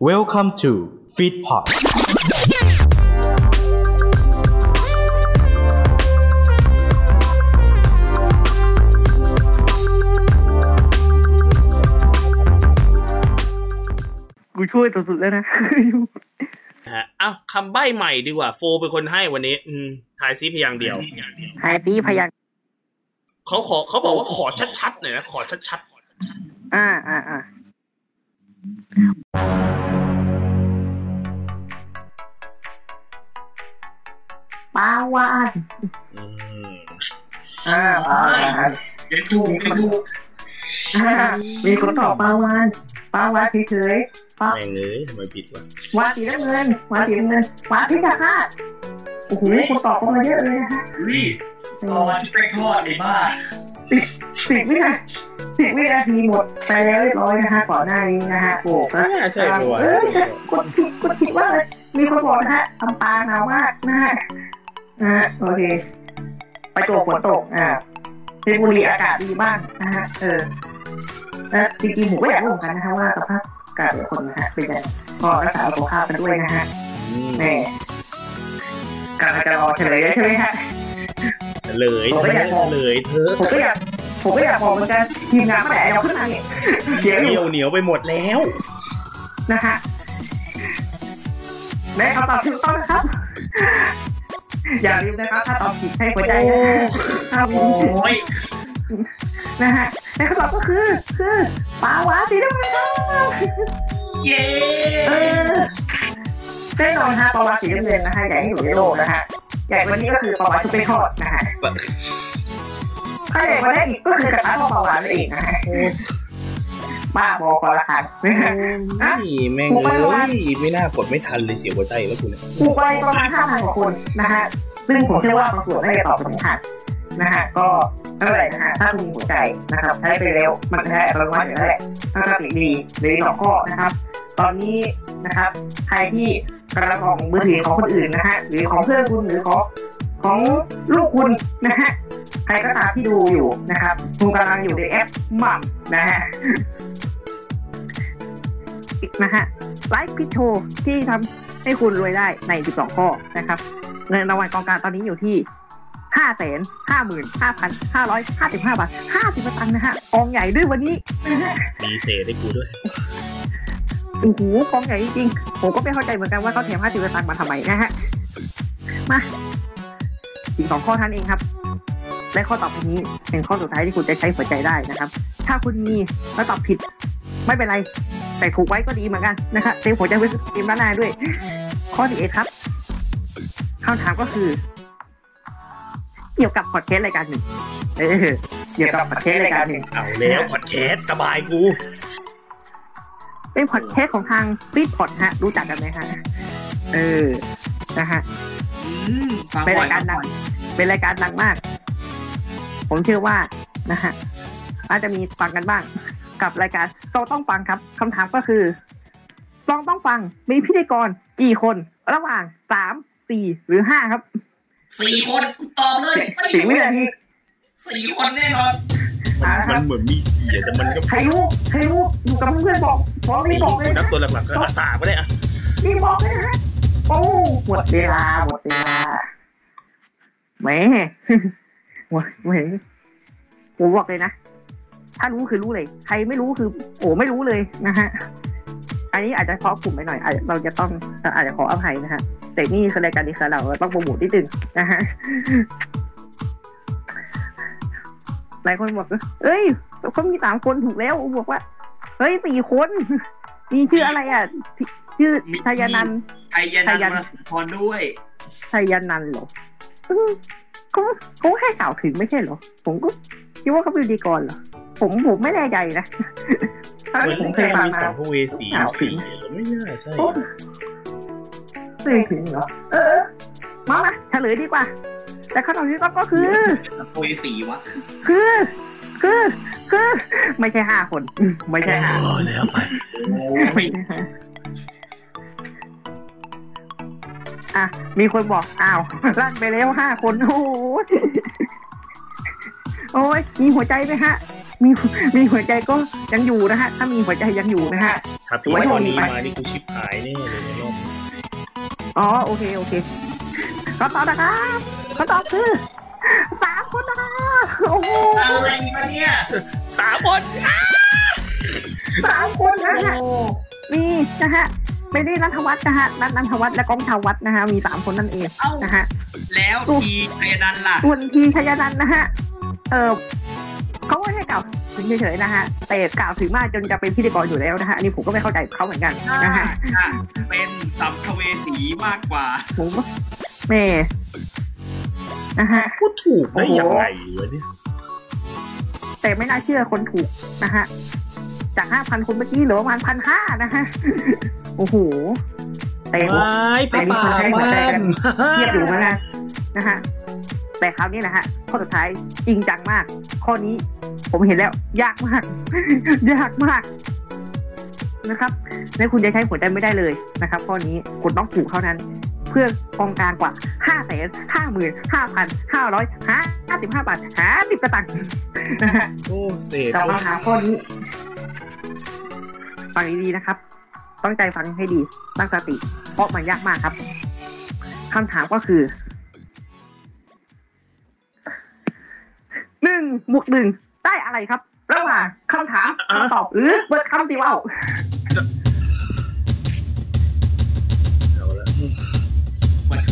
Welcome to Feedpot กูช่วยสุดๆแล้วนะฮะอ้าวคำใบ้ใหม่ดีกว่า โฟเป็นคนให้วันนี้ อืมทายซิพยางค์เดียวไฮปี้พยักเขาขอเขาบอกว่าขอชัดๆหน่อยนะ ขอชัดอ่าอ่าอ่า ปลาวานๆอืมอ่าปลาวานยังถูกยังถูกอ่ามีคนตอบปลาวานปลาวานเฉยๆปลาแม่งเอ้ยทำไมผิดวะวานสีน้ำเงินวานสีน้ำเงินวานพิฆาตโอ้โหคนตอบเข้ามาเยอะเลยนะฮะอุ้ยรอวันที่แป้งทอดไอ้บ้าสิบวินาสิบวินาทีหมดไปแล้วเรียบร้อยนะฮะก่อนหน้านี้นะฮะโอ้ก็ไม่น่าใช่ปะวะเอ้ยกดผิดกดผิดว่าเลยมีคนบอกนะฮะทำปลาหนาวมากนะฮะ นะฮะโอเค ไปโจกฝนตก อ่าเพชรบุรีอากาศดีบ้างนะฮะเออแล้วจริงๆผมก็อยากรู้เหมือนกันนะฮะว่าสภาพอากาศแต่ละคนนะฮะเป็นยังไงก็รักษาสุขภาพกันด้วยนะฮะอืมแม่กำลังจะรอเฉลยใช่ไหมฮะเฉลยผมเฉก็ลอยากยบอกเฉลยเธอะผมก็อยากผมก็อยากบอกเหมือนกันทีมงานเมื่อไหร่เอาขึ้นมาเนี่ยเดี๋ยวอเหนียู่ยวเหนียวไปหมดแล้วนะฮะและคำตอบถูกต้องนะครับ อย่าลืมนะครับถ้าตอบผิดให้หัวใจนะฮะถ้าโอ้ผิดยนะฮะและคำตอบก็คือคือปลาวาฬสีน้ำเงินครับเย้เออแน่นอนฮะปลาวาฬสีน้ำเงินนะฮะใหญ่ที่สุดในโลกนะฮะใหญ่กว่านี้ก็คือปลาวาฬชุบเป็นทอดนะฮะถ้าใหญ่กว่านั้นอีกก็คือกระทะทอดปลาวาฬนั่นเองนะฮะ บ้าบอกอละคันนะฮะนี่แม่งเอ้ยไม่น่ากดไม่ทันเลยเสียหัวใจแล้วคุณเนี่ยถูกไปประมาณห้าพันกว่าคนนะฮะซึ่งผมเชื่อว่าบางส่วนน่าจะตอบสำคัญนะฮะก็ไม่เป็นไรนะฮะถ้าคุณมีหัวใจนะครับใช้ไปเร็วมันจะได้อัตโนมัติอยู่แล้วแหละถ้าสติดีหรือสองข้อนะครับ ตอนนี้นะครับใครที่กำลังของมือถือของคนอื่นนะฮะหรือของเพื่อนคุณหรือของของลูกคุณนะฮะใครก็ตามที่ดูอยู่นะครับคุณกำลังอยู่ในแอปหม่ำนะฮะ นะฮะไลฟ์พิชโชที่ทำให้คุณรวยได้ใน 12 ข้อนะครับ เงินรางวัลกองกลารตอนนี้อยู่ที่ห้าแสนห้าหมื่นห้าพันห้าร้อยห้าสิบห้าบาทห้าสิบตังค์นะฮะกองใหญ่ด้วยวันนี้นะฮะมีเศษให้กูด้วยโอ้โหกองใหญ่จริงๆผมก็ไม่เข้าใจเหมือนกันว่าเขาแถมห้าสิบตังค์มาทำไมนะฮะมาอีกสองข้อเท่านนเองครับ และข้อต่อไปนี้เป็นข้อสุดท้ายที่คุณจะใช้หัวใจได้นะครับ ถ้าคุณมีแล้วตอบผิด ไม่เป็นไร แต่ถูกไว้ก็ดีเหมือนกันนะฮะเต็มหัวใจไว้เต็มด้านหน้าด้วย ข้อที่เอ็ดครับคำถามก็คือ เกี่ยวกับพอดแคสต์รายการหนึ่งเออเกี่ยวกับพอดแคสต์รายการหนึ่งเอาแล้วพอดแคสต์สบายกูเป็นพอดแคสต์ของทางฟีดพอดฮะ รู้จักกันไหมฮะเออนะฮะอืมฟังเป็นบ่อรายการดังเป็นรายการดังมาก ผมเชื่อว่านะฮะอาจจะมีฟังกันบ้าง กับรายการต้องต้องฟังครับคำถามก็คือต้องต้องฟังมีพิธีกรกี่คนระหว่างสามสี่หรือห้าครับสี่คนกูตอบเลยไม่สี่วินาทีสี่คนแน่นอนมันอ่าครับมันเหมือนมีเสียแต่มันก็ใครรู้ใครรู้อยู่กับเพื่อนๆบอกบอกรีบบอกเลยนันะบตัวหลักๆก็อาสาก็ได้อะรีบบอกเลยนะฮะโอ้หมดเวลาหมดเวลาแหมหมดแหมผมบอกเลยนะ ถ้ารู้คือรู้เลย ใครไม่รู้คือ โอ้ไม่รู้เลยนะฮะอันนี้อาจจะครอบกลุ่มไปหน่อยอาจจะเราจะต้องอาจจะขออภัยนะฮะแต่นี่คือรายการนี้คือเราต้องโปรโมทนิดนึงนะฮะหลายคนบอกว่าเอ้ยเขามีสามคนถูกแล้วผมบอกว่า เฮ้ยสี่คน มีชื่ออะไรอะ ชื่อชายนันท์ไทยยานันท์มาพรด้วยชายนันท์เหรออืมเขาเขาแค่กล่าวถึงไม่ใช่เหรอ ผมก็คิดว่าเขาเป็นพิธีกรเหรอ ผมผมไม่แน่ใจนะถ้าเหมือนผมเคแค่ยฟังมีมาสัมภเวสีสี่ไม่น่าใช่โอ้เคยถึงเหรอ เออมามาเฉลยดีกว่า แต่คำตอบที่ต้องก็คือโอยสีวะ คือ คือคือไม่ใช่ห้าคนอืมไม่ใช่ห้าโอ้แล้วไปโอ้ยอะ มีคนบอก อ้าวลั่นไปแล้วห้าคน โอ้ย โอ้ยมีหัวใจไหมฮะ มีมีหัวใจก็ยังอยู่นะฮะ ถ้ามีหัวใจยังอยู่นะฮะถ้าถืพี่อว่าตอนนี้โชคดีไปมานี่กูชิบหายแน่เลยในรอบนี้อ๋อโอเคโอเคคำตอบนะครับคำตอบคือสามคนนะโอ้โหอะไรมาเนี่ยสามคนอะสามคนนะฮะมีนะฮะไม่ได้นัทวัฒน์นะฮะนัทนันทวัฒน์และก้องชาววัฒน์นะฮะมีสามคนนั่นเองเอ้านะฮะแล้วทีไทยนันล่ะส่วนทีชยนันท์นะฮะ เออเขาไม่ให้กล่าวถึงเฉยๆนะฮะแต่กล่าวถึงมากจนจะเป็นพิธีกรอยู่แล้วนะฮะอันนี้ผมก็ไม่เข้าใจเขาเหมือนกันน่านะฮะจะเป็นสัมภเวสีมากกว่าผมก็แม่นะฮะพูดถูกได้ยังไงวะเนี่ยแต่ไม่น่าเชื่อคนถูกนะฮะจากห้าพันคนเมื่อกี้เหลือประมาณพันห้านะฮะโอ้โหแต่ไม่ไปป่าแต่มีคนให้หัวบ้าใจกันนเทียบอยู่เหมือนกันนะฮะ แต่คราวนี้นะฮะข้อสุดท้ายจริงจังมาก ข้อนี้ผมเห็นแล้ว ยากมาก ยากมากนะครับในคุณจะใช้หัวใจไม่ได้เลยนะครับ ข้อนี้คุณต้องถูกเท่านั้น เพื่อกองกลางกว่าห้าแสนห้าหมื่นห้าพันห้าร้อยห้าสิบห้าบาทห้าสิบกระตังค์นะฮะโอ้เศษกลับมาหาข้อนี้ฟังดีๆนะครับ ตั้งใจฟังให้ดีตั้งสติ เพราะมันยากมากครับคำถามก็คือ หนึ่งบวกหนึ่งได้อะไรครับ ระหว่างคำถามคำตอบหรือเบิดคำตีว่าวเอาละ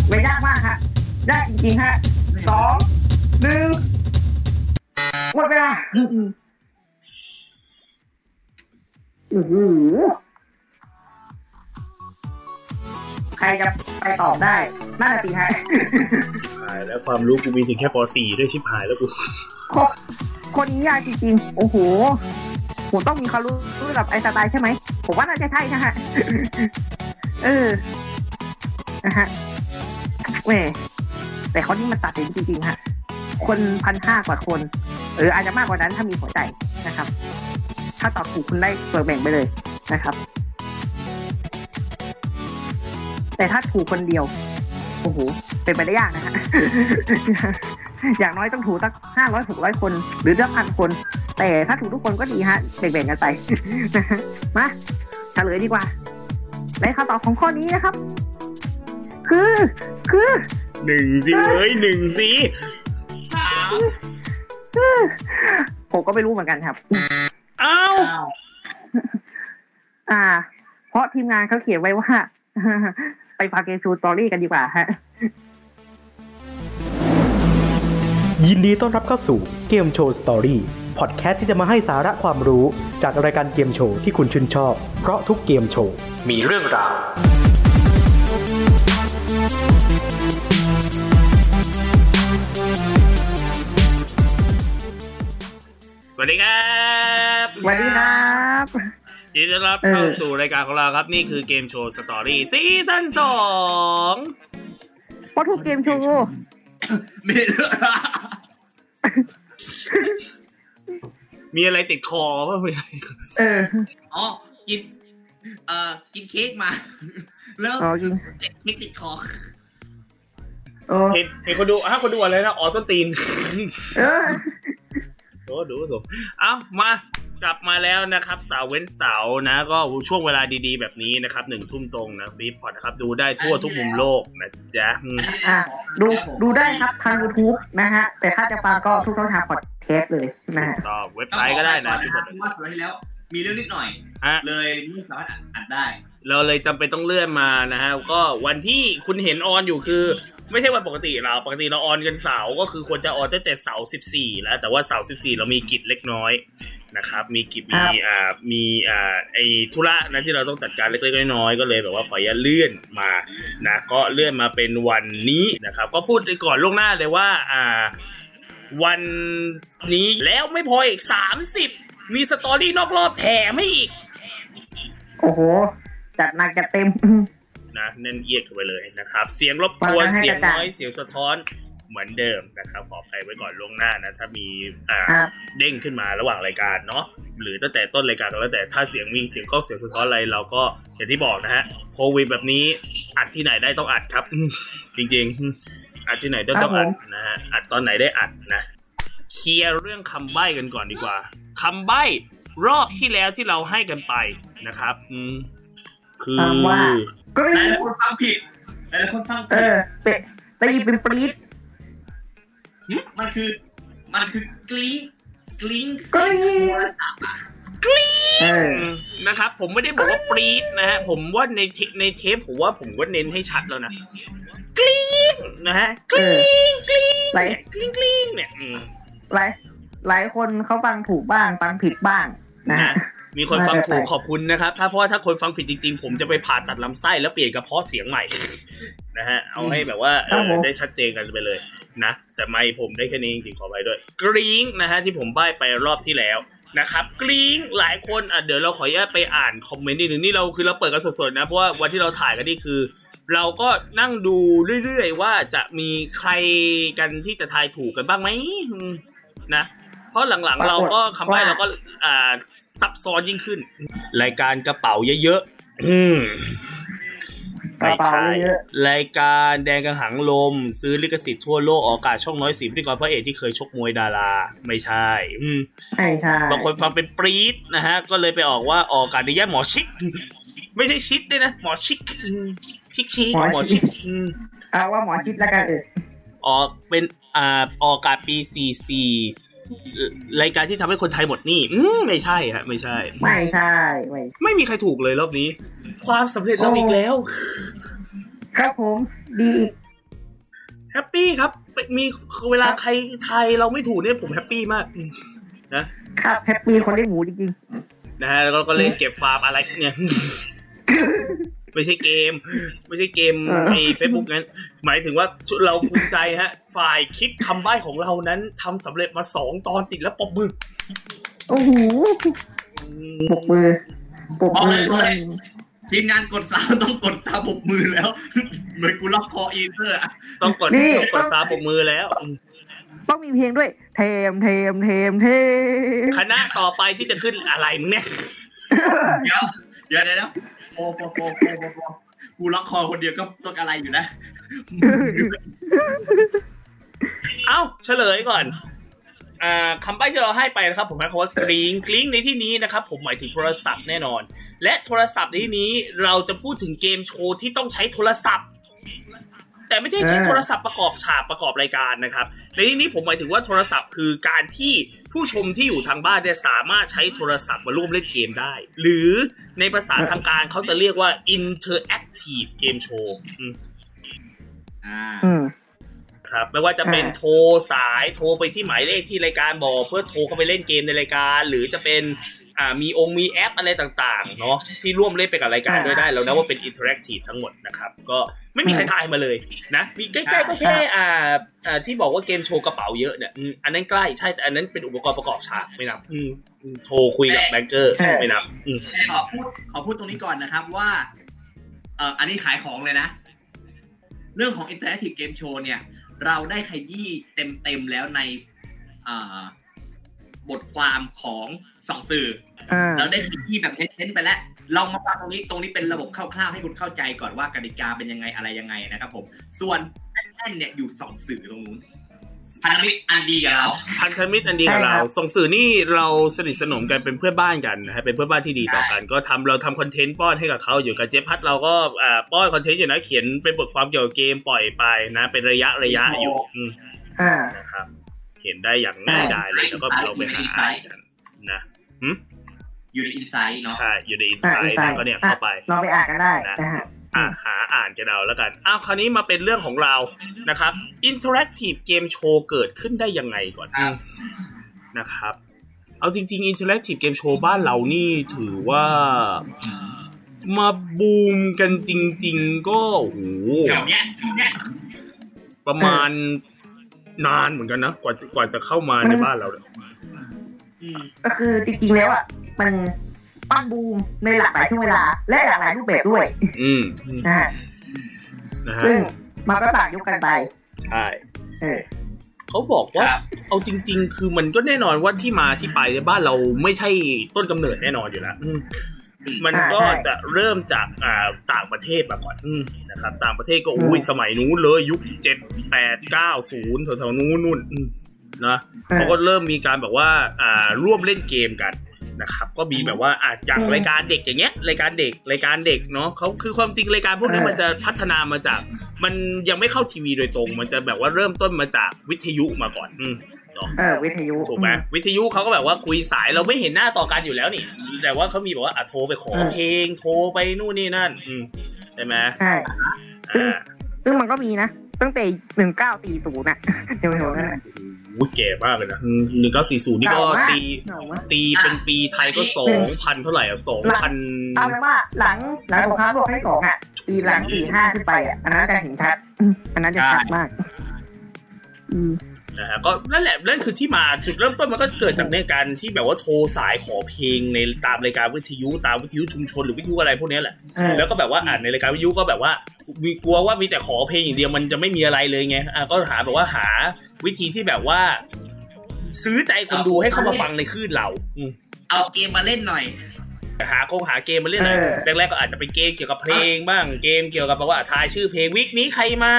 ไม่ยากมากฮะยากจริงๆฮะสองหนึ่งหมดเวลาโอ้โห ใครจะไปตอบได้น่าจะตีฮะหายแล้วความรู้กูมีถึงแค่ป .4 ด้วยชิบหายแล้วกูคนคนนี้ยากจริงๆ โอ้โห ผมต้องมีความรู้ระดับไอน์สไตล์ใช่ไหม ผมว่าน่าจะใช่นะฮะ เออ นะฮะแหมแต่เขานี่มันตัดสินจริงๆ ฮะ คนพันห้ากว่าคน เอออาจจะมากกว่านั้นถ้ามีหัวใจนะครับ ถ้าตอบถูกคุณได้เปิดแบ่งไปเลยนะครับ แต่ถ้าถูกคนเดียว โอ้โห เป็นไปได้ยากนะฮะ อย่างน้อยต้องถูกสักห้าร้อยหกร้อยคน หรือสักพันคน แต่ถ้าถูกทุกคนก็ดีฮะแบ่งๆกันไป มาเฉลยดีกว่าและคำตอบของข้อนี้นะครับ คือ คือหนึ่งสิเอ้ยหนึ่งสิสามผมก็ไม่รู้เหมือนกันครับเอ้าอ้าว อ่า เพราะทีมงานเขาเขียนไว้ว่า ไปฟังเกมชูตอรี่กันดีกว่าฮะ ยินดีต้อนรับเข้าสู่เกมโชว์สตอรี่พอดแคสต์ที่จะมาให้สาระความรู้จากรายการเกมโชว์ที่คุณชื่นชอบ เพราะทุกเกมโชว์มีเรื่องราว สวัสดีครับ สวัสดีครับ ยินดีต้อนรับเออเข้าสู่รายการของเราครับ นี่คือเกมโชว์สตอรี่ซีซั่นสองเพราะทุกเกมโชว์มีเรื่องมีอะไรติดคอป่ะมีอะไรเอออ๋อกินเอ่อกินเค้กมา แล้วอ๋อจริงเค้กติดคอโอ้เห็นเห็นคนดูฮะคนดูอะไรนะอ๋อส้นตีนเออโอ้ดูสมเอ้ามา กลับมาแล้วนะครับเสาร์เว้นเสาร์นะก็ช่วงเวลาดีๆ แบบนี้นะครับหนึ่งทุ่มตรงนะฟีพอดนะครับดูได้ทั่วทุกมุมโลกนะจ๊ะอืมอะดูดูได้ครับทาง YouTube นะฮะ แต่ถ้าจะฟังก็ทุกช่องทางพอดแคสต์เลยนะฮะต่อเว็บไซต์ก็ได้นะที่ฟีพอดว่าสุดที่แล้ว มีเรื่องนิดหน่อยฮะเลยไม่สามารถอัดได้ เราเลยจำเป็นต้องเลื่อนมานะฮะก็วันที่คุณเห็น on อยู่คือ ไม่ใช่วันปกติเราปกติเรา on กันเสาร์ก็คือควรจะ on ตั้งแต่เสาร์สิบสี่แล้ว แต่ว่าเสาร์สิบสี่เรามีกิจเล็กน้อยนะครับ มีกิจครัมีบอ่ามีอ่าไอธุระนะที่เราต้องจัดการเล็กๆน้อยๆก็เลยแบบว่าขออนุญาตเลื่อนมานะก็เลื่อนมาเป็นวันนี้นะครับ ก็พูดก่อนล่วงหน้าเลยว่าอ่า วันนี้แล้วไม่พออีกสามสิบมีสตอรี่นอกรอบแถมให้อีก โอ้โห จัดหนักจัดเต็ม นะแน่นเอียดเข้าไปเลยนะครับ เสียงรบกวนฟังให้เสียงกระจ่างน้อยเสียงสะท้อนเหมือนเดิมนะครับขออภัยไว้ก่อนล่วงหน้านะถ้ามีอ่าครับเด้งขึ้นมาระหว่างรายการเนาะหรือตั้งแต่ต้นรายการก็แล้วแต่ถ้าเสียงวิ่งเสียงกล้องเสียงสะท้อนอะไรเราก็อย่างที่บอกนะฮะโควิดแบบนี้อัดที่ไหนได้ต้องอัดครับ จริงๆอัดที่ไหนได้ต้องอัดนะฮะอัดตอนไหนได้อัดนะเคลียร์เรื่องคำใบ้กันก่อนดีกว่าคำใบ้รอบที่แล้วที่เราให้กันไปนะครับ อืมคือถามว่า กรี๊หลายดๆคนฟังผิดหลายๆคนฟังเอผิดอเป็ดตีเป็นปรี๊ดมันคือ มันคือกลิ้งกลิ้งกรี๊ดเอออืมนะครับ ผมไม่ได้บอกว่าปรี๊ดนะฮะผมว่าในเทในเทปผมว่าผมก็เน้นให้ชัดแล้วนะกรี๊งนะฮะกเอรี๊องกรี๊งไหลเนี่ยกรี๊งกรี๊งเนี่ยอืมหลายหลายคนเขาฟังถูกบ้างฟังผิดบ้างนะฮะ มีคนฟังถูกไม่เป็นไรขอบคุณนะครับ ถ้าเพราะว่าถ้าคนฟังผิดจริงๆ ผมจะไปผ่าตัดลำไส้แล้วเปลี่ยนกระเพาะเสียงใหม่นะฮะ เอาให้แบบว่าเออได้ชัดเจนกันไปเลยนะ แต่ไม่ผมได้แค่นี้จริงๆขอไปด้วย กรี๊งนะฮะที่ผมใบ้ไปรอบที่แล้วนะครับกรี๊งหลายคนอะเดี๋ยวเราขออนุญาตไปอ่านคอมเมนต์นิดนึงนี่เราคือเราเปิดกันสดๆนะ เพราะว่าวันที่เราถ่ายกันนี่คือ เราก็นั่งดูเรื่อยๆว่าจะมีใครกันที่จะทายถูกกันบ้างไหมอืมนะ เพราะหลังๆ เราก็คำใบ้เราก็อ่าซับซ้อนยิ่งขึ้น รายการกระเป๋าเยอะๆอืมกระเป๋าเยอะรายการแดงกังหังลม ซื้อลิขสิทธิ์ทั่วโลกออกอากาศช่องน้อยสีพิธีกรพระเอกที่เคยชกมวยดารา ไม่ใช่อืมใช่ใช่บางคนฟังเป็นปรี๊ดนะฮะ ก็เลยไปออกว่าออกอากาศในแย่หมอชิก ไม่ใช่ชิดด้วยนะ หมอชิกอืมชิกชีหมอชิกอืมเอาว่าหมอคิดแล้วกันเออออกเป็นอ่าออกอากาศปี44 รายการที่ทำให้คนไทยหมดหนี้อืมไม่ใช่ฮะไม่ใช่ ไม่ใช่ไม่ไม่มีใครถูกเลยรอบนี้ ความสำเร็จเราอีกแล้ว ครับผมดีอีก happy ครับเป็นมีเวลาใครไทยเราไม่ถูกเนี่ยผม happy มากอืมนะครับ happy คนเลี้ยงหมูจริงนะฮะแล้วก็เล่นเก็บฟาร์มอะไรเนี่ย ไม่ใช่เกม ไม่ใช่เกมในเฟซบุ๊กนั้น หมายถึงว่าเราภูมิใจฮะ ฝ่ายคิดคำใบ้ของเรานั้นทำสำเร็จมาสองตอนติดแล้วปรบมือๆโอ้โหปรบมือปรบมือด้วยทีมงานกดสามต้องกดสามปรบมือแล้วเหมือนกูล็อกคออีเตอร์อะต้องกดนี่ต้องกดซาปรบมือแล้วอืมต้องมีเพลงด้วย เทมเทมเทมเทมคณะต่อไปที่จะขึ้นอะไรมึงเนี่ยเดี๋ยวเดี๋ยวเดี๋ยวเดี๋ยว โอ้โหโอ้โหโอ้โหโอ้โหกูล็อกคอคนเดียวก็ต้องอะไรอยู่นะ เอ้าเฉลยก่อนอ่าคำใบ้ที่เราให้ไปนะครับ ผมหมายความว่ากริ้งกริ้งในที่นี้นะครับ ผมหมายถึงโทรศัพท์แน่นอน และโทรศัพท์ในที่นี้เราจะพูดถึงเกมโชว์ที่ต้องใช้โทรศัพท์ แต่ไม่ใช่ใช้โทรศัพท์ประกอบฉากประกอบรายการนะครับ ในที่นี้ผมหมายถึงว่าโทรศัพท์คือการที่ผู้ชมที่อยู่ทางบ้านเนี่ยสามารถใช้โทรศัพท์มาร่วมเล่นเกมได้ หรือในภาษาทางการเขาจะเรียกว่า interactive game show อืมอ่าอืมครับไม่ว่าจะเป็นอ่าโทรสายโทรไปที่หมายเลขที่รายการบอก เพื่อโทรเข้าไปเล่นเกมในรายการ หรือจะเป็น อ่ามีองค์มีแอปอะไรต่างๆเนาะที่ร่วมเล่นไปกับรายการด้วยได้แล้วนะว่าเป็น interactive ทั้งหมดนะครับ ก็ไม่มีใครทายมาเลยนะมีใกล้ๆก็แค่อ่าอ่าที่บอกว่าเกมโชว์กระเป๋าเยอะเนี่ยอืมอันนั้นใกล้ใช่แต่อันนั้นเป็นอุปกรณ์ประกอบฉากไม่นับอืมอืมโทรคุยกับแบงเกอร์ไม่นับอืมแต่ขอพูดขอพูดตรงนี้ก่อนนะครับว่าเอ่ออันนี้ขายของเลยนะ เรื่องของ Interactive Game Show เนี่ย เราได้ขยี้เต็มๆแล้วในเอ่อ บทความของสองสื่ออ่าเราได้ขยี้แบบเน้นๆไปแล้วลองมาฟังตรงนี้ตรงนี้เป็นระบบคร่าวๆให้คุณเข้าใจก่อนว่ากติกาเป็นยังไงอะไรยังไงนะครับผม ส่วนแท่นๆเนี่ยอยู่สองสื่อตรงนู้นพันธมิตรอันดีกับเราพันธมิตรอันดีกับเราส่งสื่อนี่เราสนิทสนมกันเป็นเพื่อนบ้านกันนะฮะเป็นเพื่อนบ้านที่ดีต่อกัน ก็ทำเราทำคอนเทนต์ป้อนให้กับเขาอยู่กับเจ๊พัดเราก็อ่าป้อนคอนเทนต์อยู่นะเขียนเป็นบทความเกี่ยวกับเกมปล่อยไปนะ เป็นระยะระยะอยู่อืมอ่านะครับ เห็นได้อย่างง่ายดายเลยแล้วก็เราไปหาอ่านกันนะอยู่ในอินไซต์เนาะใช่อยู่ในอินอ่าไซต์ Insight นะก็เนี่ยเข้าไปลองไปอ่านกันได้นะฮะอะหาอ่านกันเอาแล้วกันอ้าวคราวนี้มาเป็นเรื่องของเรานะครับ Interactive Game Show เกิดขึ้นได้ยังไงก่อนครับนะครับ เอาจริงๆ Interactive Game Show บ้านเรานี่ถือว่ามาบูมกันจริง ๆ ก็โอ้โหแถวเนี้ยแถวเนี้ยประมาณ นานเหมือนกันนะกว่าจะกว่าจะเข้ามาในบ้านเราเนี่ยอืมก็คือจริงๆแล้วอะมันปั้นบูมในหลากหลายช่วงเวลา และหลากหลายรูปแบบด้วย อืมนะฮะนะฮะซึ่งมันก็ต่างยุคกันไปใช่เออเขาบอกว่าครับเอาจริง ๆ คือมันก็แน่นอนว่าที่มาที่ไปในบ้านเราไม่ใช่ต้นกำเนิดแน่นอนอยู่แล้วอื มมันก็อ่าใช่จะเริ่มจากอ่าต่างประเทศมาก่อนอืมนะครับต่างประเทศก็อุ้ยสมัยนู้นเลยยุคเจ็ดแปดเก้าศูนย์แถวๆนู้นนู่นอืมนะเขาก็เริ่มมีการแบบว่าอ่าร่วมเล่นเกมกันนะครับก็มีแบบว่าอาจอย่างรายการเด็กอย่างเงี้ยรายการเด็กรายการเด็กเนาะเขาคือความจริงรายการพวกนี้มันจะพัฒนามาจาก มันยังไม่เข้าทีวีโดยตรง มันจะแบบว่าเริ่มต้นมาจากวิทยุมาก่อน อืมเออวิทยุถูกไหมวิทยุเขาก็แบบว่าคุยสายเราไม่เห็นหน้าต่อกันอยู่แล้วนี่ แต่ว่าเขามีแบบว่าอะโทรไปขอเพลงโทรไปนู่นนี่นั่น อืมใช่ไหมใช่อ่าซึ่งมันก็มีนะตั้งแต่หนึ่งเก้าสี่ศูนย์น่ะเดี๋ยวๆนั่นน่ะโอ้โหแก่มากเลยนะหนึ่งเก้าสี่ศูนย์นี่ก็เก่ามากตีเก่ามากตีเป็นปีไทยก็สองพันเท่าไหร่อะสองพันเอาเป็นว่าหลังหลังสงครามโลกครั้งที่สองอะปีหลังสี่ห้าขึ้นไปอะอันนั้นจะเห็นชัดอืมอันนั้นจะชัดมาก อืม นะฮะก็นั่นแหละนั่นคือที่มาจุดเริ่มต้นมันก็เกิดจากในการที่แบบว่าโทรสายขอเพลงในตามรายการวิทยุตามวิทยุชุมชนหรือวิทยุอะไรพวกเนี้ยแหละเออแล้วก็แบบว่าอ่านในรายการวิทยุก็แบบว่ามีกลัวว่ามีแต่ขอเพลงอย่างเดียวมันจะไม่มีอะไรเลยไงอะก็หาแบบว่าหาวิธีที่แบบว่า ซื้อใจคนดูให้เข้ามาฟังในคลื่นเราอืมเอาเกมมาเล่นหน่อย หาคงหาเกมมาเล่นหน่อยเออแรกๆก็อาจจะเป็นเกมเกี่ยวกับเพลงบ้างเกมเกี่ยวกับแบบว่าทายชื่อเพลงวิกนี้ใครมา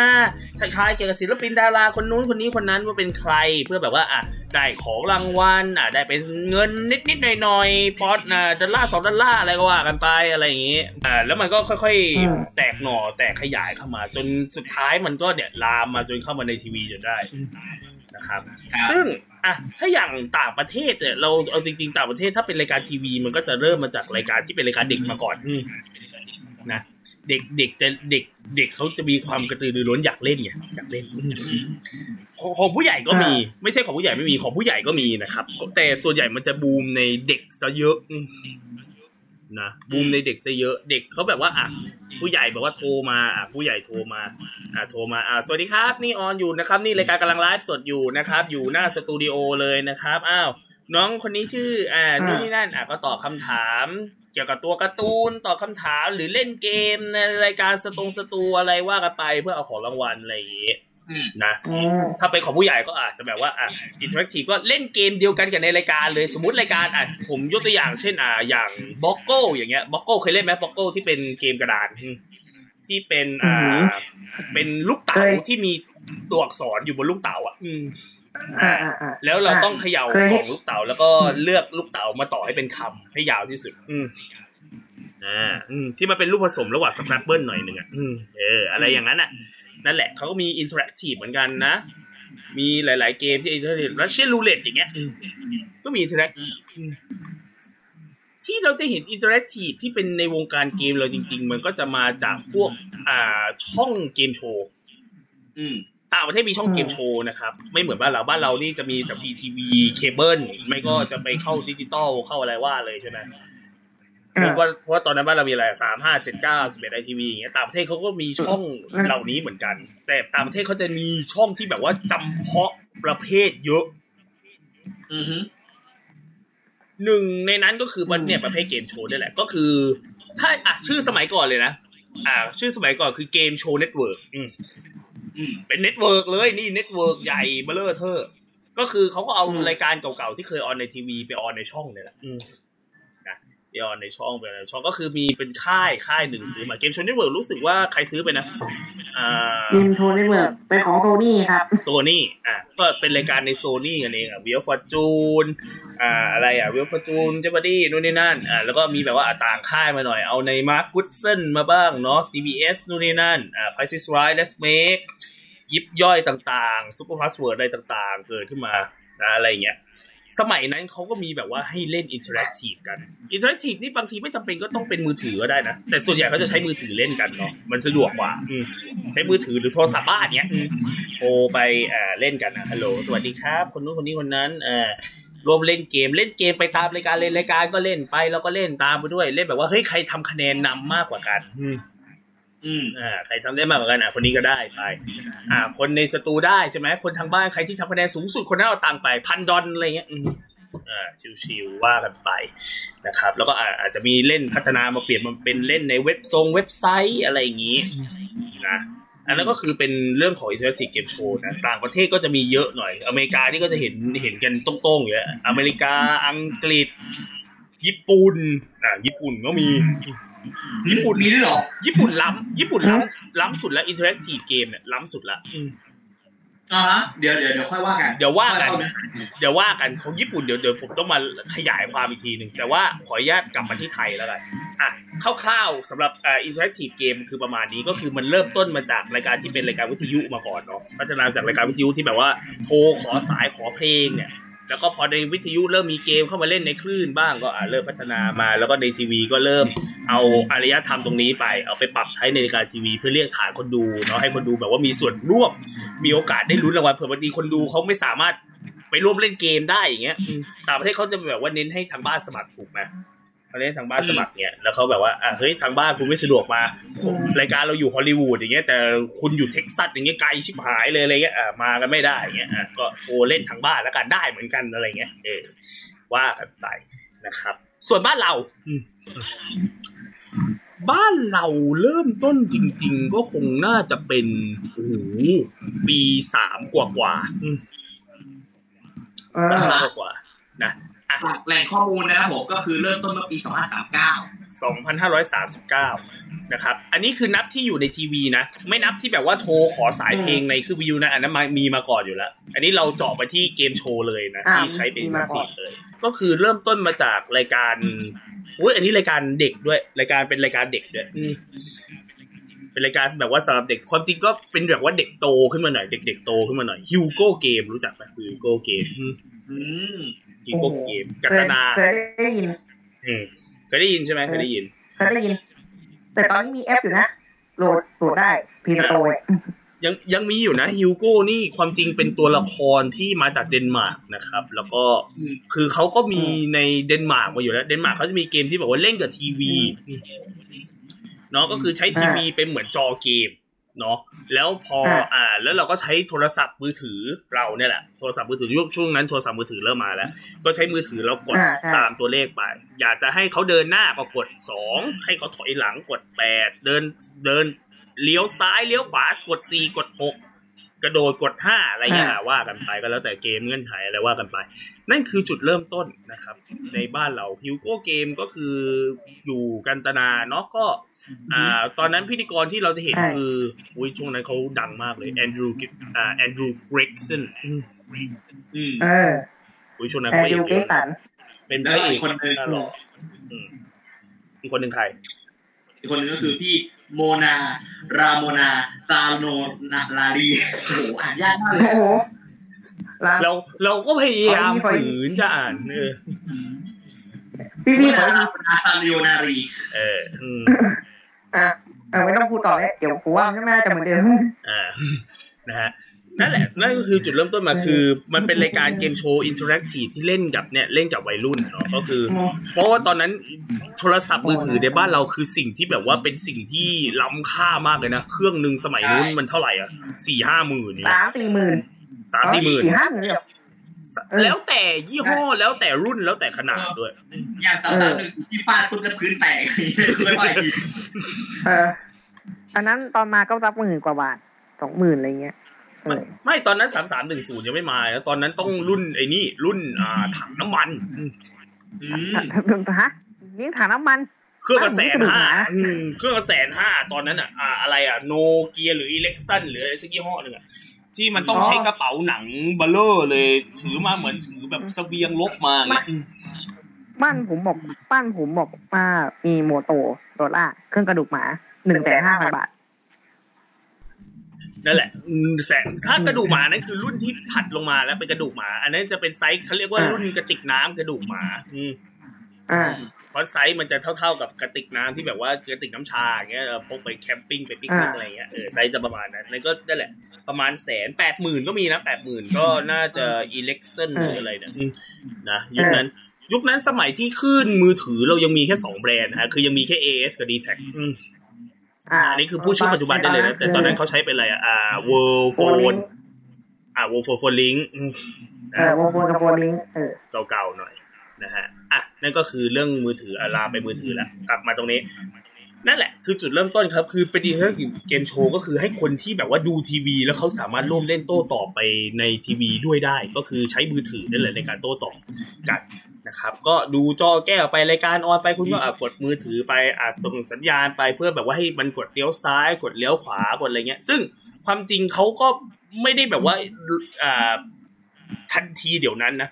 ทายเกี่ยวกับศิลปินดาราคนนู้นคนนี้คนนั้นว่าเป็นใครเพื่อแบบว่าอะได้ของรางวัลอะได้เป็นเงินนิดๆหน่อยๆปอดอะดอลลาร์สองดอลลาร์อะไรก็ว่ากันไปอะไรอย่างงี้อ่าแล้วมันก็ค่อยอืมๆแตกหน่อแตกขยายเข้ามา จนสุดท้ายมันก็เนี่ยลามมาจนเข้ามาในทีวีจนได้นะครับครับ ซึ่งอะถ้าอย่างต่างประเทศเนี่ยเราเอาจริง ๆ ต่างประเทศถ้าเป็นรายการทีวี มันก็จะเริ่มมาจากรายการที่เป็นรายการเด็กมาก่อนอืมนะเด็กเด็กจะเด็กเด็กเขาจะมีความกระตือรือร้นอยากเล่นไงอยากเล่นของของผู้ใหญ่ก็มี ไม่ใช่ของผู้ใหญ่ไม่มีของผู้ใหญ่ก็มีนะครับ แต่ส่วนใหญ่มันจะบูมในเด็กซะเยอะอืม นะบูมในเด็กซะเยอะเด็กเขาแบบว่าอะผู้ใหญ่แบบว่าโทรมาอะผู้ใหญ่โทรมาอ่าโทรมาอ่าสวัสดีครับ นี่ออนอยู่นะครับ นี่รายการกำลังไลฟ์สดอยู่นะครับ อยู่หน้าสตูดิโอเลยนะครับอ้าวน้องคนนี้ชื่ออ่านู่นนี่นั่นอะก็ตอบคำถามเกี่ยวกับตัวการ์ตูนตอบคำถามหรือเล่นเกมในรายการสตรงสตูอะไรว่ากันไปเพื่อเอาของรางวัลอะไรอย่างงี้อืม นะอืมถ้าเป็นของผู้ใหญ่ก็อาจจะแบบว่าอะ interactive ก็เล่นเกมเดียวกันกับในรายการเลยสมมติรายการอะผมยกตัวอย่างเช่นอ่าอย่าง Boggle อย่างเงี้ย Boggle เคยเล่นไหม Boggle ที่เป็นเกมกระดานอืมที่เป็นอ่าอือหือเป็นลูกเต๋าเคยที่มีตัวอักษรอยู่บนลูกเต๋าอะอืมอ่าอ่าอ่าแล้วเราต้องเขย่าเคยกล่องลูกเต๋าแล้วก็เลือกลูกเต๋ามาต่อให้เป็นคำให้ยาวที่สุด อืมอ่าอืมที่มันเป็นลูกผสมระหว่าง Scrabble หน่อยหนึ่งอะอืมเออ อะไรอย่างนั้นอะ นั่นแหละเขาก็มี interactive เหมือนกันนะ มีหลาย ๆ เกมที่ interactive Russian Roulette อย่างเงี้ยอืมก็มี interactive อืมที่เราจะเห็น interactive ที่เป็นในวงการเกมเราจริง ๆ มันก็จะมาจากพวกอ่าช่องเกมโชว์อืมต่างประเทศมีช่องเกมโชว์นะครับ ไม่เหมือนบ้านเราบ้านเรานี่จะมีจากทีทีวีเคเบิลไม่ก็จะไปเข้าดิจิตอลเข้าอะไรว่าเลยใช่ไหม เพราะว่าเพราะว่าตอนนั้นบ้านเรามีอะไรสามห้าเจ็ดเก้าสิบเอ็ดไอทีวีอย่างเงี้ยต่างประเทศเขาก็มีช่องเหล่านี้เหมือนกัน แต่ต่างประเทศเขาจะมีช่องที่แบบว่าจำเพาะประเภทเยอะอือฮึหนึ่งในนั้นก็คือมันเนี่ยประเภทเกมโชว์นี่แหละ ก็คือ ถ้าอะชื่อสมัยก่อนเลยนะอ่า ชื่อสมัยก่อนคือ Game Show Network อืมเป็น network เลยนี่ network ใหญ่เบลเลอร์เทอร์ ก็คือเขาก็เอาอืมรายการเก่าๆที่เคย on ในทีวีไป on ในช่องเนี่ยแหละ อืมนะไป on ในช่องไป on ในช่องก็คือมีเป็นค่ายค่ายหนึ่งซื้อมา Game Show Network รู้สึกว่าใครซื้อไปนะอ่า Game Show Networkเป็นของโซนี่ครับโซนี่อะก็เป็นรายการในโซนี่กันเองอะ Wheel of Fortune อ่าอะไรอะ Wheel of Fortune Jeopardy นู่นนี่นั่นอ่าแล้วก็มีแบบว่าอะต่างค่ายมาหน่อยเอาใน Mark Goodson มาบ้างเนาะ CBS นู่นนี่นั่นอ่า Price is Right Let's Make ยิบย่อยต่างๆ Super Password อะไรต่างๆ เกิดขึ้นมานะอะไรอย่างเงี้ย สมัยนั้นเขาก็มีแบบว่าให้เล่น interactive กัน interactive นี่บางทีไม่จำเป็นก็ต้องเป็นมือถือก็ได้นะ แต่ส่วนใหญ่เขาจะใช้มือถือเล่นกันเนาะมันสะดวกกว่าอืมใช้มือถือหรือโทรศัพท์บ้านเนี้ยอืมโทรไปอ่าเล่นกันนะฮัลโหลสวัสดีครับ คนนู้นคนนี้คนนั้นเอ่อรวมเล่นเกมเล่นเกมไปตามรายการเล่นรายการก็เล่นไปแล้วก็เล่นตามไปด้วยเล่นแบบว่าเฮ้ยใครทำคะแนนนำมากกว่ากัน อืมอืมอ่าใครทำได้มากกว่ากันอะคนนี้ก็ได้ไป อ่า คนในสตูได้ใช่ไหมคนทางบ้านใครที่ทำคะแนนสูงสุดคนนั้นเอาตังค์ไปพันดอลอะไรเงี้ยอืมอ่าชิวๆว่ากันไปนะครับ แล้วก็อ่าอาจจะมีเล่นพัฒนามาเปลี่ยนมาเป็นเล่นในเว็บทรงเว็บไซต์อะไรอย่างงี้นะอันนั้นก็คือเป็นเรื่องของ Interactive Game Show นะต่างประเทศก็จะมีเยอะหน่อย อเมริกานี่ก็จะเห็นเห็นกันตรงๆอยู่แล้วอเมริกาอังกฤษ ญี่ปุ่นอ่าญี่ปุ่นก็มี ญี่ปุ่นมีด้วยเหรอ ญี่ปุ่นล้ำญี่ปุ่นล้ำล้ำสุดแล้ว interactive game เนี่ยล้ำสุดละอืมอ่าฮะเดี๋ยวเดี๋ยวเดี๋ยวค่อยว่ากัน เดี๋ยวว่ากันค่อยเข้เนื้อหาเดี๋ยวว่ากันของญี่ปุ่นเดี๋ยวเดี๋ยวผมต้องมาขยายความอีกทีหนึ่งแต่ว่าขออนุญาตกลับมาที่ไทยแล้วกันอะคร่าวๆสำหรับอ่า interactive game คือประมาณนี้ก็คือมันเริ่มต้นมาจากรายการที่เป็นรายการวิทยุมาก่อนเนาะพัฒนาจากรายการวิทยุที่แบบว่าโทรขอสายขอเพลงเนี่ย แล้วก็พอในวิทยุเริ่มมีเกมเข้ามาเล่นในคลื่นบ้างก็อ่าเริ่มพัฒนามา แล้วก็ในทีวีก็เริ่มเอาอารยธรรมตรงนี้ไป เอาไปปรับใช้ในรายการทีวี เพื่อเรียกฐานคนดูเนาะให้คนดูแบบว่ามีส่วนร่วมมีโอกาสได้ลุ้นรางวัลเผื่อบางทีคนดูเขาไม่สามารถไปร่วมเล่นเกมได้อย่างเงี้ยต่างประเทศเขาจะแบบว่าเน้นให้ทางบ้านสมัครถูกไหม เขาเน้นทางบ้านสมัครเนี่ยแล้วเขาแบบว่าอะเฮ้ยทางบ้านคุณไม่สะดวกมารายการเราอยู่ฮอลลีวูดอย่างเงี้ยแต่คุณอยู่เท็กซัสอย่างเงี้ยไกลชิบหายเลยอะไรเงี้ยอะมากันไม่ได้อย่างเงี้ยอะก็โทรเล่นทางบ้านแล้วกันได้เหมือนกันอะไรเงี้ยเออว่ากันไปนะครับ ส่วนบ้านเราอืมบ้านเราเริ่มต้นจริง ๆ ก็คงน่าจะเป็นโอ้โหปีสามกว่ากว่าๆอืมเออสามกว่ากว่าๆนะจาก แหล่งข้อมูลนะครับผมก็คือเริ่มต้นเมื่อปี 2539 2,539 นะครับ อันนี้คือนับที่อยู่ในทีวีนะ ไม่นับที่แบบว่าโทรขอสายเพลงในคลื่นวิทยุนะ อันนั้นมามีมาก่อนอยู่แล้ว อันนี้เราเจาะไปที่เกมโชว์เลยนะอ่าที่ใช้เป็นมี interactive เลย ก็คือเริ่มต้นมาจากรายการอุ้ยอันนี้รายการเด็กด้วย รายการเป็นรายการเด็กด้วยอืมเป็นรายการแบบว่าสำหรับเด็กความจริงก็เป็นแบบว่าเด็กโตขึ้นมาหน่อยเด็กๆโตขึ้นมาหน่อย Hugo Game รู้จักไหม Hugo Game อืม Hugo Game เคยได้ยิน อืมเคยได้ยินใช่ไหมเคยได้ยินเคยได้ยิน แต่ตอนนี้มีแอปอยู่นะโหลดโหลดได้ Play Storeร์ยังยังมีอยู่นะ Hugo นี่ความจริงเป็นตัวละครที่มาจากเดนมาร์กนะครับ แล้วก็คือเขาก็มีในเดนมาร์กมาอยู่แล้วเดนมาร์กเขาจะมีเกมที่แบบว่าเล่นกับทีวีเนาะก็คือใช้ทีวีเป็นเหมือนจอเกม เนาะแล้วพออ่า แล้วเราก็ใช้โทรศัพท์มือถือเราเนี่ยแหละโทรศัพท์มือถือยุคช่วงนั้นโทรศัพท์มือถือเริ่มมาแล้ว ก็ใช้มือถือเรากดอ่าใช่ตามตัวเลขไป อยากจะให้เขาเดินหน้าก็กดสองให้เขาถอยหลังกดแปดเดินเดินเลี้ยวซ้ายเลี้ยวขวากดสี่กดหก กระโดดกดห้าอะไรเงี้ยว่ากันไปก็แล้วแต่เกมเงื่อนไขอะไรว่ากันไป นั่นคือจุดเริ่มต้นนะครับ ในบ้านเราฮิวโก้เกมก็คืออยู่กันตนาเนาะก็อ่าตอนนั้นพิธีกรที่เราจะเห็นใช่คืออุ้ยช่วงนั้นเขาดังมากเลยแอนดรูอ่าแอนดรูเกรกสันอืมเอออุ้ยช่วงนั้นแต่เขาเอยูกเกตันเป็นพแล้วระเออีกกคนหนึ่งน่าหล่ออืมอีกคนหนึ่งใครอีกคนหนึ่งก็คือพี่ โมนา ราโมนาซาโนนาลารีโอ้โหอ่านยากมากเลยโอ้โหลาเราเราก็พยายามขออีกฝืนจะอ่านเออพี่โมพี่ขนาอราอีกโมนาซาโนนารี เอออืมอะเออไม่ต้องพูดต่อเลยเดี๋ยวกูว่าไม่น่าจะเหมือนเดิม อ่านะฮะ นั่นแหละนั่นก็คือจุดเริ่มต้นมาคือ มันเป็นรายการเกมโชว์อินเทอร์แอคทีฟที่เล่นกับเนี่ยเล่นกับวัยรุ่นเนาะก็คือ เพราะว่าตอนนั้นโทรศัพท์มือถือในบ้านเราคือสิ่งที่แบบว่าเป็นสิ่งที่ล้ำค่ามากเลยนะ เครื่องหนึ่งสมัยนู้นมันเท่าไหร่อะสี่ห้าหมื่นเนี่ยสามสี่หมื่นสามสี่หมื่นสี่ห้าหมื่นเลยเหรอเออแล้วแต่ยี่ห้อแล้วแต่รุ่นแล้วแต่ขนาดด้วย อย่างสาวๆหนึ่งที่ฟาดปุ๊บแล้วพื้นแตกไม่ไหวอีกเอออันนั้นตอนมาก็รับหมื่นกว่าบาทสองหมื่นอะไรเงี้ยเอ ไม่อไม่ตอนนั้นสามสามหนึ่งศูนย์ยังไม่มาแล้วตอนนั้นต้องรุ่นไอ้นี่รุ่นอ่าถังน้ำมันอืมฮะนี่ถังน้ำมัน เครื่องละแสนห้าอะอืมเครื่องละแสนห้าตอนนั้นอะอ่าอะไรอะโนเกียหรืออิเล็กซันหรืออะไรสักยี่ห้อหนึ่งอะที่มันต้องอ๋อใช้กระเป๋าหนังเบลเลอร์เลย ถือมาเหมือนถือแบบเสบียงลบมาอย่างเงี้ยอืมบ้านผมบอกบ้านผมบอกว่ามีโมโตโดล่าเครื่องกระดูกหมาหนึ่งแสนห้าพันบาท นั่นแหละอืมแสนถ้ากระดูกหมานั่นคือรุ่นที่ถัดลงมาแล้วเป็นกระดูกหมา อันนั้นจะเป็นไซส์เขาเรียกว่าอ่ารุ่นกระติกน้ำกระดูกหมา อืมอ่าเพราะไซส์มันจะเท่าๆกับกระติกน้ำที่แบบว่ากระติกน้ำชาอย่างเงี้ยเออพกไปแคมปิ้งไปปิกนิกอ่าอะไรเงี้ยเออไซส์จะประมาณนั้นนั่นก็นั่นแหละ ประมาณแสนแปดหมื่นก็มีนะแปดหมื่นก็น่าจะอิเล็กเซนหรืออะไรเนี่ยอืมนะยุคนั้น ยุคนั้นสมัยที่ขึ้นมือถือเรายังมีแค่สองแบรนด์นะฮะคือยังมีแค่ AS กับ d t แทอืม อ่าอันนี้คือพูดชื่อปัจจุบันได้เลยนะแต่ตอนนั้นเขาใช้เป็นอะไรอะอ่า World โฟลิง Phone อ่า World Phone Phone Link อืมเออโวโฟนกับโฟลิงเออเก่าๆหน่อยนะฮะอะนั่นก็คือเรื่องมือถืออาลามไปมือถือแล้วกลับมาตรงนี้ นั่นแหละคือจุดเริ่มต้นครับคือเป็นดีเทอร์เกมโชว์ก็คือให้คนที่แบบว่าดูทีวี แล้วเขาสามารถร่วมเล่นโต้ตอบไปในทีวีด้วยได้ ก็คือใช้มือถือนั่นแหละในการโต้ตอบกัน นะครับ ก็ดูจอแก้วไปรายการออนไปคุณก็อะกดมือถือไปอะส่งสัญญาณไปเพื่อแบบว่าให้มันกดเลี้ยวซ้ายกดเลี้ยวขวากดอะไรเงี้ย ซึ่งความจริงเขาก็ไม่ได้แบบว่าอ่าทันทีเดี๋ยวนั้นนะ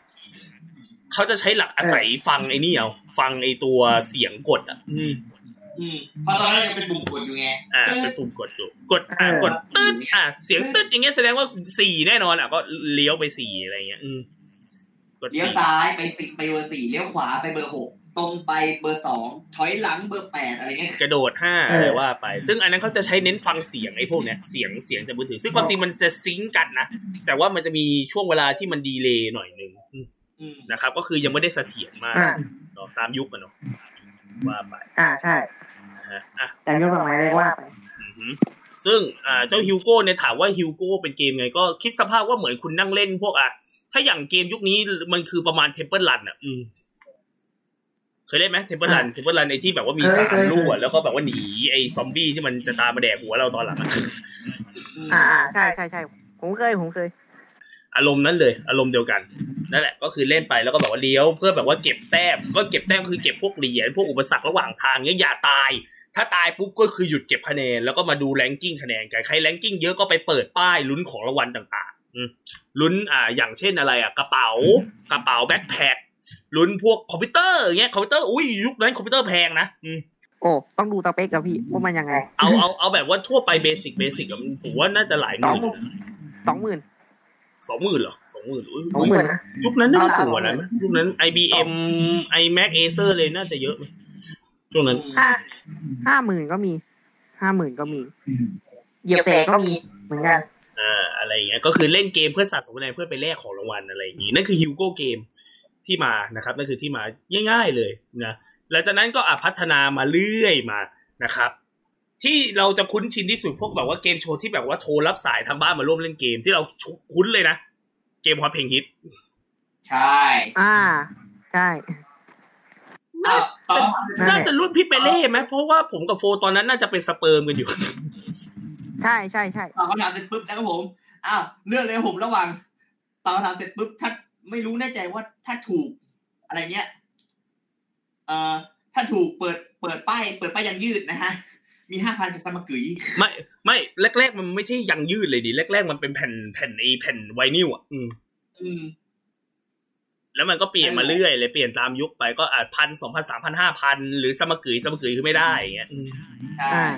เขาจะใช้หลักอาศัยฟังไอ้นี่เอาฟังไอ้ตัวเสียงกดอะ อืมอืมเพราะตอนนั้นยังเป็นปุ่มกดอยู่ไงอ่าเป็นปุ่มกดอยู่กดอ่ากดตึ๊ดอ่าเสียงตึ๊ดอย่างเงี้ยแสดงว่าสี่แน่นอนอะก็เลี้ยวไปสี่อะไรเงี้ย อืมกด เลี้ยวสี่ซ้ายไปสิไปเบอร์สี่เลี้ยวขวาไปเบอร์หกตรงไปเบอร์สองถอยหลังเบอร์แปดอะไรเงี้ยกระโดดห้าเออออะไรว่าไป ซึ่งอันนั้นเขาจะใช้เน้นฟังเสียงไอ้พวกเนี้ยเสียงเสียงจากมือถือ ซึ่งความจริงมันจะ sync กันนะ แต่ว่ามันจะมีช่วงเวลาที่มัน delay หน่อยหนึ่งอืมอืมนะครับ ก็คือยังไม่ได้เสถียรมากอ่าเนาะตามยุคกันเนาะว่าไปอ่าใช่นะฮะอะแต่ยุคสมัยเรียกว่าไปอือหือซึ่งอ่าเจ้า Hugo เนี่ยถามว่า Hugo เป็นเกมไงก็คิดสภาพว่าเหมือนคุณนั่งเล่นพวกอะ ถ้าอย่างเกมยุคนี้มันคือประมาณเทมเ l ิลรันอะ อืมเคยเล่นไหมเทมเ l ิลรันเทมเ l ิลรันไอที่แบบว่ามีสามลู่อะแล้วก็แบบว่าหนีไอซอมบี้ที่มันจะตามมาแดกหัวเราตอนหลังอะอ่าอ่าใช่ใช่ใช่ผมเคยผมเคย อารมณ์นั้นเลย อารมณ์เดียวกันนั่นแหละก็คือเล่นไปแล้วก็แบบว่าเลี้ยว เพื่อแบบว่าเก็บแต้มก็เก็บแต้มคือเก็บพวกเหรียญพวกอุปสรรคระหว่างทางเนี้ยอย่าตาย ถ้าตายปุ๊บก็คือหยุดเก็บคะแนนแล้วก็มาดู ranking คะแนนกันใคร ranking เยอะก็ไปเปิดป้ายลุ้นของรางวัลต่างๆอืม ลุ้นอ่าอย่างเช่นอะไรอะกระเป๋ากระเป๋า backpack ลุ้นพวกคอมพิวเตอร์อย่างเงี้ยคอมพิวเตอร์อุ้ยยุคนั้นคอมพิวเตอร์แพงนะอืมโอ้ต้องดูสเปคกับพี่ว่ามันยังไง เอาเอาเอาแบบว่าทั่วไปเบสิกเบสิกอะผมว่าน่าจะหลายหมื่นสองหมื่นสองหมื่นเหรอสองหมื่นอุ้ยสองหมื่นนะยุคนั้นน่าจะสูงกว่านั้นไหมยุคนั้น IBM iMac Acer เลยน่าจะเยอะไหมช่วงนั้นห้าห้าหมื่นก็มีห้าหมื่นก็มีเหยียบแต่ก็มีเหมือนกัน อ่าอะไรอย่างเงี้ยก็คือเล่นเกมเพื่อสะสมคะแนนเพื่อไปแลกของรางวัลอะไรอย่างงี้นั่นคือฮิวโก้เกมที่มานะครับนั่นคือที่มาง่าย ๆเลยนะหลังจากนั้นก็อะพัฒนามาเรื่อยมานะครับ ที่เราจะคุ้นชินที่สุดพวกแบบว่าเกมโชว์ที่แบบว่าโทรรับสายทางบ้านมาร่วมเล่นเกมที่เราคุ้นเลยนะ เกมฮอตเพลงฮิต ใช่ อ่า ใช่อ้าวตอนนั่นแหละน่าจะรุ่นพี่เปเล่ไหมเพราะว่าผมกับโฟตอนนั้นน่าจะเป็นสเปิร์มกันอยู่ ใช่ใช่ใช่ตอบคำถามเสร็จปุ๊บนะครับผมอ้าวเลือกเลยผมระหว่างตอบคำถามเสร็จปุ๊บถ้าไม่รู้แน่ใจว่าถ้าถูกอะไรเงี้ยเอ่อถ้าถูกเปิดเปิดป้ายเปิดป้ายยังยืดนะฮะมีห้าพันจากสมักกึยไม่ไม่แรก ๆ มันไม่ใช่ยังยืดเลยดิแรก ๆ มันเป็นแผ่นแผ่นไอแผ่นไวนิลอะอืมอืมแล้วมันก็เปลี่ยนมาเรื่อยเลยเปลี่ยนตามยุคไปก็อาจพันสองพันสามพันห้าพันหรือสมกึยสมกึยคือไม่ได้อย่างเงี้ยอืมใช่อ่า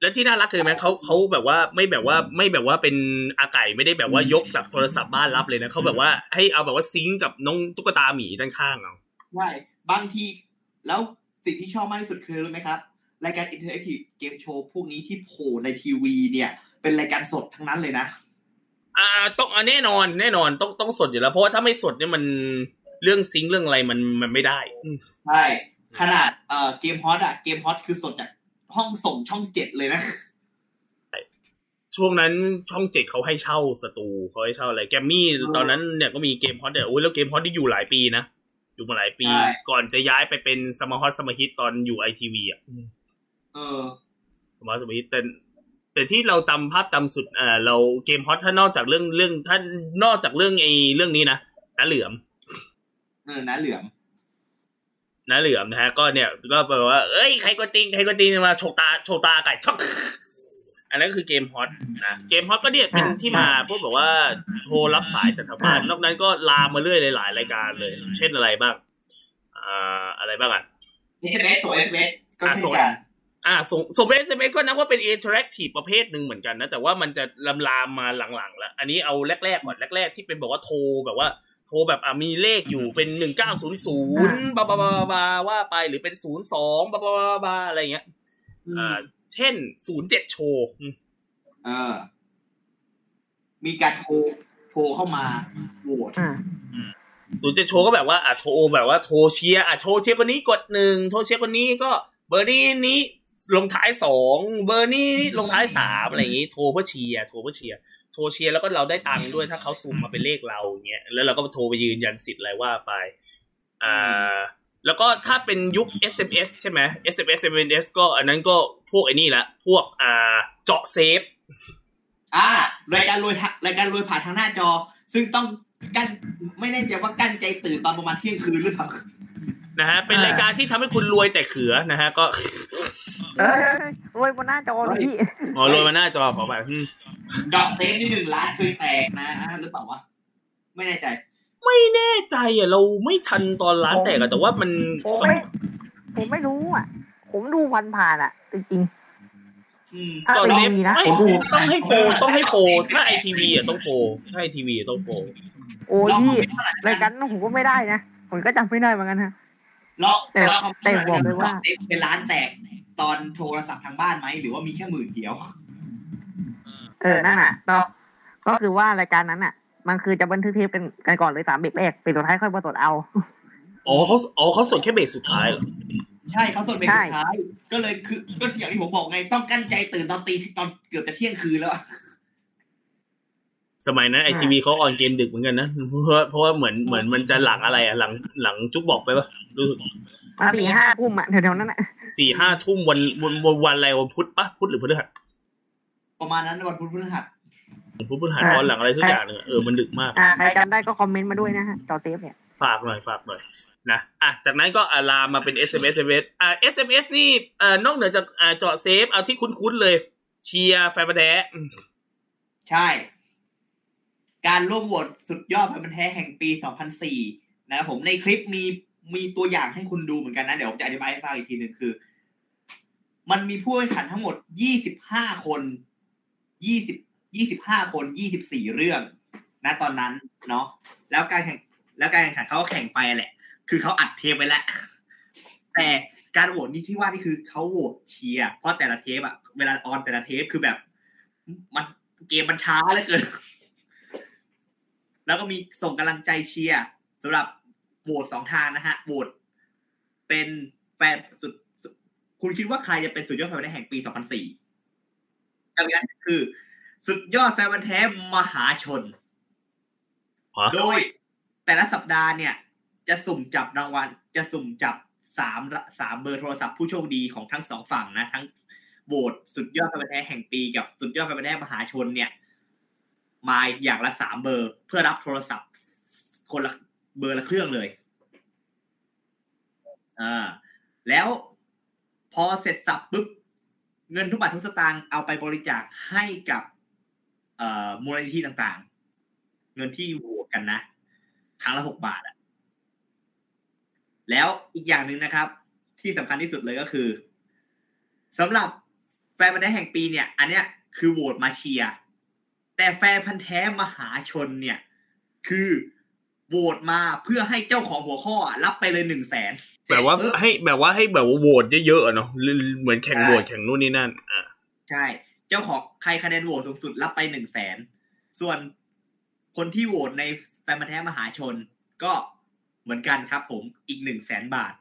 แล้วที่น่ารักคือไหมเขาเขาแบบว่าไม่แบบว่าไม่แบบว่าเป็นอาไก่ไม่ได้แบบว่ายกจากโทรศัพท์บ้านรับเลยนะเขาแบบว่าให้เอาแบบว่า sync กับน้องตุ๊กตาหมีด้านข้างเอาใช่บางทีแล้วสิ่งที่ชอบมากที่สุดคือรู้ไหมครับรายการ interactive เกมโชว์พวกนี้ที่โผล่ในทีวีเนี่ย เป็นรายการสดทั้งนั้นเลยนะ อ่าต้องอ่าแน่นอนแน่นอนต้องต้องสดอยู่แล้ว เพราะว่าถ้าไม่สดเนี่ยมันเรื่อง sync เรื่องอะไรมันมันไม่ได้อืมใช่ขนาดเอ่อเกมฮอตอะเกมฮอตคือสดจาก ห้องส่งช่องเจ็ดเลยนะ ช่วงนั้นช่องเจ็ดเขาให้เช่าสตูเขาให้เช่าอะไรแกมมี่อืมตอนนั้นเนี่ยก็มีเกมฮอตเนี่ยโอ้ยแล้วเกมฮอตที่อยู่หลายปีนะ อยู่มาหลายปีใช่ก่อนจะย้ายไปเป็นสมาร์ทฮอตสมาร์ทฮิตตอนอยู่ไอทีวีอะเออสมาร์ทสมาร์ทฮิตแต่แต่ที่เราจำภาพจำสุดอ่าเราเกมฮอตถ้านอกจากเรื่องเรื่องถ้านอกจากเรื่องไอ้เรื่องนี้นะน้าเหลือมเออนะเหลือม น้าเหลือมนะฮะก็เนี่ยก็แบบว่าเอ้ยใครกดติงใครกดติงมาโชว์ตาโชว์ตาไก่ช็อกอันนั้นคือเกมฮอตนะเกมฮอตก็เนี่ยเป็นที่มาพวกแบบว่าโทรรับสายจากทางบ้านนอกนั้นก็ลามมาเรื่อยหลายๆรายการเลย เช่นอะไรบ้างอ่าอะไรบ้างอะเอสเอสส่งเอสเอสก็อะเช่ส่นงกันอ่าส่งส่งเอสเอ็มก็นับว่าเป็นอินเทอร์แอคทีฟประเภทหนึ่งเหมือนกันนะแต่ว่ามันจะลำลามมาหลังๆแล้วอันนี้เอาแรกๆก่อนแรก ๆ ที่เป็นบอกว่าโทรแบบว่า โทรแบบอะมีเลขอยู่เป็นหนึ่งเก้าศูนย์ศูนย์บาบาบาบาว่าไปหรือเป็นศูนย์สองบาบาบาบาอะไรเงี้ยอือ่ามเช่นศูนย์เจ็ดโชว์เออมีการโทรโทรเข้ามาโหวตอ่าศูนย์เจ็ดโชว์ก็แบบว่าอะโทรแบบว่าโทรเชียร์อะโทรเชียร์คนนี้กดหนึ่งโทรเชียร์คนนี้ก็เบอร์นี้นี้ลงท้ายสองเบอร์นี้ลงท้ายสามอะไรอย่างงี้ โทรเพื่อเชียร์โทรเพื่อเชียร์โทรเชียร์แล้วก็เราได้ตังค์ด้วยถ้าเขาซูมมาเป็นเลขเราอย่างเงี้ยแล้วเราก็โทรไปยืนยันสิทธิ์อะไรว่าไป อ่า แล้วก็ถ้าเป็นยุค SMS ใช่ไหม SMS SMS ก็อันนั้นก็พวกไอ้นี่ละพวกอ่าเจาะเซฟอ่ารายการรวยทะรายการรวยผ่านทางหน้าจอ ซึ่งต้องกั้นไม่แน่ใจว่ากั้นใจตื่นตอนประมาณเที่ยงคืนหรือเปล่า นะฮะเป็นอ่ารรายการที่ทำให้คุณรวยแต่เขือนะฮะก็เออรวยบนหน้าจอเลยพี่อ๋อโรยมาหน้าจอขอไปอืมดอกเซฟนี่หนึ่งล้านเคยแตกนะหรือเปล่าวะไม่แน่ใจ ไม่แน่ใจอะเราไม่ทันตอนร้านแตกอะแต่ว่ามันผมไม่ผมไม่รู้อะ ผมดูวันผ่านๆอะ จริงอืมถ้าจอเป็นเซฟทีวีนะไม่ผมดูต้องให้โฟต้องให้โฟถ้าไอทีวีอะต้องโฟถ้าไอทีวีต้องโฟๆโอ้ยพี่รายการนั้นผมก็ไม่ได้นะผมก็จำไม่ได้เหมือนกันฮะ เราแต่เราแต่บอกเลยว่าดอกเซฟเป็นล้านแตกตอนโทรศัพท์ทางบ้านไหมหรือว่ามีแค่หมื่นเดียว เออนั่นน่ะก็ก็คือว่ารายการนั้นอะ มันคือจะบันทึกเทปกันกันก่อนเลยสามเบรกแรกเป็นสุดท้ายค่อยมาตรวจเอาอ๋อเขาอ๋อเขาสดแค่เบรกสุดท้ายเหรอใช่เขาส่วนเป็นใช่สุดท้าย ก็เลยคือก็อย่างที่ผมบอกไง ต้องกั้นใจตื่นตอนตีตอนเกือบจะเที่ยงคืนแล้วอะสมัยนั้นไอทีวีเขา on เกมดึกเหมือนกันนะเพราะว่าเพราะว่าเหมือนเหมือนมันจะหลังอะไรอะหลังหลังจุกบอกไปปะ รู้สึกมาสี่ห้าทุ่มอะแถวๆนั้นอะสี่ห้าทุ่มวันวันวันวันอะไรวันพุธปะพุธหรือพฤหัสประมาณนั้นวันพุธพฤหัสพุธพฤหัส on หลังอะไรสักอย่างหนึ่งอะเออมันดึกมากอ่าใครจำได้ก็คอมเมนต์มาด้วยนะฮะเจาะเซฟเนี่ยฝากหน่อยฝากหน่อยนะอะจากนั้นก็อาลามมาเป็น SMS SMS อ่า SMS นี่เอ่อนอกเหนือจากอ่าเจาะเซฟเอาที่คุ้นๆเลย เชียร์แฟนพันธุ์แท้อืมใช่ การร่วมโหวตสุดยอดแฟนพันธุ์แท้แห่งปี 2004 นะครับผมในคลิปมี มีตัวอย่างให้คุณดูเหมือนกันนะ เดี๋ยวผมจะอธิบายให้ฟังอีกทีหนึ่งคือ มันมีผู้แข่งขันทั้งหมด25คน20 25คน24เรื่องนะตอนนั้นเนาะแล้วการแข่งแล้วการแข่งขันเขาก็แข่งไปแหละ คือเขาอัดเทปไปแล้ว แต่การโหวตนี่ที่ว่านี่คือเขาโหวตเชียร์เพราะแต่ละเทปอะเวลาออนแต่ละเทปคือแบบ มันเกมมันช้าเหลือเกินแล้วก็มีส่งกำลังใจเชียร์สำหรับ โหวตสองทางนะฮะโหวตเป็นแฟนสุดสุด คุณคิดว่าใครจะเป็นสุดยอดแฟนพันธุ์แท้แห่งปี2004กับอีกอันคือ สุดยอดแฟนพันธุ์แท้มหาชนฮะโดยแต่ละสัปดาห์เนี่ย จะสุ่มจับรางวัล จะสุ่มจับสามสามเบอร์โทรศัพท์ผู้โชคดีของทั้งสองฝั่งนะ ทั้งโหวตสุดยอดแฟนพันธุ์แท้แห่งปีกับสุดยอดแฟนพันธุ์แท้มหาชนเนี่ยมาอย่างละสามเบอร์เพื่อรับโทรศัพท์คนละ เบอร์ละเครื่องเลยอ่าแล้วพอเสร็จสับปุ๊บเงินทุกบาททุกสตางค์เอาไปบริจาคให้กับเอ่อมูลนิธิต่างๆ เงินที่โหวตกันนะครั้งละหกบาทอะแล้วอีกอย่างหนึ่งนะครับ ที่สำคัญที่สุดเลยก็คือสำหรับแฟนพันธ์แท้แห่งปีเนี่ย อันเนี้ยคือโหวตมาเชียร์แต่แฟนพันธ์แท้มหาชนเนี่ย คือ โหวตมาเพื่อให้เจ้าของหัวข้ออะรับไปเลยหนึ่งแสนแบบว่าให้แบบว่าให้แบบว่าโหวตเยอะๆอะเนาะเหมือนแข่งโหวตแข่งนู่นนี่นั่นอ่าใช่ เจ้าของใครคะแนนโหวตสูงสุดรับไปหนึ่งแสนส่วนคนที่โหวตในแฟนพันธุ์แท้มหาชน ก็เหมือนกันครับ ผมอีกหนึ่งแสนบาท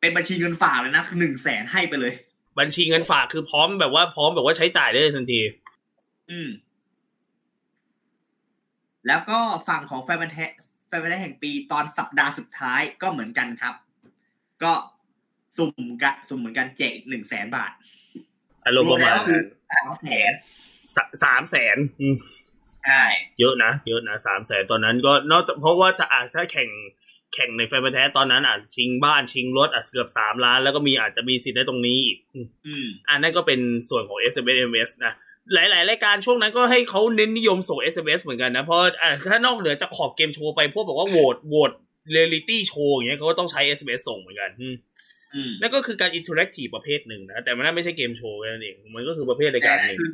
เป็นบัญชีเงินฝากเลยนะคือหนึ่งแสนให้ไปเลย บัญชีเงินฝากคือพร้อมแบบว่าพร้อมแบบว่าใช้จ่ายได้เลยทันที อืม แล้วก็ฝั่งของแฟนพันธุ์แท้แฟนพันธุ์แท้แห่งปีตอนสัปดาห์สุดท้ายก็เหมือนกันครับ ก็สุ่มกันสุ่มเหมือนกันแจกอีกหนึ่งแสนบาทอารมณ์ประมาณรวมแล้วคือสามแสนสะสามแสนอืมใช่เยอะนะเยอะนะสามแสนตอนนั้นก็นอกจากเพราะว่าถ้าอะถ้าแข่งแข่งในแฟนพันธุ์แท้ตอนนั้นอะชิงบ้านชิงรถอะเกือบสามล้าน แล้วก็มีอาจจะมีสิทธิ์ได้ตรงนี้อีก อืมอืมอันนั้นก็เป็นส่วนของ SMS MS นะ หลาย ๆ รายการช่วงนั้นก็ให้เขาเน้นนิยมส่ง SMS เหมือนกันนะ เพราะอะถ้านอกเหนือจากขอบเกมโชว์ไปพวกแบบว่าโหวตโหวตเรียลิตี้โชว์อย่างเงี้ยเขาก็ต้องใช้ SMS ส่งเหมือนกันอืมอืมนั่นก็คือการ interactive ประเภทหนึ่งนะ แต่มันนั่นไม่ใช่เกมโชว์แค่นั่นเอง มันก็คือประเภทรายการหนึ่งคือ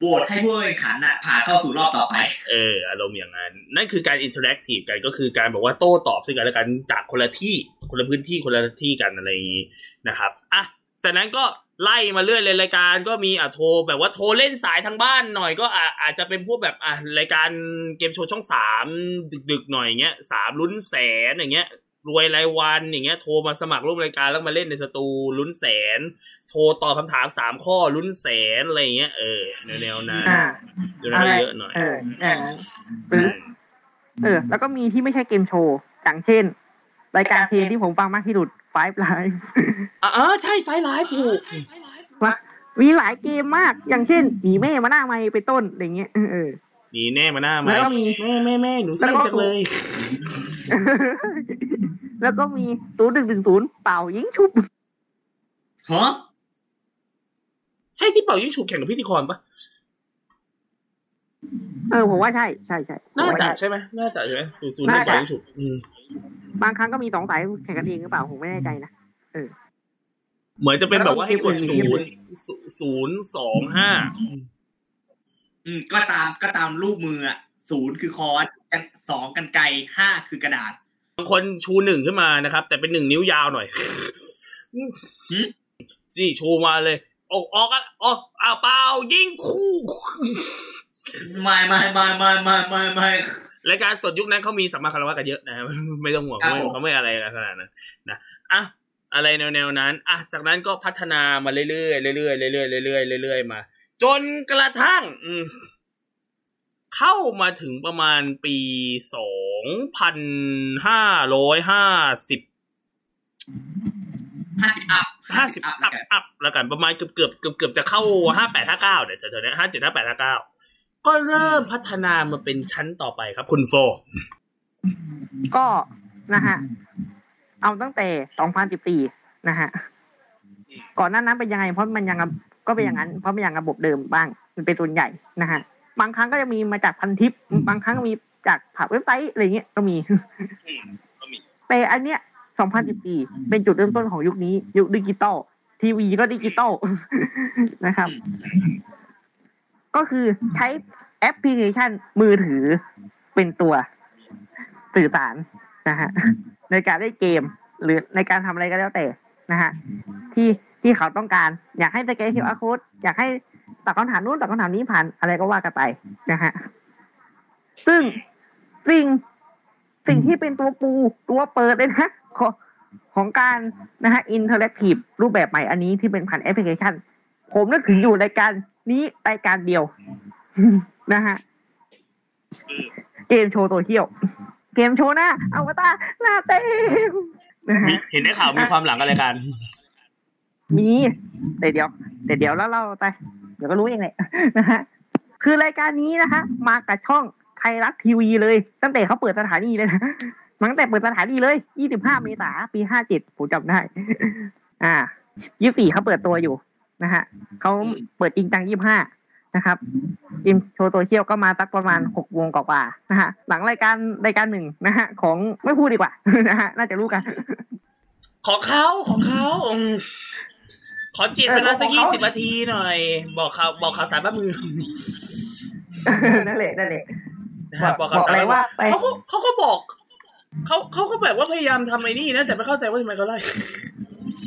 โหวตให้ผู้แข่งขันอะผ่านเข้าสู่รอบต่อไป เอออารมณ์อย่างนั้น นั่นคือการ interactive กันก็คือการบอกว่าโต้ตอบซึ่งกันและกันจากคนละที่คนละพื้นที่คนละที่กันอะไรอย่างนี้นะครับอะจากนั้นก็ ไล่มาเรื่อยเลยรายการก็มีอะโทรแบบว่าโทรเล่นสายทางบ้านหน่อยก็อะอาจจะเป็นพวกแบบอะรายการเกมโชว์ช่องสามดึกๆหน่อยอย่างเงี้ยสามลุ้นแสนอย่างเงี้ยรวยรายวันอย่างเงี้ยโทรมาสมัครร่วมรายการแล้วมาเล่นในสตูลุ้นแสน โทรตอบคำถามสามข้อลุ้นแสนอะไรอย่างเงี้ยเออแนวๆนั้นอ่าเดี๋ยวนั้นเยอะหน่อยเออเออหรือเออ แล้วก็มีที่ไม่ใช่เกมโชว์อย่างเช่น รายการเพลงที่ผมฟังมากที่สุด Five Live อะเออใช่ไฟไลฟ์ถูก มีหลายเกมมาก อย่างเช่นหนีแม่มาหน้าไม่เป็นต้นอะไรเงี้ยเออมีแน่มาหน้าไหมแล้วก็มีแม่แม่แม่หนูเส้นแล้วก็จังเลย แล้วก็มีศูนย์หนึ่งหนึ่งศูนย์เป่ายิงชุบฮะใช่ที่เป่ายิ่งฉุบแข่งกับพิธีกรปะเออผมว่าใช่ใช่ใช่น่าผมว่จะใช่ใช่ไหมน่าจะใช่ไหมศูนย์ศูนย์ที่เป่ายิ่งฉุบอืมบางครั้งก็มีสองสายแข่งกันเองหรือเปล่าผมไม่แน่ใจนะเหมือนจะเป็นแบบว่าให้กดแล้วก็ศูมีนย์ศูนย์สองห้าอืมก็ตามก็ตามรูปมืออะศูนย์คือคอนกันสองกันไกลห้าคือกระดาษบางคนชูหนึ่งขึ้นมานะครับ แต่เป็นหนึ่งนิ้วยาวหน่อยหืมนี่ชูมาเลยออกออกอะออกอ้าวเปล่ายิงคู่ไม่ไม่ไม่ไม่ไม่ไม่ไม่รายการสดยุคนั้นเขามีสัมมาคารวะกันเยอะนะ ไม่ต้องห่วงครับเขาไม่ผมเขาไม่อะไรกันขนาดนั้นนะอะ อะไรแนวๆนั้นอะจากนั้นก็พัฒนามาเรื่อยๆเรื่อยๆเรื่อยๆเรื่อยๆเรื่อยๆมา จนกระทั่งอืมเข้ามาถึงประมาณปีสองพันห้าร้อยห้าสิบห้าสิบอัพห้าสิบอัอัพพอัพแล้วกันประมาณเกือบเกือบเกือบเกือบจะเข้าห้าแปดห้าเก้าเนี่ยแถวๆเนี้ห้าเจ็ดห้าแปดห้าเก้าก็เริ่มพัฒนามาเป็นชั้นต่อไปครับคุณโฟ ก็นะฮะ เอาตั้งแต่2014นะฮะก่อนหน้านั้นเป็นยังไง เพราะมันยังก็เป็นอย่างนั้น เพราะมันยังระบบเดิมบ้างมันเป็นส่วนใหญ่นะฮะบางครั้งก็จะมีมาจากพันทิป บางครั้งก็มีจากผ่านเว็บไซต์อะไรเงี้ยก็มีก็มีแต่อันเนี้ย2014เป็นจุดเริ่มต้นของยุคนี้ ยุคดิจิตอลทีวีก็ดิจิตอลนะครับ ก็คือใช้แอปพลิเคชันมือถือเป็นตัวสื่อสารนะฮะ ในการเล่นเกม หรือในการทำอะไรก็แล้วแต่นะฮะที่ที่เขาต้องการ อยากให้สแกน QR code อยากให้ตอบคำถามนู้นตอบคำถามนี้ผ่านอะไรก็ว่ากันไปนะฮะซึ่งสิ่งสิ่งที่เป็นตัวปูตัวเปิดเลยนะของของการนะฮะ interactive รูปแบบใหม่อันนี้ที่เป็นผ่านแอปพลิเคชัน ผมนึกถึงอยู่รายการนี้รายการเดียวนะฮะเกมโชว์โซเชียล เกมโชว์หน้าอวตารหน้าเต็มนะฮะมีเห็นได้ข่าวมีความหลังอะไรกัน มีแต่เดี๋ยวแต่เดี๋ยวแล้วเราไป เดี๋ยวก็รู้เองแหละนะฮะคือรายการนี้นะคะมากับช่องไทยรัฐทีวีเลย ตั้งแต่เขาเปิดสถานีเลยนะมาตั้งแต่เปิดสถานีเลย 25 เมษาปี 57 ผมจำได้ อ่า 24เขาเปิดตัวอยู่นะฮะเขาเปิดจริงจัง 25 นะครับจิมโชว์โซเชียลก็มาสักประมาณ6วงกว่าๆนะฮะหลังรายการรายการหนึ่งนะฮะของไม่พูดดีกว่านะฮะน่าจะรู้กันของเขาของเขาอืมขอจีบเวลาสักเออของยี่เขาสิบนาทีหน่อย บอกข่าวบอกข่าวสารบ้านเมืองนั่นแหละนั่นแหละนะฮะบอกข่าวสารบอกเลยว่าไปเขาก็เขาก็บอกเขาเขาก็แบบว่าพยายามทำไอ้นี่นะแต่ไม่เข้าใจว่าทำไมเขาไล่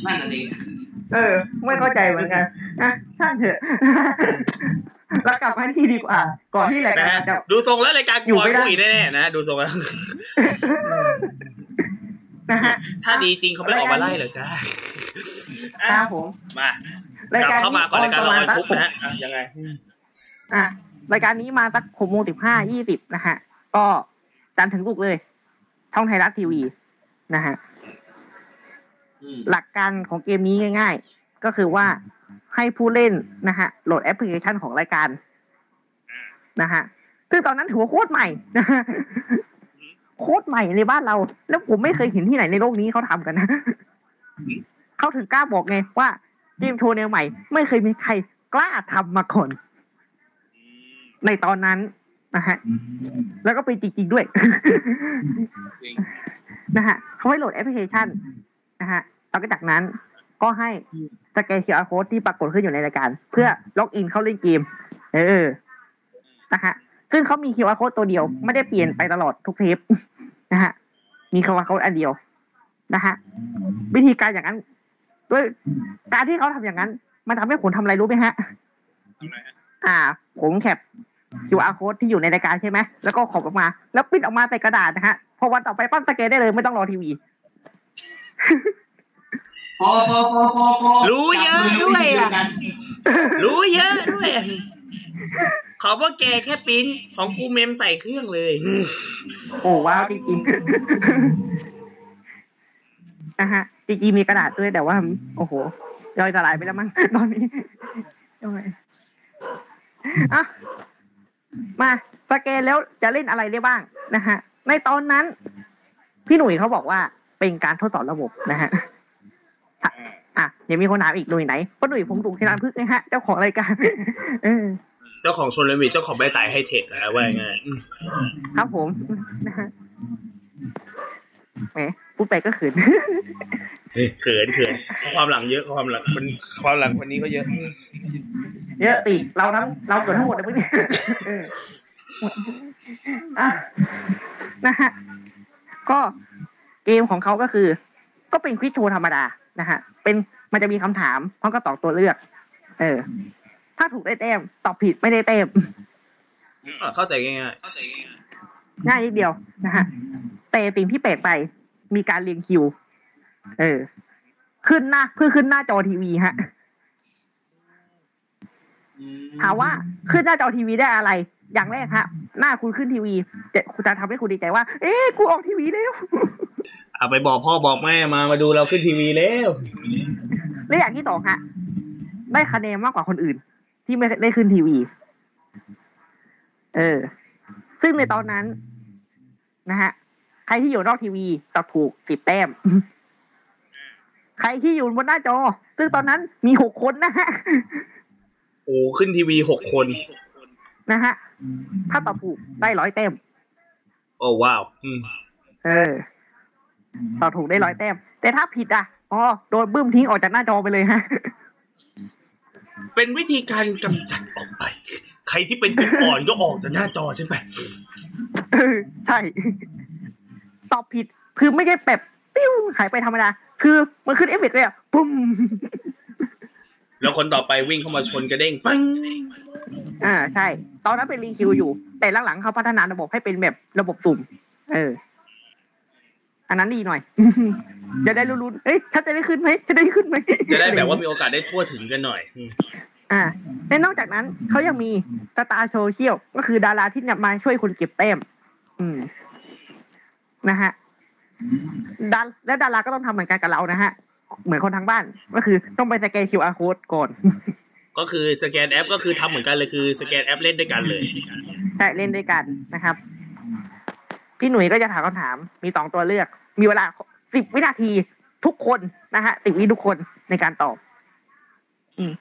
นั่นน่ะดิเออ ไม่เข้าใจเหมือนกันนะช่างเถอะ แล้วกลับมาที่ดีกว่า ก่อนที่รายนะการฮะจะดูทรงแล้วรายการอยู่กลัวไม่ได้คุยแน่ๆนะดูทรงแล้วนะฮะถ้าดีจริงเขาไม่ออกมาไล่เหรอจ้าครับผมมารายกลับการเข้ามาก่อนรายการเราออนทุกประนะมาณฮะอะยังไง อะรายการนี้มาสักหกโมงสิบห้ายี่สิบนะฮะ ก็จันทร์ถึงศุกร์เลยช่องไทยรัฐทีวีนะฮะอืมหลักการของเกมนี้ง่าย ๆ ก็คือว่า ให้ผู้เล่นนะฮะโหลดแอปพลิเคชันของรายการนะฮะซึ่งตอนนั้นถือว่าโคตรใหม่นะฮะโคตรใหม่ในบ้านเรา แล้วผมไม่เคยเห็นที่ไหนในโลกนี้เขาทำกันนะเขาถึงกล้าบอกไงว่าเกมโชว์แนวใหม่ ไม่เคยมีใครกล้าทำมาก่อนในตอนนั้นนะฮะแล้วก็เป็นจริงๆด้วยนะฮะเขาให้โหลดแอปพลิเคชันนะฮะแล้วก็จากนั้น ก็ให้สแกน QR code ที่ปรากฏขึ้นอยู่ในรายการ เพื่อล็อกอินเข้าเล่นเกม เออนะฮะซึ่งเขามี QR code ตัวเดียว ไม่ได้เปลี่ยนไปตลอดทุกเทปนะฮะมี QR code อันเดียวนะฮะวิธีการอย่างนั้น ด้วยการที่เขาทำอย่างนั้น มันทำให้ผมทำอะไรรู้ไหมฮะอ่า ผมแคป QR code ที่อยู่ในรายการใช่ไหมแล้วก็ขอบออกมา แล้วปริ้นออกมาใส่กระดาษนะฮะพอวันต่อไปปั้นสแกนได้เลยไม่ต้องรอทีวี พอพอพอพอพอรู้เยอะด้วยอะจับมือกันรู้เยอะด้วยอะขอว่าแกแค่ปริ้นของกูเมมใส่เครื่องเลย โอ้ว้าวจริงๆนะฮะจริงๆมีกระดาษด้วยแต่ว่า โอ้โหย่อยสลายไปแล้วมั้งตอนนี้โอ้ยอะมาสแกนแล้วจะเล่นอะไรได้บ้างนะฮะในตอนนั้น พี่หนุ่ยเขาบอกว่าเป็นการทดสอบระบบนะฮะถ อะเดี๋ยวมีคนถามอีกหน่วยไหนป้าหนุ่ยพงสุขชนานพึกษ์นะฮะ เจ้าของรายการเออเจ้าของชนเลยมีเจ้าของใบไตให้เทคอะว่าง่ายๆอืมครับผมนะฮะแหมพูดไปก็ขืนเฮ้ยเขินเขินความหลังเยอะความหลังคนความหลังคนนี้ก็เยอะอืมเยอะติเราทั้งเราเกิดทั้งหมดเลยพวกนี้เอออะนะฮะก็เกมของเขาก็คือ ก็เป็นควิดโชว์ธรรมดา นะฮะเป็นมันจะมีคำถามพร้อมก็ตอบตัวเลือก เออ ถ้าถูกได้แต้มตอบผิดไม่ได้แต้มอะเข้าใจง่ายง่ายนิดเดียวนะฮะแต่สิ่งที่แปลกไป มีการเรียงคิว เออ ขึ้นหน้าเพื่อขึ้นหน้าจอทีวีฮะถามว่าขึ้นหน้าจอทีวีได้อะไร อย่างแรกฮะ หน้าคุณขึ้นทีวี จะจะทำให้คุณดีใจว่า เอ๊ะกูออกทีวีแล้วๆ เอาไปบอกพ่อบอกแม่มามาดูเราขึ้นทีวีแล้วและอย่างที่สองฮะได้คะแนนมากกว่าคนอื่น ที่ไม่ได้ขึ้นทีวี เออ ซึ่งในตอนนั้น นะฮะ ใครที่อยู่นอกทีวีตอบถูกสิบแต้ม ใครที่อยู่บนหน้าจอ ซึ่งตอนนั้นมีหกคนนะฮะโอ้ขึ้นทีวีหกคน นะฮะ ถ้าตอบถูกได้ร้อยแต้ม โอ้ว้าวอืมเออ ตอบถูกได้ร้อยแต้ม แต่ถ้าผิดอะอ๋อโดนบึ้มทิ้งออกจากหน้าจอไปเลยฮะ เป็นวิธีการกำจัดออกไป ใครที่เป็นจุดอ่อนก็ออกจากหน้าจอใช่ไหมเออใช่ ตอบผิดคือไม่ใช่แบบปิ้วหายไปธรรมดา คือมันขึ้นเอฟเฟกต์เลยอะปุ้มแล้วคนต่อไปวิ่งเข้ามาชนกระเด้งปังอ่าใช่ ตอนนั้นเป็นเรียงคิวอยู่ แต่หลังๆเขาพัฒนาระบบให้เป็นแบบระบบสุ่ม เออ อันนั้นดีหน่อยจะได้รู้ๆเอ้ยฉันจะได้ขึ้นไหมจะได้ขึ้นไหมจะได้แบบว่ามีโอกาสได้ทั่วถึงกันหน่อยอืมอ่าและนอกจากนั้นเขายังมี star social ก็คือดาราที่จะมาช่วยคุณเก็บแต้ม อืม นะฮะดาและดาราก็ต้องทำเหมือนกันกับเรานะฮะ เหมือนคนทางบ้าน ก็คือต้องไปสแกน QR code ก่อน ก็คือสแกนแอปก็คือทำเหมือนกันเลยคือสแกนแอปเล่นด้วยกันเลยใช่เล่นด้วยกันนะครับ พี่หนุ่ยก็จะถามคำถาม มีสองตัวเลือก มีเวลาสิบวินาทีทุกคนนะฮะสิบวิทุกคนในการตอบ อืม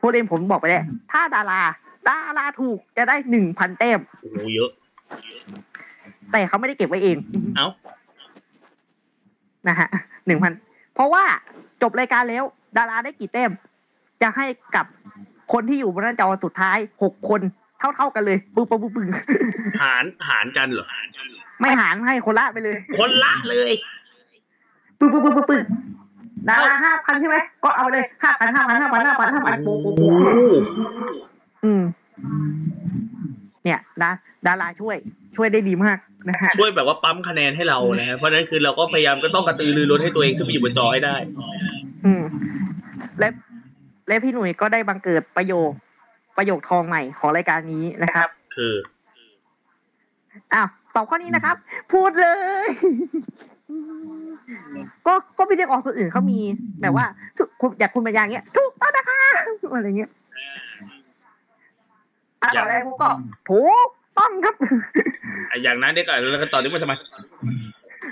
ผู้เล่นผมบอกไปแล้วถ้าดารา ดาราถูกจะได้หนึ่งพันแต้มโอ้โหเยอะ แต่เขาไม่ได้เก็บไว้เอง เอ้า นะฮะหนึ่งพัน เพราะว่าจบรายการแล้ว ดาราได้กี่แต้ม จะให้กับคนที่อยู่บนหน้าจอสุดท้ายหกคน เท่าเท่าๆกันเลยปึ๊บปึ๊บปึ๊บปึ๊บหารหารกันเหรอไม่หารให้คนละไปเลย คนละเลยปึ๊บปึ๊บปึ๊บปึ๊บปึ๊บดาราห้าพันใช่ไหมก็เอาไปเลยห้าพันห้าพันห้าพันห้าพันห้าพันโป๊ะโป๊ะโอ้โป๊ะโหอืม เนี่ยดาดาราช่วย ช่วยได้ดีมากนะฮะช่วยแบบว่าปั๊มคะแนนให้เรานะเพราะฉะนั้นคือเราก็พยายามก็ต้องกระตือรือร้นให้ตัวเองขึ้นไปอยู่บนจอให้ได้ อืม และและพี่หนุ่ยก็ได้บังเกิดประโยค ประโยคทองใหม่ของรายการนี้นะครับ คืออ้าวตอบข้อนี้นะครับ พูดเลย ก็ก็พี่เด็กออกคนอื่นเขามีแบบว่าทุกคุณอยากคุณมายางเงี้ยถูกต้องนะคะอะไรเงี้ยอะตอนแรกผมก็ถูกต้องครับอะอย่างนั้นเด็กก่อนแล้วก็ต่อที่มันทำไม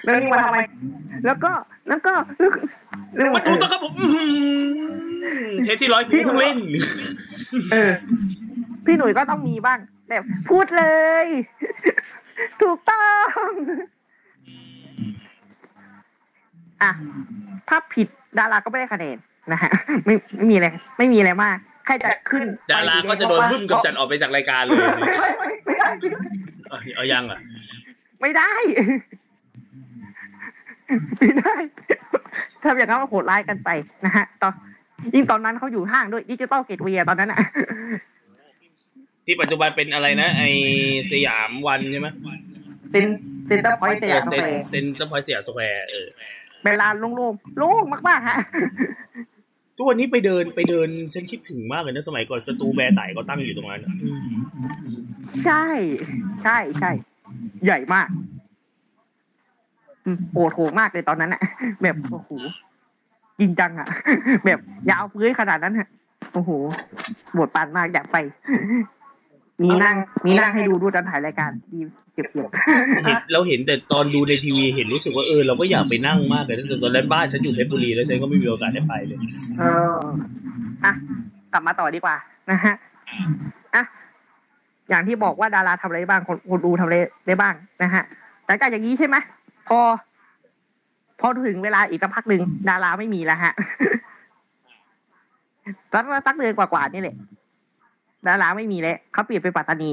แล้วนี่มาทำไมแล้วก็แล้วก็แล้วก็แล้วมาถูกต้องครับผมอื้อหือ เทสที่ร้อยคือเพิ่งเล่นเออพี่หนุ่ยก็ต้องมีบ้างแบบพูดเลย ถูกต้อง อะ ถ้าผิดดาราก็ไม่ได้คะแนนนะฮะไม่ไม่มีอะไรไม่มีอะไรมาก ใครจะขึ้น ดาราก็จะโดนบึ้มกำจัดออกไปจากรายการเลยไม่ไม่ไม่ไม่ได้เอาเอายังอะ ไม่ได้ ไม่ได้ทำอย่างนั้นมาโหดร้ายกันไปนะฮะตอน ยิ่งตอนนั้นเขาอยู่ห้างด้วยดิจิตอลเกตเวียตอนนั้นอะที่ปัจจุบันเป็นอะไรนะ ไอสยามวันใช่ไหมเซนเซนเตอร์พอยต์สยามสเซแคนวร์เซนเตอร์พอยต์สยามสแควร์เออเวลาโล่งๆโล่งมากๆฮะทุกวันนี้ไปเดินไปเดินฉันคิดถึงมากเลยนะสมัยก่อนสตูแบร์ไต่ก็ตั้งอยู่ตรงนั้นอะอืมใช่ ใช่ใช่ใหญ่มากอืมโอดโหมากเลยตอนนั้นอะแบบโอ้โห จริงจังอะแบบยาวเฟื้อยขนาดนั้นฮะโอ้โหบทปานมากอยากไป มีนั่งมีนั่งให้ดูดูตอนถ่ายรายการดีเก็บเกี่ยวเห็นเราเห็นแต่ตอนดูในทีวีเห็นรู้สึกว่าเออเราก็อยากไปนั่งมากเลยแต่ตอนนั้นบ้านฉันอยู่เพชรบุรีแล้วฉันก็ไม่มีโอกาสได้ไปเลยเอออะกลับมาต่อดีกว่านะฮะอะอย่างที่บอกว่าดาราทำอะไรได้บ้างคนคนดูทำอะไรได้บ้างนะฮะหลังจากอย่างนี้ใช่ไหมพอ พอถึงเวลาอีกสักพักหนึ่งดาราไม่มีแล้วฮะสักสักเดือนกว่าๆนี่แหละดาราไม่มีแล้วเขาเปลี่ยนเป็นปัตตานี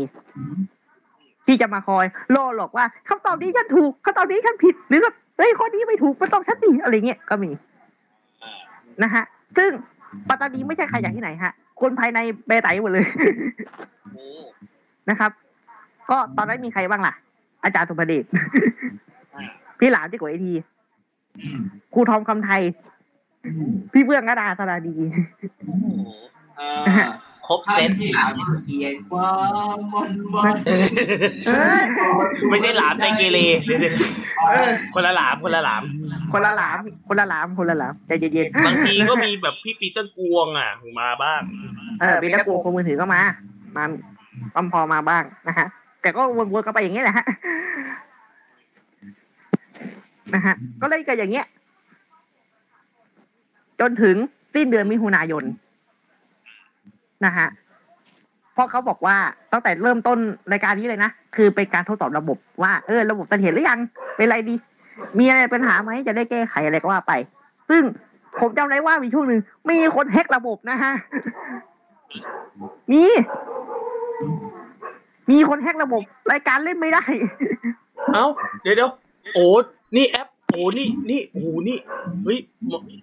ที่จะมาคอยล่อหลอกว่าคำตอบนี้ฉันถูกคำตอบนี้ฉันผิด หรือเฮ้ยข้อนี้ไม่ถูกมันต้องฉันดีอะไรเงี้ยก็มีนะฮะ ซึ่งปัตตานีไม่ใช่ใครอย่างที่ไหนฮะ คนภายในเบไตหมดเลยนะครับ ก็ตอนนั้นมีใครบ้างล่ะ อาจารย์สุภเดชพี่หลามที่กว่าไอที ครูทอมคำไทย พี่เบื้องกระดาสราดีเออครบเซตที่หาเกียรติความมันวันเออไม่ใช่หลามใจเกเรเดี๋ยวๆคนละหลามคนละหลาม คนละหลาม คนละหลามคนละหลามใจเย็นๆบางทีก็มีแบบพี่ปีเตอร์กวงอะมาบ้าง เออเป็นนักโกงคนมือถือก็มา มาปั๊มพอมาบ้างนะฮะแต่ก็วนๆกันไปอย่างนี้ยแหละฮะ นะฮะก็เลยเกิดอย่างเงี้ย จนถึงสิ้นเดือนมิถุนายนนะฮะเพราะเขาบอกว่าตั้งแต่เริ่มต้นรายการนี้เลยนะ คือเป็นการทดสอบระบบว่าเออระบบเสถียรหรือยัง เป็นไรดี มีอะไรปัญหาไหมจะได้แก้ไขอะไรก็ว่าไป ซึ่งผมจำได้ว่ามีช่วงหนึ่งมีคนแฮกระบบนะฮะมีมีคนแฮกระบบ รายการเล่นไม่ได้ เอ้า เดี๋ยวเดี๋ยว โอ้นี่แอปโอ้นี่นี่โอ้นี่เฮ้ย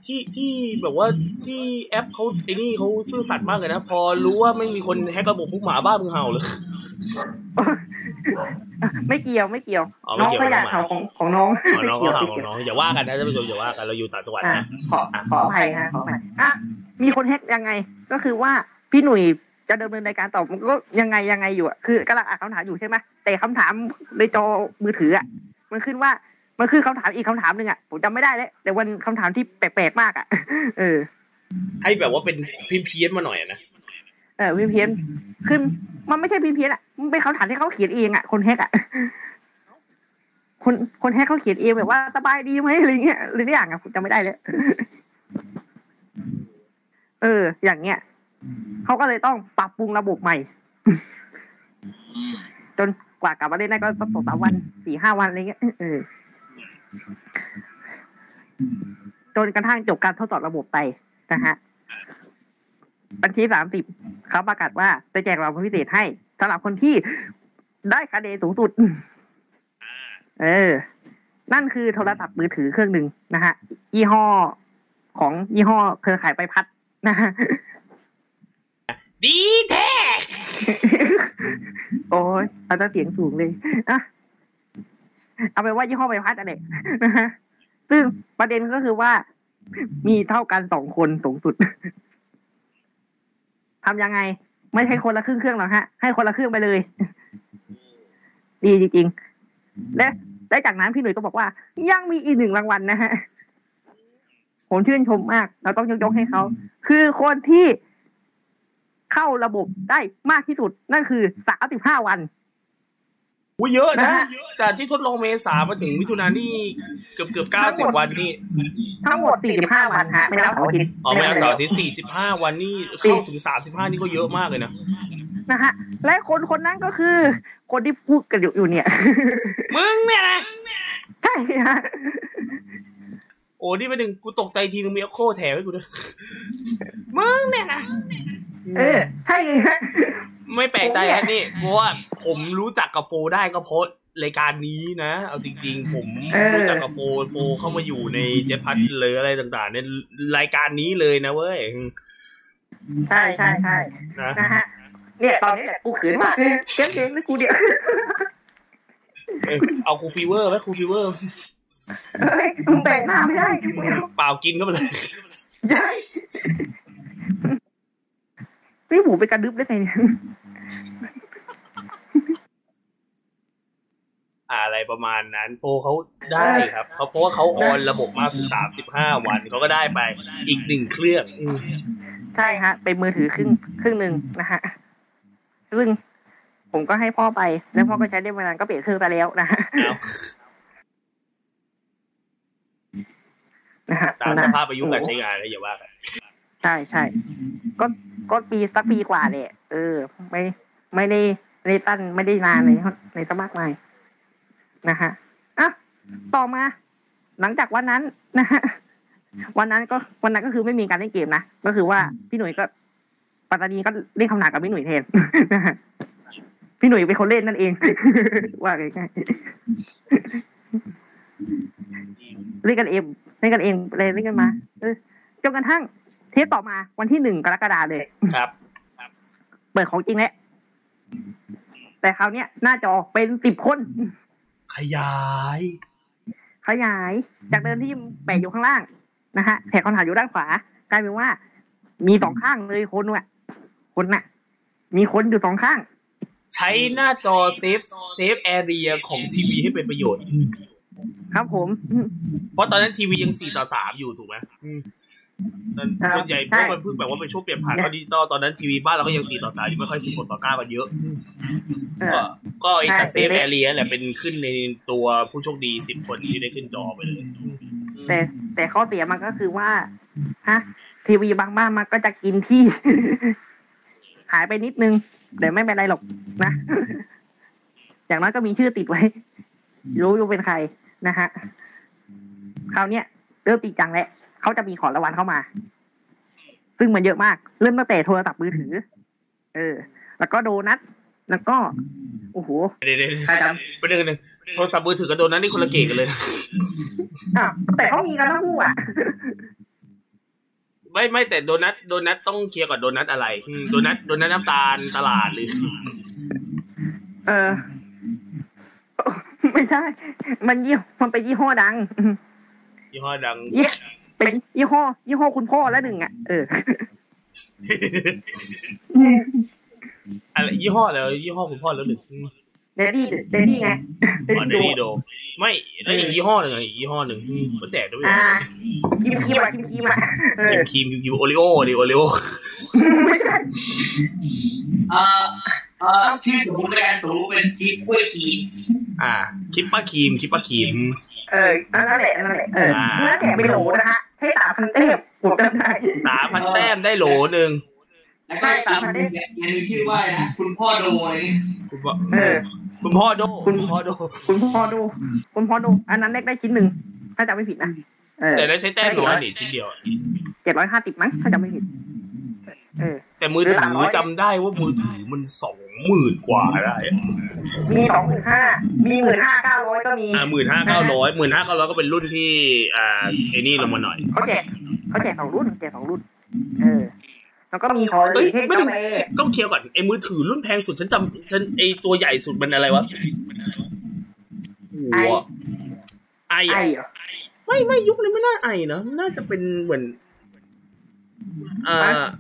ที่ที่แบบว่าที่แอปเขาไอ้นี่เขาซื่อสัตย์มากเลยนะพอรู้ว่าไม่มีคนแฮกระบบพวกหมาบ้ามึงเห่าเลยไม่เกี่ยวไม่เกี่ยวอ๋อไม่น้องเกี่ยวก็อยากไม่เห่าเกี่ยวของของน้องอ๋อน้องไม่ก็เกี่ยวเห่าไม่ของเกี่ยวน้องอย่าว่ากันนะท่านผู้ชมอย่าว่ากันเราอยู่ต่างจังหวัดอะนะขอขออภัยฮะขออภัยอะมีคนแฮกยังไงก็คือว่าพี่หนุ่ยจะดำเนินรายการต่อมันก็ยังไงยังไงอยู่อะคือกำลังอ่านคำถามอยู่ใช่ไหมแต่คำถามในจอมือถืออะ มันขึ้นว่ามันคือคำถามอีกคำถามหนึ่งอะผมจำไม่ได้แล้วแต่วันคำถามที่แปลกๆมากอะเออ ให้แบบว่าเป็นพิมพ์เพี้ยนมาหน่อยอะนะเออพิมพ์เพี้ยนขึ้นมันไม่ใช่พิมพ์เพี้ยนอะมันเป็นคำถามที่เขาเขียนเองอะคนแฮกอะคนคนแฮกเขาเขียนเองแบบว่าสบายดีไหมอะไรเงี้ยหรืออย่างอะผมจำไม่ได้เลยเออ อย่างเงี้ยเขาก็เลยต้องปรับปรุงระบบใหม่จน กว่ากลับมาเล่นได้ก็สักสองสามวันสี่ห้าวันอะไรเงี้ยเออจนกระทั่งจบการทดสอบระบบไปนะฮะบัญชีสามสิบเขาประกาศว่าจะแจกรางวัลพิเศษให้สำหรับคนที่ได้คะแนนสูงสุด เออ นั่นคือโทรศัพท์มือถือเครื่องหนึ่งนะฮะยี่ห้อของยี่ห้อเครือข่ายไปพัดนะฮะดีแท้ โอ้ยเอาแต่เสียงสูงเลยอะเอาไปว่ายี่ห้อใบพัดอะไรนะฮะซึ่งประเด็นก็คือว่า มีเท่ากันสองคนสูงสุดทำยังไง ไม่ใช่คนละครึ่งเครื่องหรอกฮะ ให้คนละครึ่งไปเลย ดีจริงๆและและจากนั้นพี่หนุ่ยก็บอกว่า ยังมีอีกหนึ่งรางวัลนะฮะผมชื่นชมมาก เราต้องยกยกให้เขา คือคนที่ เข้าระบบได้มากที่สุด นั่นคือสามสิบห้าวันอุ้ยเยอะนะนะฮะจากที่ทดลองเมษามาถึงมิถุนายนนี่เกือบเกือบเก้าสิบวันนี่ ทั้งหมด45วันฮะไม่นับเสาร์อาทิตย์อ๋อไม่เอาเสาร์อาทิตย์สี่สิบห้าวันนี่เข้าถึงสามสิบห้านี่ก็เยอะมากเลยนะนะฮะและคนคนนั้นก็คือ คนที่พูดกันอยู่อยู่เนี่ย มึงเนี่ยนะใช่ฮะโอ้นี่ไปหนึ่งกูตกใจทีนึงมีเอ็กโคแถมให้กูด้วยมึงเนี่ยนะ เออใช่ฮะไม่แปลกใจครับนี่เพราะว่าผมรู้จักกับโฟได้ก็เพราะรายการนี้นะ เอาจริง ๆ ผมเออรู้จักกับโฟโฟเข้ามาอยู่ในแจ็กพอตเลยอะไรต่างๆในรายการนี้เลยนะเว้ยใช่ใช่ใช่นะนะฮะเนี่ยตอนนี้แหละกูขืนมากเลยเก่งเก่งเลยกูเดียวเออเอาคูฟีเวอร์ไหมคูฟีเวอร์เฮ้ยมึงแบ่งหน้าไม่ได้ไม่เอาเปล่ากินเข้าไปเลย ใช่นี่หมูไปกระดึบได้ไงเนี่ยอะไรประมาณนั้นโฟเขาได้ครับเขาเพราะว่าเขาออนระบบมาสุดสามสิบห้าวันเขาก็ได้ไปอีกหนึ่งเครื่องอืมใช่ฮะเป็นมือถือครึ่งครึ่งหนึ่งนะฮะซึ่งผมก็ให้พ่อไป แล้วพ่อก็ใช้ได้ไม่นานก็เปลี่ยนเครื่องไปแล้วนะฮะเอานะฮะตามสภาพอายุการใช้งานแล้วอย่าว่ากันใช่ใช่ก็ ก็ปีสักปีกว่าเลยเออ ไม่ไม่ได้ไม่ได้ตั้นไม่ได้นานเลยในสมากมายนะฮะอะต่อมา หลังจากวันนั้นนะฮะวันนั้นก็วันนั้นก็คือไม่มีการเล่นเกมนะก็คือว่าพี่หนุ่ยก็ปัตตานีก็เล่นคำหนักกับพี่หนุ่ยแทนนะฮะพี่หนุ่ยเป็นคนเล่นนั่นเอง ว่าง่ายๆเล่นกันเองเล่นกันเองเลยเล่นกันมาเออจนกระทั่ง เทปต่อมาวันที่หนึ่งกรกฎาเลยครับ เปิดของจริงแล้วแต่คราวเนี้ยหน้าจอเป็นสิบคน ขยาย ขยาย จากเดิมที่แปะอยู่ข้างล่างนะฮะแถบคำถามอยู่ด้านขวากลายเป็นว่า มีสองข้างเลยคนน่ะคนน่ะ มีคนอยู่สองข้าง ใช้หน้าจอ safe safe area ของทีวีให้เป็นประโยชน์ ครับผม เพราะตอนนั้นทีวียังสี่ต่อสามอยู่ถูกไหมอืมตอนครับ ส่วนใหญ่ใช่ราะมันเพิ่งแบบว่าเป็นช่วงเปลี่ยนผ่านเข้าดิจิตอลตอนนั้นทีวีบ้านเราก็ยังสี่ต่อสามอยู่ไม่ค่อยสิบต่อเก้ากันเยอะเอก็อก็ไอ้ใช่แต่เซฟเล็แอกเรียแหละเป็นขึ้นในตัวผู้โชคดีสิบคนที่ได้ขึ้นจอไปเลย แต่แต่ข้อเสียมันก็คือว่าฮะทีวีบางบ้านมันก็จะกินที่ หายไปนิดนึงแต่ไม่เป็นไรหรอกนะ อย่างน้อยก็มีชื่อติดไว้ รู้อยู่เป็นใครนะฮะคราวเนี้ยเริ่มจริงจังแล้ว เขาจะมีของรางวัลเข้ามา ซึ่งมันเยอะมาก เริ่มตั้งแต่โทรศัพท์มือถือ เออ แล้วก็โดนัทแล้วก็โอ้โหเดี๋ยวเดี๋ยวใครจประเด็นหนึ่งโทรศัพท์มือถือกับโดนนั้นนี่คนละเกตกันเลยนะำอะแต่เขามีกันทั้งคู่อะไม่ไม่แต่โดนัทโดนัทต้องเคลียร์ก่อนโดนัทอะไรอืมโดนัทโดนัทน้ำตาลตลาดหรือ เออ ไม่ใช่ มันยี่มันเป็นยี่ห้อดัง ยี่ห้อดังยี่ เป็นยี่ห้อ ยี่ห้อคุณพ่อแล้วหนึ่งอะเอออะไรยี่ห้ออะไรวะยี่ห้อคุณพ่อแล้วหนึ่งอืมเดดดี้เดดดี้ไงเดดอ๋อเดดี้นี่โด ไม่แล้วอีกยี่ห้อหนึ่งอะอีกยี่ห้อหนึ่งอืมก็แจกด้วยอ่าคิมคิมอะคิมคิมอะเอคิอมครีมคิมครีมโอริโอดิโอริโอไม่ใช่เอ่อเอ่อชื่อสมมติแล้วกันสมมติเป็นจิ๊บกล้วยขีดอ่า คิปป้าครีมคิปป้าครีม เออนั่นแหละนั่นแหละเอออ่านั่นแหละเป็นโหลนะฮะให้สามพันเต้มผมจำได้สามพันแต้มได้โหลหนึ่งแล้วก็อีกอันหนึงเนี่ยอันหนึงชื่อว่าอะไรนะคุณพ่อโดอะไรนี่คุณพ่อเออคุณพ่อโดคุณคุณพ่อโดคุณพ่อดูคุณพ่อดูอันนั้นแรกได้ชิ้นหนึ่งถ้าจำไม่ผิดนะเออแต่ได้ใช้แต้มน้อยนี่ชิ้นเดียวอะเจ็ดร้อยห้าสิบมั้งถ้าจำไม่ผิดเออแต่มือถืหรือสามร้ออยจำได้ว่ามือถือมันสอง หมื่นกว่าได้อะมีสองหมื่นห้ามีหมื่นห้าเก้าร้อยก็มีอ่าหมื่นห้าเก้าร้อยหมื่นห้าเก้าร้อยก็เป็นรุ่นที่อ่าไอ้นี่ลงมาหน่อยเขาแจกเขาแจกสองรุ่นแจกสองรุ่น เออแล้วก็มีคอเอ้ยเทศไม่กาถึงแฟต้องเคลียร์ก่อนไอ้มือถือรุ่นแพงสุดฉันจำฉันไอ้ตัวใหญ่สุดมันอะไรวะหัวไอไออะเหรอไม่ไม่ยุคนี้ไม่น่าไอนะน่าจะเป็นเหมือนอ่า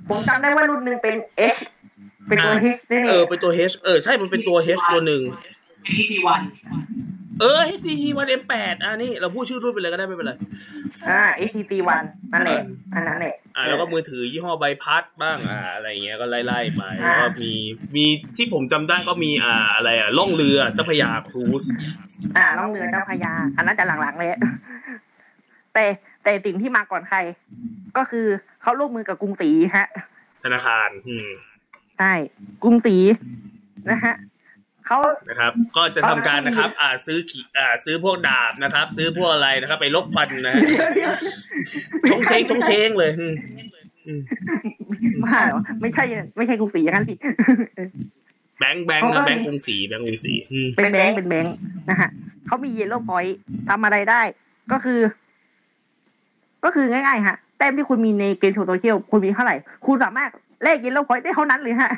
ผมจำได้ว่ารุ่นหนึ่งเป็นเอช เป็นตัวอ่าเฮนี่เออ เป็นตัว H เออ ใช่ มันเป็นตัว H ตัวหนึ่งเป็นที่ซีวันเออ HTC One M8 อะนี่ เราพูดชื่อรุ่นไปเลยก็ได้ไม่เป็นไร อ่า ATC วันนั่นแหละ อันนั้นแหละ อ่า แล้วก็มือถือยี่ห้อใบพัดบ้าง อ่า อะไรเงี้ย ก็ไล่ๆไปอ่าแล้วก็มี มีที่ผมจำได้ก็มี อ่า อะไรอะ ล่องเรือเจ้าพระยาครูซอ่า ล่องเรือเจ้าพระยา อันนั้นจะหลังๆเลย แต่แต่สิ่งที่มาก่อนใคร ก็คือเขาร่วมมือกับกรุงศรีฮะ ธนาคาร อืม ใช่กรุงศรีนะฮะเขานะครับ ก็จะทำการนะครับ อ่าซื้อขีอ่า ซื้อพวกดาบนะครับ ซื้อพวกอะไรนะครับ ไปลบฟันนะฮะชงเชงชงเชงเลยอืมอืมมาเหรอไม่ใช่ ไม่ใช่กรุงศรีอย่างนั้นสิแบงค์แบงค์เขาก็นะแบงค์กรุงศรีแบงค์กรุงศรีอืมเป็นแบงค์เป็นแบงค์นะฮะเขามี Yellow Pointทำอะไรได้ ก็คือ ก็คือง่ายๆฮะแต้มที่คุณมีในเกมโชว์โซเชียลคุณมีเท่าไหร่ คุณสามารถ แลก Yellow Point ได้เท่านั้นเลยฮะ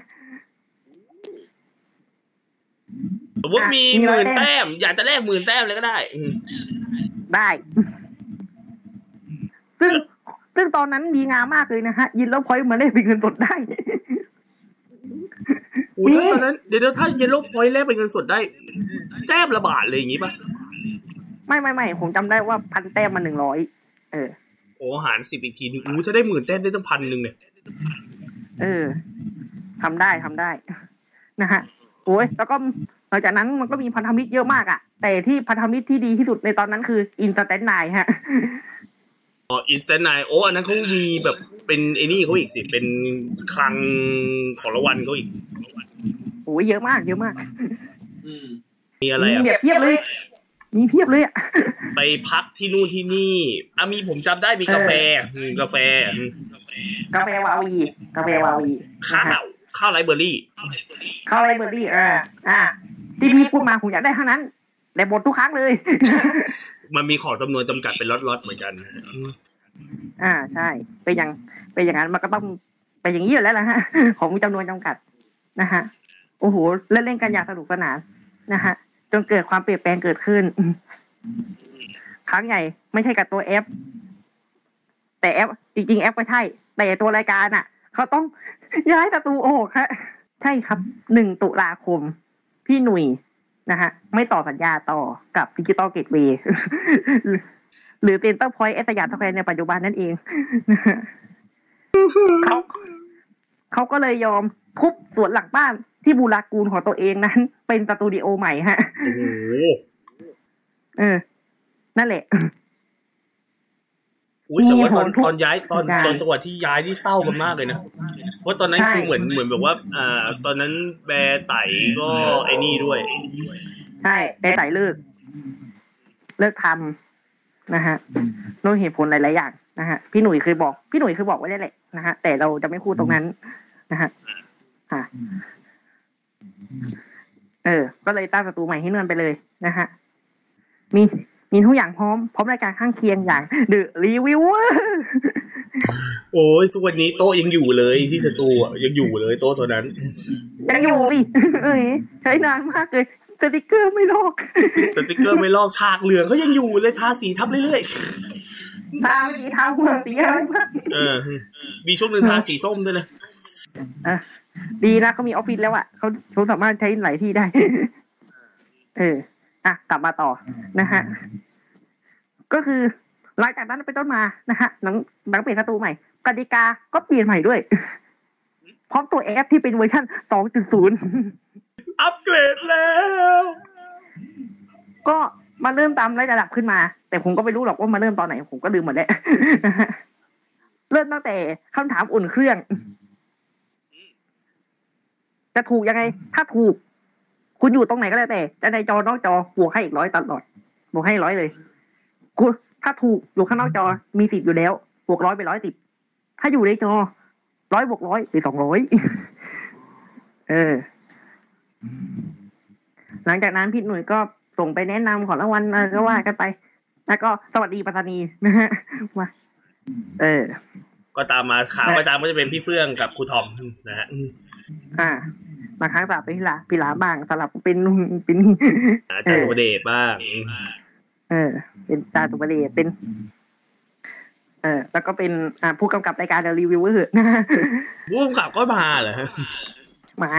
สมมติมีอะมีหร้อยมื่นแต้แต้มมอยากจะแลกหมื่นแต้มเลยก็ได้ อืมได้ ซึ่งซึ่งตอนนั้นดีงามมากเลยนะฮะ ยินแล้วพอยต์มาเล่นเป็นเงินสดได้ โอ้ถ้าตอนนั้นเดี๋ยวเดี๋ยวถ้า Yellow Point แลกเป็นเงินสดได้ แต้มละบาทเลยอย่างงี้ป่ะ ไม่ไม่ไม่ผมจำได้ว่าพันแต้มมาหนึ่งร้อยเออ โอ้หารสิบอีกทีนึงอู้ถ้าได้หมื่นแต้มได้ตั้งพันหนึ่งเนี่ย เออทำได้ทำได้นะฮะโอ้ยแล้วก็หลังจากนั้นมันก็มีพันธมิตรเยอะมากอะแต่ที่พันธมิตรที่ดีที่สุดในตอนนั้นคืออินสแตนไนฮะอ๋ออินสแตนไนโอ้อันนั้นเขามีแบบเป็นไอ้นี่เขาอีกสิเป็นคลังของรางวัลเขาอีกโอ้ยเยอะมาก เยอะมาก อืมมีอะไรมีอะแบบเพียบเลย มีเพียบเลยอะไปพักที่นู่นที่นี่อะมีผมจำได้มีกาแฟอืมกาแฟอืมกาแฟวาวีกาแฟวาวีข้าวข้าวไรเบอร์รี่เข้าไลเบอรี่อ่าอ่าที่พี่พูดมาผมอยากได้เท่านั้นแต่หมดทุกครั้งเลย มันมีของจำนวนจำกัดเป็นล็อตๆเหมือนกันอืมอ่าใช่เป็นอย่างเป็นอย่างนั้นมันก็ต้องเป็นอย่างนี้อยู่แล้วนะฮะของมีจำนวนจำกัดนะฮะโอ้โหเล่นเล่นกันอย่างสนุกสนานนะฮะ จนเกิดความเปลี่ยนแปลงเกิดขึ้น ครั้งใหญ่ ไม่ใช่กับตัวแอป แต่แอป จริง ๆ แอปก็ใช่ แต่ตัวรายการอะ เขาต้องย้ายประตูออกฮะใช่ครับหนึ่งตุลาคม พี่หนุ่ยนะฮะ ไม่ต่อสัญญาต่อกับ Digital Gateway หรือ Center Point เอสยามสแควร์ในปัจจุบันนั่นเองเขาเขาก็เลยยอมทุบสวนหลังบ้าน ที่บูรากูลของตัวเองนั้น เป็นสตูดิโอใหม่ฮะโอ้โหเออ นั่นแหละอุ้ยแต่ว่าตอนมีโหนทุกตอนย้ายตอนการตอนจังหวะที่ย้ายที่เศร้ากันมากเลยนะเพราะตอนนั้นใช่คือเหมือนเหมือนแบบว่า อ่า ตอนนั้นแบร์ไต่ก็ไอ้นี่ด้วยใช่ไอ้ไต่เลิก เลิกทำนะฮะด้วยเหตุผลหลายๆอย่างนะฮะพี่หนุ่ยเคยบอก พี่หนุ่ยเคยบอกไว้ได้แหละนะฮะแต่เราจะไม่พูดตรงนั้นนะฮะค่ะ เออ ก็เลยตั้งศัตรูใหม่ให้เนื่อนไปเลยนะฮะ มีมีทุกอย่างพร้อมพร้อมรายการข้างเคียงอย่างเดอะรีวิวโอ้ยทุกวันนี้โต๊ะยังอยู่เลยที่สตูอะยังอยู่เลยโต๊ะตัวนั้น ยังอยู่ดิเอ้ยใช้นานมากเลยสติกเกอร์ไม่ลอกสติกเกอร์ไม่ลอกฉากเหลืองก็ยังอยู่เลยทาสีทับเรื่อยทางสีทางเมืองสีอะไรมากๆเออมีช่วงหนึ่งทาสีส้มด้วยนะอะ ดีนะเขามีออฟฟิศแล้วอะเขาเขาสามารถใช้หลายที่ได้ เออ อะ กลับมาต่อนะฮะ ก็คือหลังจากนั้นเป็นต้นมานะฮะหนังหนังเปลี่ยนการ์ตูนใหม่กติกาก็เปลี่ยนใหม่ด้วยพร้อมตัวแอปที่เป็นเวอร์ชัน2.0 อัปเกรดแล้ว ก็มาเริ่มตามไล่ระดับขึ้นมา แต่ผมก็ไม่รู้หรอกว่ามาเริ่มตอนไหน ผมก็ลืมหมดแล้ว เริ่มตั้งแต่คำถามอุ่นเครื่อง จะถูกยังไง ถ้าถูก คุณอยู่ตรงไหนก็แล้วแต่ จะในจอนอกจอบวกให้อีกร้อยตลอดบวกให้ร้อยเลย คุณถ้าถูกอยู่ข้างนอกจอมีสิบอยู่แล้วบวกร้อยไปร้อยสิบถ้าอยู่ในจอร้อยบวกร้อยเป็นสองร้อยเออ หลังจากนั้นพี่หนุ่ยก็ส่งไปแนะนำของรางวัลอะไรก็ว่ากันไป แล้วก็สวัสดีปัตตานีนะฮะมาเออ ก็ตามมาขาประจำก็จะเป็นพี่เฟื่องกับครูทอมนะฮะอ่าบางครั้งสลับเป็นพี่หลาพี่หลาบ้างสลับเป็นนู่นเป็นนี่อาจารย์สุเดชบ้าง เออ เป็นตาตุบเดชเป็น เออ แล้วก็เป็นอ่าผู้กำกับรายการ The Reviewer นะฮะผู้กำกับก็มาเหรอฮะหมา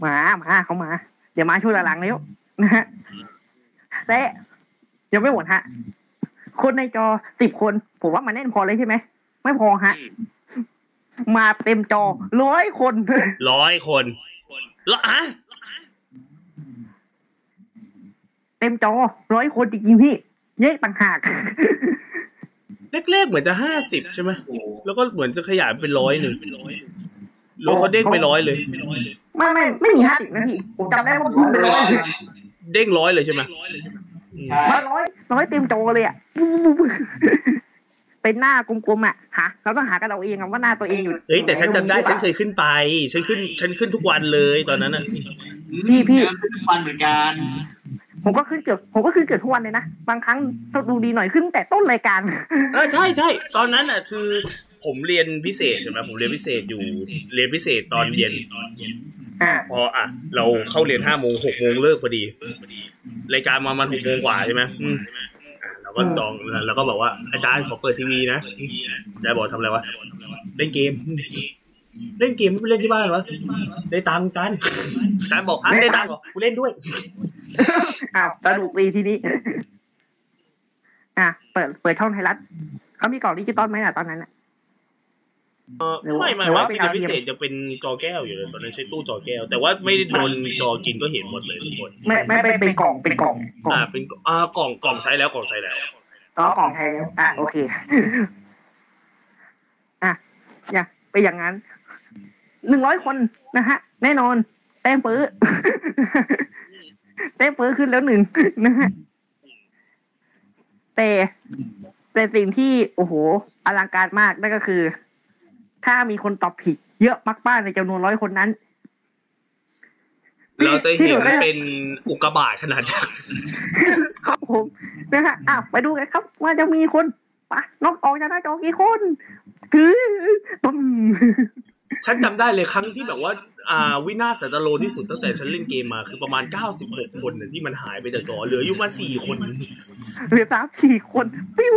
หมาหมาเขามา เดี๋ยวมาช่วยหลังๆแล้วนะฮะและยังไม่หมดฮะ คนในจอสิบคน ผมว่ามันแน่นพอเลยใช่ไหม ไม่พอฮะ มาเต็มจอร้อยคนร้อยคนแล้วอะเต็มจอร้อยคนจริงๆพี่ เยอะต่างหากแรกๆเหมือนจะห้าสิบใช่ไหมแล้วก็เหมือนจะขยายเป็นร้อยหนึ่งแล้วเขาเด้งไปร้อยเลย ไม่ไม่ไม่มีห้าสิบนะพี่ผมจำได้ว่าผมเป็นร้อยเด้งร้อยเลยใช่ไหม ใช่มาร้อยร้อยเต็มจอเลยอะเป็นหน้ากลมๆอะหาเราต้องหากันเราเองอะว่าหน้าตัวเองอยู่เฮ้ยแต่ฉันจำได้ฉันเคยขึ้นไป ฉันขึ้น ฉันขึ้นทุกวันเลยตอนนั้นอะพี่พี่ทุกวันเหมือนกันผมก็ขึ้นเกือบผมก็ขึ้นเกือบทุกวันเลยนะบางครั้งถ้าดูดีหน่อยขึ้นแต่ต้นรายการเออใช่ใช่ตอนนั้นอะคือ ผมเรียนพิเศษใช่ไหมผมเรียนพิเศษอยู่ เรียนพิเศษตอนเย็นอ่า พออะ เราเข้าเรียนห้าโมงหกโมงเลิกพอดีรายการมามันหกโมงกว่าใช่ไหมอืมอะเราก็จองแล้วก็บอกว่าอาจารย์ขอเปิดทีวีนะอาจารย์บอกทำอะไรวะเล่นเกม เล่นเกมไม่ไปเล่นที่บ้านวะได้ตังค์จันอาจารย์บอกอะได้ตังค์เหรอกูเล่นด้วยอ้าวสนุกดีทีนี้อะเปิดเปิดช่องไทยรัฐเขามีกล่องดิจิตอลไหมอะตอนนั้นอะหรือว่า ไม่ไม่หรือว่าว่าเป็นที่ดาวพิเทียมเศษจะเป็นจอแก้วอยู่เลยตอนนั้นใช้ตู้จอแก้ว แต่ว่าไม่ได้โดนจอกินก็เห็นหมดเลยทุกคนไม่ไม่เป็นเป็นกล่องเป็นกล่องกล่องอ่าเป็นอ่ากล่องกล่องใช้แล้วกล่องใช้แล้วอ๋อกล่องไทยแล้วอะโอเคอะอย่าไปอย่างนั้นหนึ่งร้อยคนนะฮะ แน่นอนแต้มเปื้อแต้มเปื้อขึ้นแล้วหนึ่งนะฮะแต่แต่สิ่งที่โอ้โหอลังการมากนั่นก็คือ ถ้ามีคนตอบผิด เยอะมากๆในจำนวนร้อยคนนั้น เราจะที่เห็หนนูได้เป็นอุกกาบาตขนาดยักษ์ครับผมนะฮะอ้าวไปดูกันครับ ว่าจะมีคนปะนอกออกจากหน้าจอกี่คนถือตึ้มฉันจำได้เลยครั้งที่แบบว่าอ่าวินาศสันตโลที่สุดตั้งแต่ฉันเล่นเกมมาคือประมาณ 96 คนน่ะที่มันหายไปจากจอเหลืออยู่มาสี่คน เหลือสามสี่คน ปิ้ว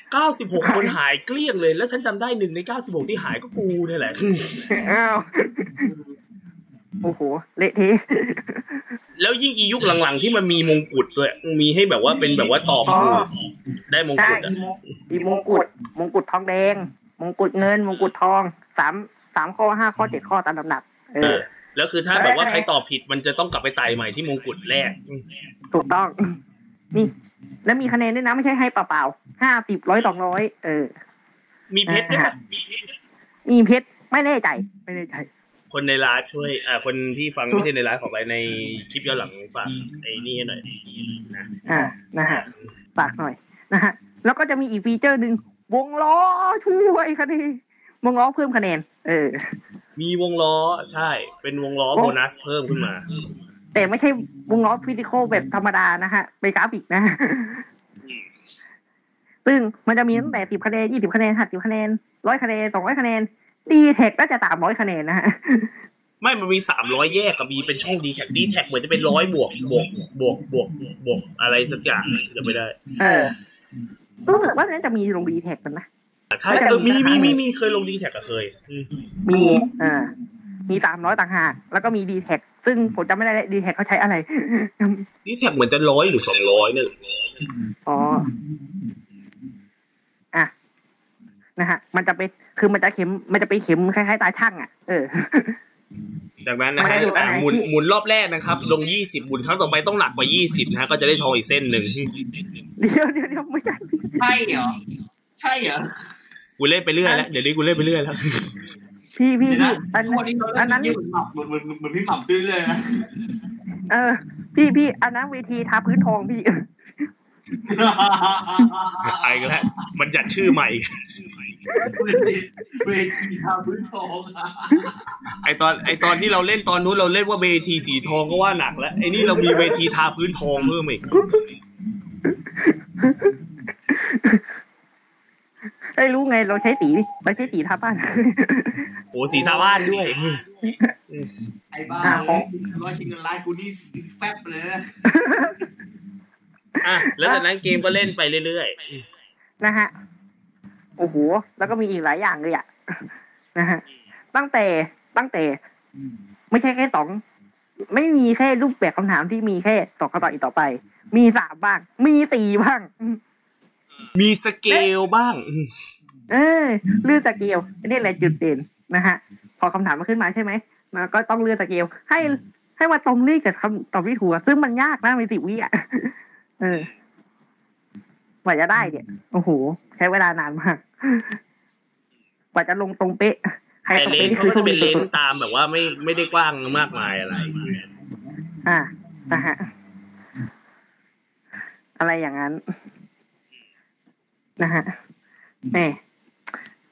96 คนหายเกลี้ยงเลย แล้วฉันจำได้หนึ่งใน 96 ที่หายก็กูเนี่ยแหละ อ้าวโอ้โหเละเทะแล้วยิ่งอียุคหลังๆ ที่มันมีมงกุฎด้วย มีให้แบบว่าเป็นแบบว่าตอบถูกได้มงใช่กุฎอะมีมงกุฎมงกุฎทองแดง มงกุฎเงิน มงกุฎทองสามสามข้อห้าข้อเจ็ดข้อตามลำดับเอเอออแล้วคือถ้าแบบว่าใครตอบผิดมันจะต้องกลับไปไต่ใหม่ที่มงกุฎแรก ถูกต้อง นี่ แล้วมีคะแนนด้วยนะไม่ใช่ให้เปล่าๆห้าสิบร้อยสองร้อยเออ มีเพชรด้วยปะมีเพชรไม่แน่ใจ ไม่แน่ใจ คนในไลฟ์ช่วย อ่า คนที่ฟังไม่ใช่ในไลฟ์ขอไปในคลิปย้อนหลังฝากไอ้นี่ให้หน่อยนะอ่านะฮะฝากหน่อยนะฮะแล้วก็จะมีอีกฟีเจอร์หนึ่งวงล้อช่วยคะแนนวงล้อเพิ่มคะแนน เออ มีวงล้อใช่ เป็นวงล้อโอ้โบนัสเพิ่มขึ้นมา แต่ไม่ใช่วงล้อ physical แบบธรรมดานะฮะเป็นกราฟิกนะซึ่งมันจะมีตั้งแต่สิบคะแนนยี่สิบคะแนนห้าสิบคะแนนร้อยคะแนนสองร้อยคะแนน dtac ก็จะสามร้อยคะแนนนะฮะไม่มันมีสามร้อยแยกกับมีเป็นช่อง dtac dtac เหมือนจะเป็นร้อยบวกบวกบวกบวกบวกอะไรสักอย่างจะไม่ได้ เออรู้สึกว่าน่าจะมีลง dtac กันนะใช่เออมีมีมีมีเคยลง dtac ก็เคยอืมมีอ่า มีสามร้อยต่างหาก แล้วก็มี dtac ซึ่งผมจำไม่ได้ dtac เขาใช้อะไร dtac เหมือนจะร้อยหรือสองร้อยเนี่ยอ๋ออะนะฮะ มันจะเป็นคือมันจะเข็ม มันจะเป็นเข็มคล้ายๆตาชั่งอะ เออ จากนั้นนะมันฮะจะอยู่อันไหนอะหมุนที่หมุนรอบแรกนะครับ ลงยี่สิบหมุนครั้งต่อไปต้องหนักกว่ายี่สิบนะฮะก็จะได้ทองอีกเส้นหนึ่งเดี๋ยวเดี๋ยวเดี๋ยวไม่ใช่ใช่เหรอใช่เหรอกูเล่นไปเรื่อยแล้วเดี๋ยวนี้กูเล่นไปเรื่อยแล้ว พี่พี่เดี๋ยวพี่นะอันทุกวันนี้เราอันนั้นเล่นเหมือนหม่ำเหมือนเหมือนเหมือนพี่หม่ำตื้อเลยนะเออ พี่พี่อันนั้นเวทีทาพื้นทองพี่ไอ้ก็แล้วมันจัดชื่อใหม่เวทีเวทีทางพื้นทองอะไอตอนไอตอนที่เราเล่นตอนนู้นเราเล่นว่าเวทีสีทองก็ว่าหนักแล้วไอนี่เรามีเวทีทาพื้นทองเพิ่มอีก ได้รู้ไงเราใช้สีเราใช้สีทาบ้านโอ้สีทาบ้านด้วยไอ้บ้าอะของร้อยชิงเงินล้านกูนี่แฟบเลยนะอะแล้วจากนั้นเกมก็เล่นไปเรื่อยนะฮะโอ้โหแล้วก็มีอีกหลายอย่างเลยอะนะฮะตั้งแต่ตั้งแต่ ไม่ใช่แค่สองไม่มีแค่รูปแบบคำถามที่มีแค่สองคำตอบอีกต่อไป มีสามบ้าง มีสี่บ้างๆ มีสเกลบ้าง เออเลื่อนสเกลอันนี้แหละจุดเด่นนะฮะ พอคำถามมันขึ้นมาใช่ไหมมันก็ต้องเลื่อนสเกลให้ให้มาตรงรีกับคำตอบที่ถูกอะซึ่งมันยากนะมีสิบวิอะเออกว่าจะได้เนี่ยโอ้โห ใช้เวลานานมากกว่าจะลงตรงเป๊ะใครแต่ตรงเลเป๊ะนนี่เขาคือก็โชจะคเป็นดีเลนสุดตามแบบว่าไม่ไม่ได้กว้างมากมายอะไรๆอ่านะฮะอะไรอย่างนั้น นะฮะแหม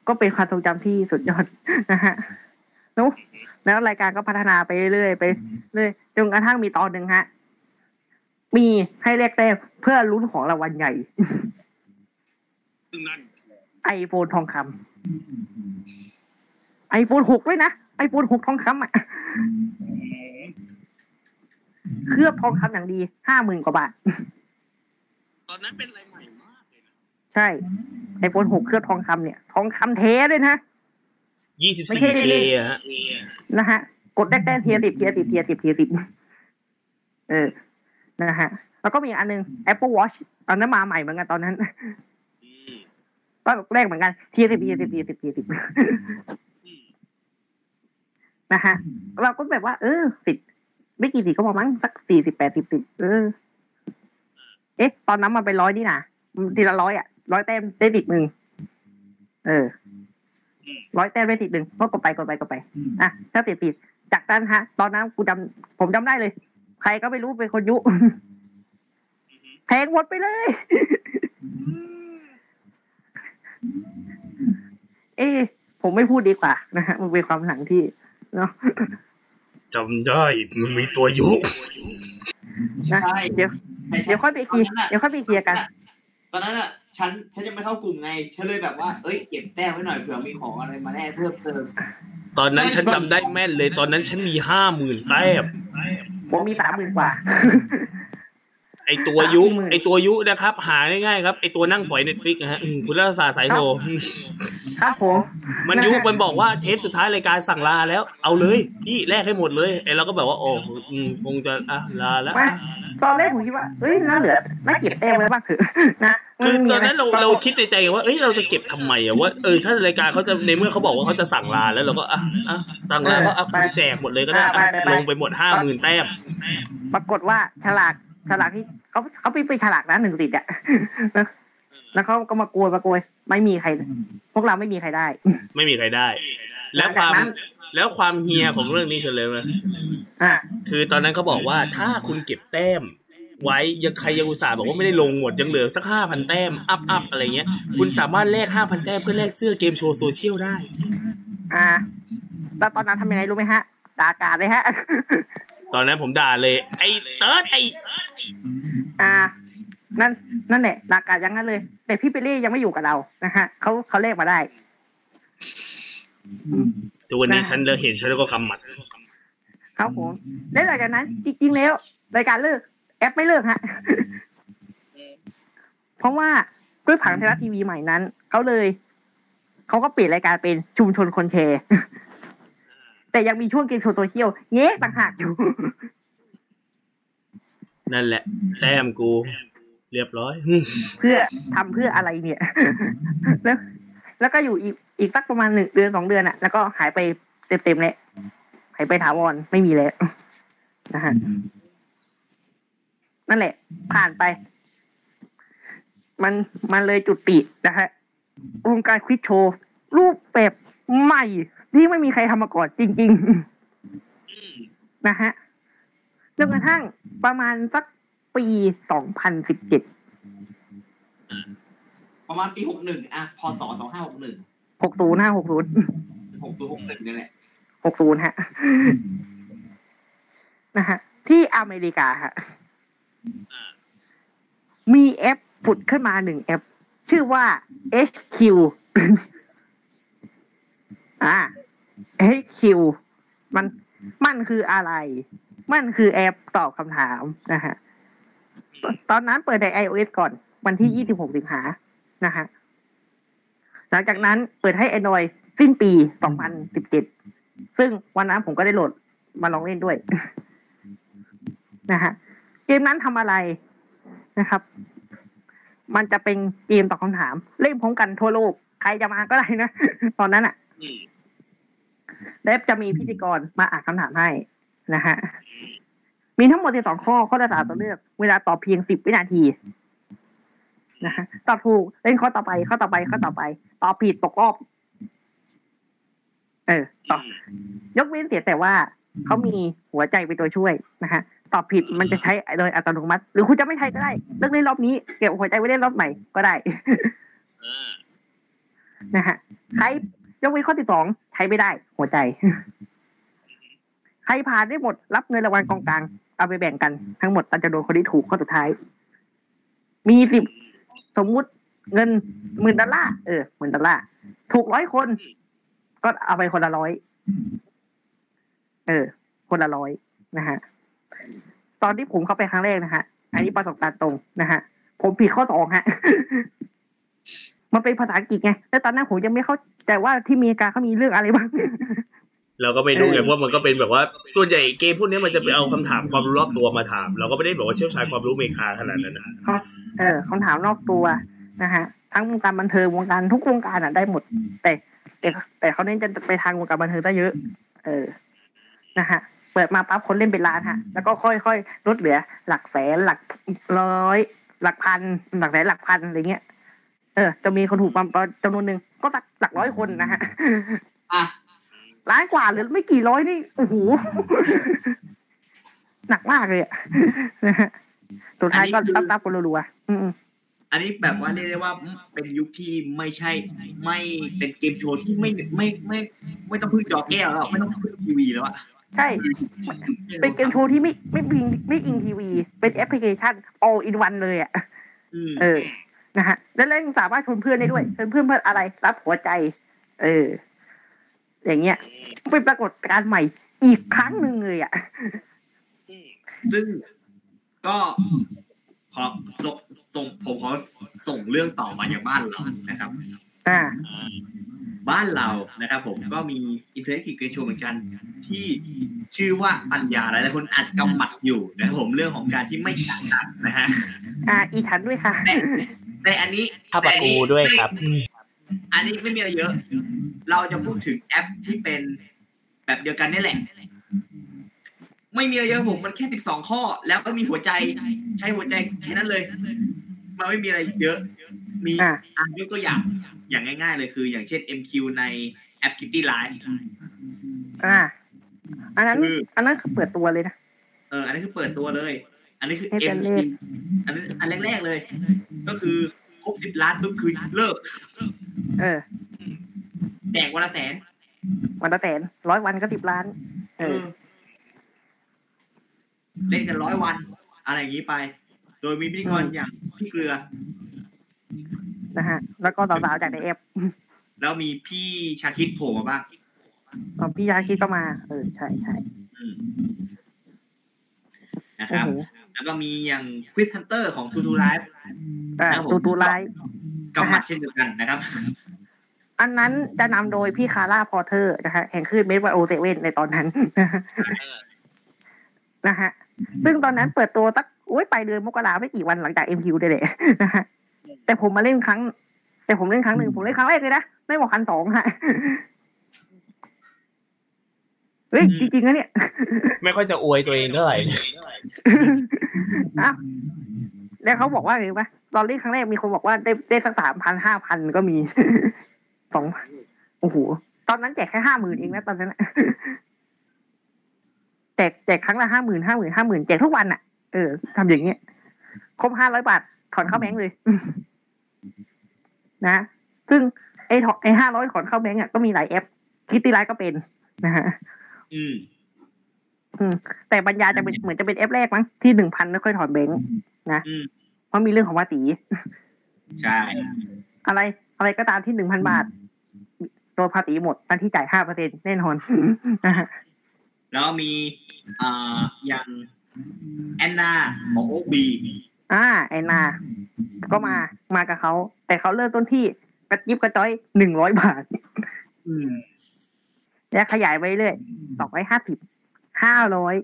ก็เป็นความทรงจำที่สุดยอดนะฮะแล้วแล้วรายการก็พัฒนาไปเรื่อยๆไปเรื่อยจนกระทั่งมีตอนหนึ่งฮะ มีให้เรียกแต้มเพื่อลุ้นของรางวัลใหญ่ ซึ่งนั่นไอโฟนทองคำไอโฟนหกด้วยนะไอโฟนหกทองคำอะเคลือบทองคำอย่างดีห้าหมื่นกว่าบาท ตอนนั้นเป็นอะไร ใช่ไอโฟนหกเคลือบทองคำเนี่ย ทองคำแท้เลยนะยี่สิบไม่สี่ใช่เคเล่นอะฮะนะฮะ กดได้แต้มเทียร์สิบเทียร์สิบเทียร์สิบเทียร์สิบเออ นะฮะ แล้วก็มีอันหนึง Apple Watch ตอนนั้นมาใหม่เหมือนกันตอนนั้นตก็แรกเหมือนกันทีสิบทีสิบทีสิบทีสิบนะฮะ เราก็แบบว่า เออสิบไม่กี่สิบก็พอมั้งสักสี่สิบแปดสิบสิบเออ เอ๊ะ ตอนนั้นมันเป็นร้อยนี่นะทีละร้อยอะ ร้อยแต้มได้ติดหนึ่งเออร้อยแต้มได้ติดหนึ่งก็กดไปกดไปกดไปอะถ้าติดติดจากนั้นฮะ ตอนนั้นกูจำผมจำได้เลย ใครก็ไม่รู้เป็นคนยุแทงหมดไปเลย เอ๊ะผมไม่พูดดีกว่านะฮะมันเป็นความหลังที่เนาะจำได้มันมีตัวยุนะใช่เดี๋ยวแต่ฉันเดี๋ยวค่อยไปเคลียร์ตนนั้นน่ะเดี๋ยวค่อยไปเคลียร์กัน ตอนนั้นอะ ฉันฉันยังไม่เข้ากลุ่มไงฉันเลยแบบว่าเอ้ยเก็บแต้มไว้หน่อยเผื่อมีของอะไรมาแลกเพิ่มเติมตอนนั้นฉันจำได้แม่นเลย ตอนนั้นฉันมีห้าหมื่นแต้มผมมีสามหมื่นกว่า ไอตัวยุสามหมื่นไอตัวยุนะครับ หาง่ายๆครับไอตัวนั่งฝอยเน็ตฟิกนะฮะอืมคุณรัตศาสตร์สายโทรครับผมมันยุมันบอกว่าเทปสุดท้ายรายการสั่งลาแล้ว เอาเลยพี่แลกให้หมดเลยไอเราก็แบบว่าโอ้อืมคงจะอะลาแล้วไม่ตอนแรกผมคิดว่าเอ้ยน่าเหลือน่าเก็บแต้มไว้บ้างเถอะนะคือไม่มีตอนนั้นเราะไเราคิดในใจว่าเอ้ยเราจะเก็บทำไมอะว่าเออถ้ารายการเขาจะในเมื่อเขาบอกว่าเขาจะสั่งลาแล้วเราก็อะอะสั่งลาก็อะแจกหมดเลยก็ได้อะลงไปหมดห้าหมื่นแต้มปรากฏว่าฉลาก ฉลากที่เขาเขาไปไปฉลากนะหนึ่งสิทธิ์อะนะแล้วเขาก็มาโกยมาโกยไม่มีใคร พวกเราไม่มีใครได้ ไม่มีใครได้ แล้วความหลังจากนั้นแล้วความเฮียของเรื่องนี้เฉลยไหมอ่าคือตอนนั้นเขาบอกว่าถ้าคุณเก็บแต้ม ไว้ยังใครยังอุตส่าห์บอกว่าไม่ได้ลงหมดยังเหลือสักห้าพันแต้มอัพอัพอะไรเงี้ย คุณสามารถแลกห้าพันแต้มเพื่อแลกเสื้อเกมโชว์โซเชียลได้ อ่าแล้วตอนนั้นทำยังไงรู้ไหมฮะด่ากาดเลยฮะ ตอนนั้นผมด่าเลย ไอ้เติร์ดไอ้ อ่า นั่นนั่นแหละด่ากาดอยังงั้นเลย แต่พี่เปเล่ยังไม่อยู่กับเรานะฮะเขาเขาเลขมาได้ตัววันนี้ฉันเลยเห็นฉันแล้วก็กำหมัดครับผมและหลังจากนั้น จริงๆแล้วรายการเลิก แอปไม่เลิกฮะเพราะว่าด้วยผังไทยรัฐทีวีใหม่นั้นเขาเลยเขาก็เปลี่ยนรายการเป็นชุมชนคนแชร์แต่ยังมีช่วงเกมโชว์โซเชียลเงี้ยต่างหากอยู่ นั่นแหละแต้มกู เรียบร้อย เพื่อทำเพื่ออะไรเนี่ย แล้ว แล้วก็อยู่อีกอีกสักประมาณหนึ่งเดือนสองเดือนอะแล้วก็หายไปเต็มๆเลยหายไปถาวรไม่มีแล้วนะฮะนั่นแหละ ผ่านไป มันมันเลยจุดปีนะฮะวงการควิดโชว์ รูปแบบใหม่ ที่ไม่มีใครทำมาก่อนจริง ๆ นะฮะ จนกระทั่งประมาณสักปีสองพันสิบเจ็ดประมาณปีหกหนึ่งอะพศสองห้าหกหนึ่งหกศูนย์ห้าหกศูนย์หกศูนย์หกหนึ่งนี่แหละหกศูนย์ฮะนะฮะที่อเมริกาฮะมีแอปผุดขึ้นมาหนึ่งแอป ชื่อว่า HQ อ่า HQ มันมันคืออะไร มันคือแอปตอบคำถามนะฮะตอนนั้นเปิดใน iOS ก่อนวันที่ 26 สิงหานะฮะหลังจากนั้นเปิดให้ Android สิ้นปี 2017 ซึ่งวันนั้นผมก็ได้โหลดมาลองเล่นด้วยนะฮะเกมนั้นทำอะไรนะครับ มันจะเป็นเกมตอบคำถาม เล่นพร้อมกันทั่วโลก ใครจะมาก็ได้นะ ตอนนั้นอะและจะมีพิธีกรมาอ่านคำถามให้ นะฮะมีทั้งหมด12ข้อข้อละสามตัวเลือก เวลาตอบเพียง10วินาทีนะฮะตอบถูกเล่นข้อต่อไปข้อต่อไปข้อต่อไปตอบผิดตกรอบเออตอบยกเว้นเสียแต่ว่าเขามีหัวใจเป็นตัวช่วยนะฮะตอบผิดมันจะใช้โดยอัตโนมัติ หรือคุณจะไม่ใช้ก็ได้เลิกเล่นรอบนี้เก็บหัวใจไว้เล่นรอบใหม่ก็ได้นะฮะใครยกเว้นข้อที่สองใช้ไม่ได้ หัวใจใครผ่านได้หมดรับเงินรางวัลกองกลางเอาไปแบ่งกันทั้งหมดมันจะโดนคนที่ถูกข้อสุดท้าย มีสิบสมมุติเงินหมื่นดอลลาร์เออหมื่นดอลลาร์ถูกร้อยคน ก็เอาไปคนละร้อยเออ คนละร้อยนะฮะตอนที่ผมเข้าไปครั้งแรกนะฮะอันนี้ประสบการณ์ตรงนะฮะผมผิดข้อสองฮะมันเป็นภาษาอังกฤษไงแล้วตอนนั้นผมยังไม่เข้าใจว่าที่อเมริกาเขามีเรื่องอะไรบ้าง เราก็ไม่รู้ไงเออว่ามันก็เป็นแบบว่าส่วนใหญ่เกมพวกนี้มันจะไปเอาคำถามความรู้รอบตัวมาถาม เราก็ไม่ได้แบบว่าเชี่ยวชาญความรู้อเมริกาขนาดนั้นนะเออคำถามนอกตัวนะฮะทั้งวงการบันเทิงวงการทุกวงการอะได้หมด แต่แต่แต่เขาเน้นจะไปทางวงการบันเทิงได้เยอะ เออนะฮะเปิดมาปั๊บคนเล่นเป็นล้านฮะ แล้วก็ค่อยๆลดเหลือ หลักแสนหลักร้อย หลักพัน หลักแสนหลักพันอะไรเงี้ยเออ จะมีคนถูกประมาณจำนวนหนึ่งก็หลักหลักร้อยคนนะฮะอะ ล้านกว่าหรือไม่กี่ร้อยนี่โอ้โหหนักมากเลยอะนะฮะสุดท้ายก็ตับตับกันรัวๆอืมอันนี้แบบว่าเรียกได้ว่าเป็นยุคที่ไม่ใช่ ไม่เป็นเกมโชว์ที่ไม่ไม่ไม่ ไม่ต้องพึ่งจอแก้วแล้วไม่ต้องพึ่งทีวีแล้วอะใช่ เป็นเกมโชว์ที่ไม่ไม่บิงไม่อิงทีวี เป็นแอปพลิเคชัน all in one เลยอะอืมเออนะฮะแล้วเล่นสามารถชวนเพื่อนได้ด้วยชวนเพื่อนเพื่อนอะไร รับหัวใจ เออ อย่างเงี้ยเป็นปรากฏการณ์ใหม่อีกครั้งหนึ่งเลยอะซึ่งก็ขอส่งส่งผมขอส่งเรื่องต่อมาอย่างบ้านเรานะครับอ่าบ้านเรานะครับผมก็มีอินเทอร์เน็ตเกมโชว์เหมือนกัน ที่ชื่อว่าปัญญาหลายๆคนอาจกำหมัดอยู่นะครับผมเรื่องของการที่ไม่จ่ายตังค์นะฮะอ่าอีฉันด้วยค่ะแต่แต่อันนี้ข้าปากูด้วยครับ อันนี้ไม่มีอะไรเยอะ เราจะพูดถึงแอปที่เป็นแบบเดียวกันนี่แหละ ไม่มีอะไรเยอะผมมันแค่สิบสองข้อ แล้วก็มีหัวใจใช้หัวใจแค่นั้นเลย มันไม่มีอะไรเยอะ มีอ่าอ่านยกตัวอย่างอย่างง่าย ๆ เลยคือ อย่างเช่น MQ ในแอป Kitty Live อ่า อันนั้นคืออันนั้นคือเปิดตัวเลยนะ เออ อันนี้คือเปิดตัวเลย อันนี้คือให้เป็น MC เลขอันนี้อันแรกๆเลย ก็คือ ครบสิบล้านปุ๊บคือเลิก เออแจกวันละแสน วันละแสนร้อยวันก็สิบล้าน เออ เล่นกันร้อยวัน อะไรอย่างนี้ไป โดยมีพิธีกรอย่างพี่เกลือนะฮะ แล้วก็สาวๆจากในแอปแล้วมีพี่ชาคิดโผล่มาบ้างอ๋อพี่ยาคิดก็มา เออ ใช่ใช่อืมนะครับโห แล้วก็มีอย่างควิ z ฮันเตอร์ของทูทูไลฟ์อ่าครับผมตูตูไลฟ์กำมัดเช่นเดียวกันนะครับ อันนั้นจะนำโดยพี่คาร่าพอเทอร์นะคะแห่งคลื่น Met One O Seven ในตอนนั้นนะฮะซึ่งตอนนั้นเปิดตัวตั้งโอ้ยไปเดือนมกราไม่กี่วันหลังจากเอ็มคิวได้เลยนะฮะแต่ผมมาเล่นครั้ง แต่ผมเล่นครั้งหนึ่งผมเล่นครั้งแรกเลยนะไม่บอกพันสองฮะ เฮ้ยจริงๆนะเนี่ย ไม่ค่อยจะอวยตัวเองเท่าไหร่อ้าวแล้วเขาบอกว่าไงวะตอนเล่นครั้งแรกมีคนบอกว่าได้ได้สักสามพันห้าพันก็มีสองโอ้โหตอนนั้นแจกแค่ห้าหมื่นเองนะตอนนั้นอะแจกแจกครั้งละห้าหมื่นห้าหมื่นห้าหมื่นแจกทุกวันอะเออทำอย่างเงี้ยครบห้าร้อยบาทถอนเข้าแบงค์เลย นะซึ่งไอ้ถอนไอ้ห้าร้อยถอนเข้าแบงค์อะก็มีหลายแอปคิตตี้ไลท์ก็เป็นนะฮะ อืม อืม แต่ปัญญาจะเป็นเหมือนจะเป็นแอปแรกมั้งที่หนึ่งพันแล้วค่อยถอนแบงค์นะอืมเพราะมีเรื่องของภาษีใช่ อะไรอะไรก็ตามที่หนึ่งพันบาทโดนภาษีหมดทันที่จ่ายห้าเปอร์เซ็นแน่นอนนะฮะแล้วมีอ่าอย่างแอนนาของโอบีอ่าแอนนา ก็มามากับเขา แต่เขาเริ่มต้นที่กระยิบกระจ้อยหนึ่งร้อยบาทอืม และขยายไปเรื่อยสองร้อยห้าสิบห้าร้อย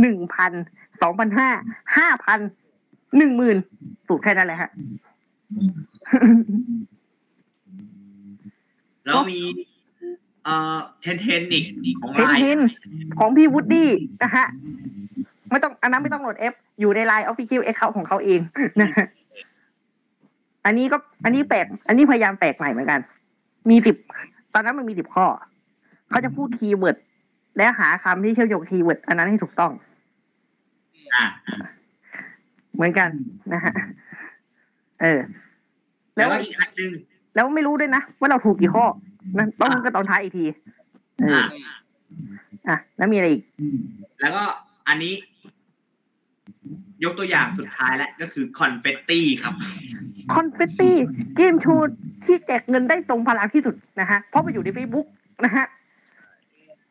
หนึ่งพันสองพันห้าห้าพันหนึ่งหมื่นสูตรแค่นั้นแหละฮะแล้วมีเอ่อ Ten Ten อีกของ Ten LINE เทนของพี่วูดดี้นะฮะไม่ต้องอันนั้นไม่ต้องโหลดแอปอยู่ใน LINE official acc ของเขาเองนะฮะอันนี้ก็ อันนี้แปลก อันนี้พยายามแปลกใหม่เหมือนกัน มีสิบตอนนั้นมันมีสิบข้อ เขาจะพูด keyword และหาคำที่เชื่อมโยง keyword อันนั้นให้ถูกต้องอ่าเหมือนกันนะฮะเออ แล้แล้วแล้วก็อีกอันหนึ่งแล้วไม่รู้ด้วยนะ ว่าเราถูกกี่ข้อนะต้องรู้กันตอนท้ายอีกทีเอออ่าอะแล้วมีอะไรอีก แล้วก็อันนี้ ยกตัวอย่างสุดท้ายแล้วก็คือ Confetti ครับ คอนเฟตตี้เกมโชว์ที่แจกเงินได้ทรงพลังที่สุดนะฮะเพราะไปอยู่ใน Facebook นะฮะ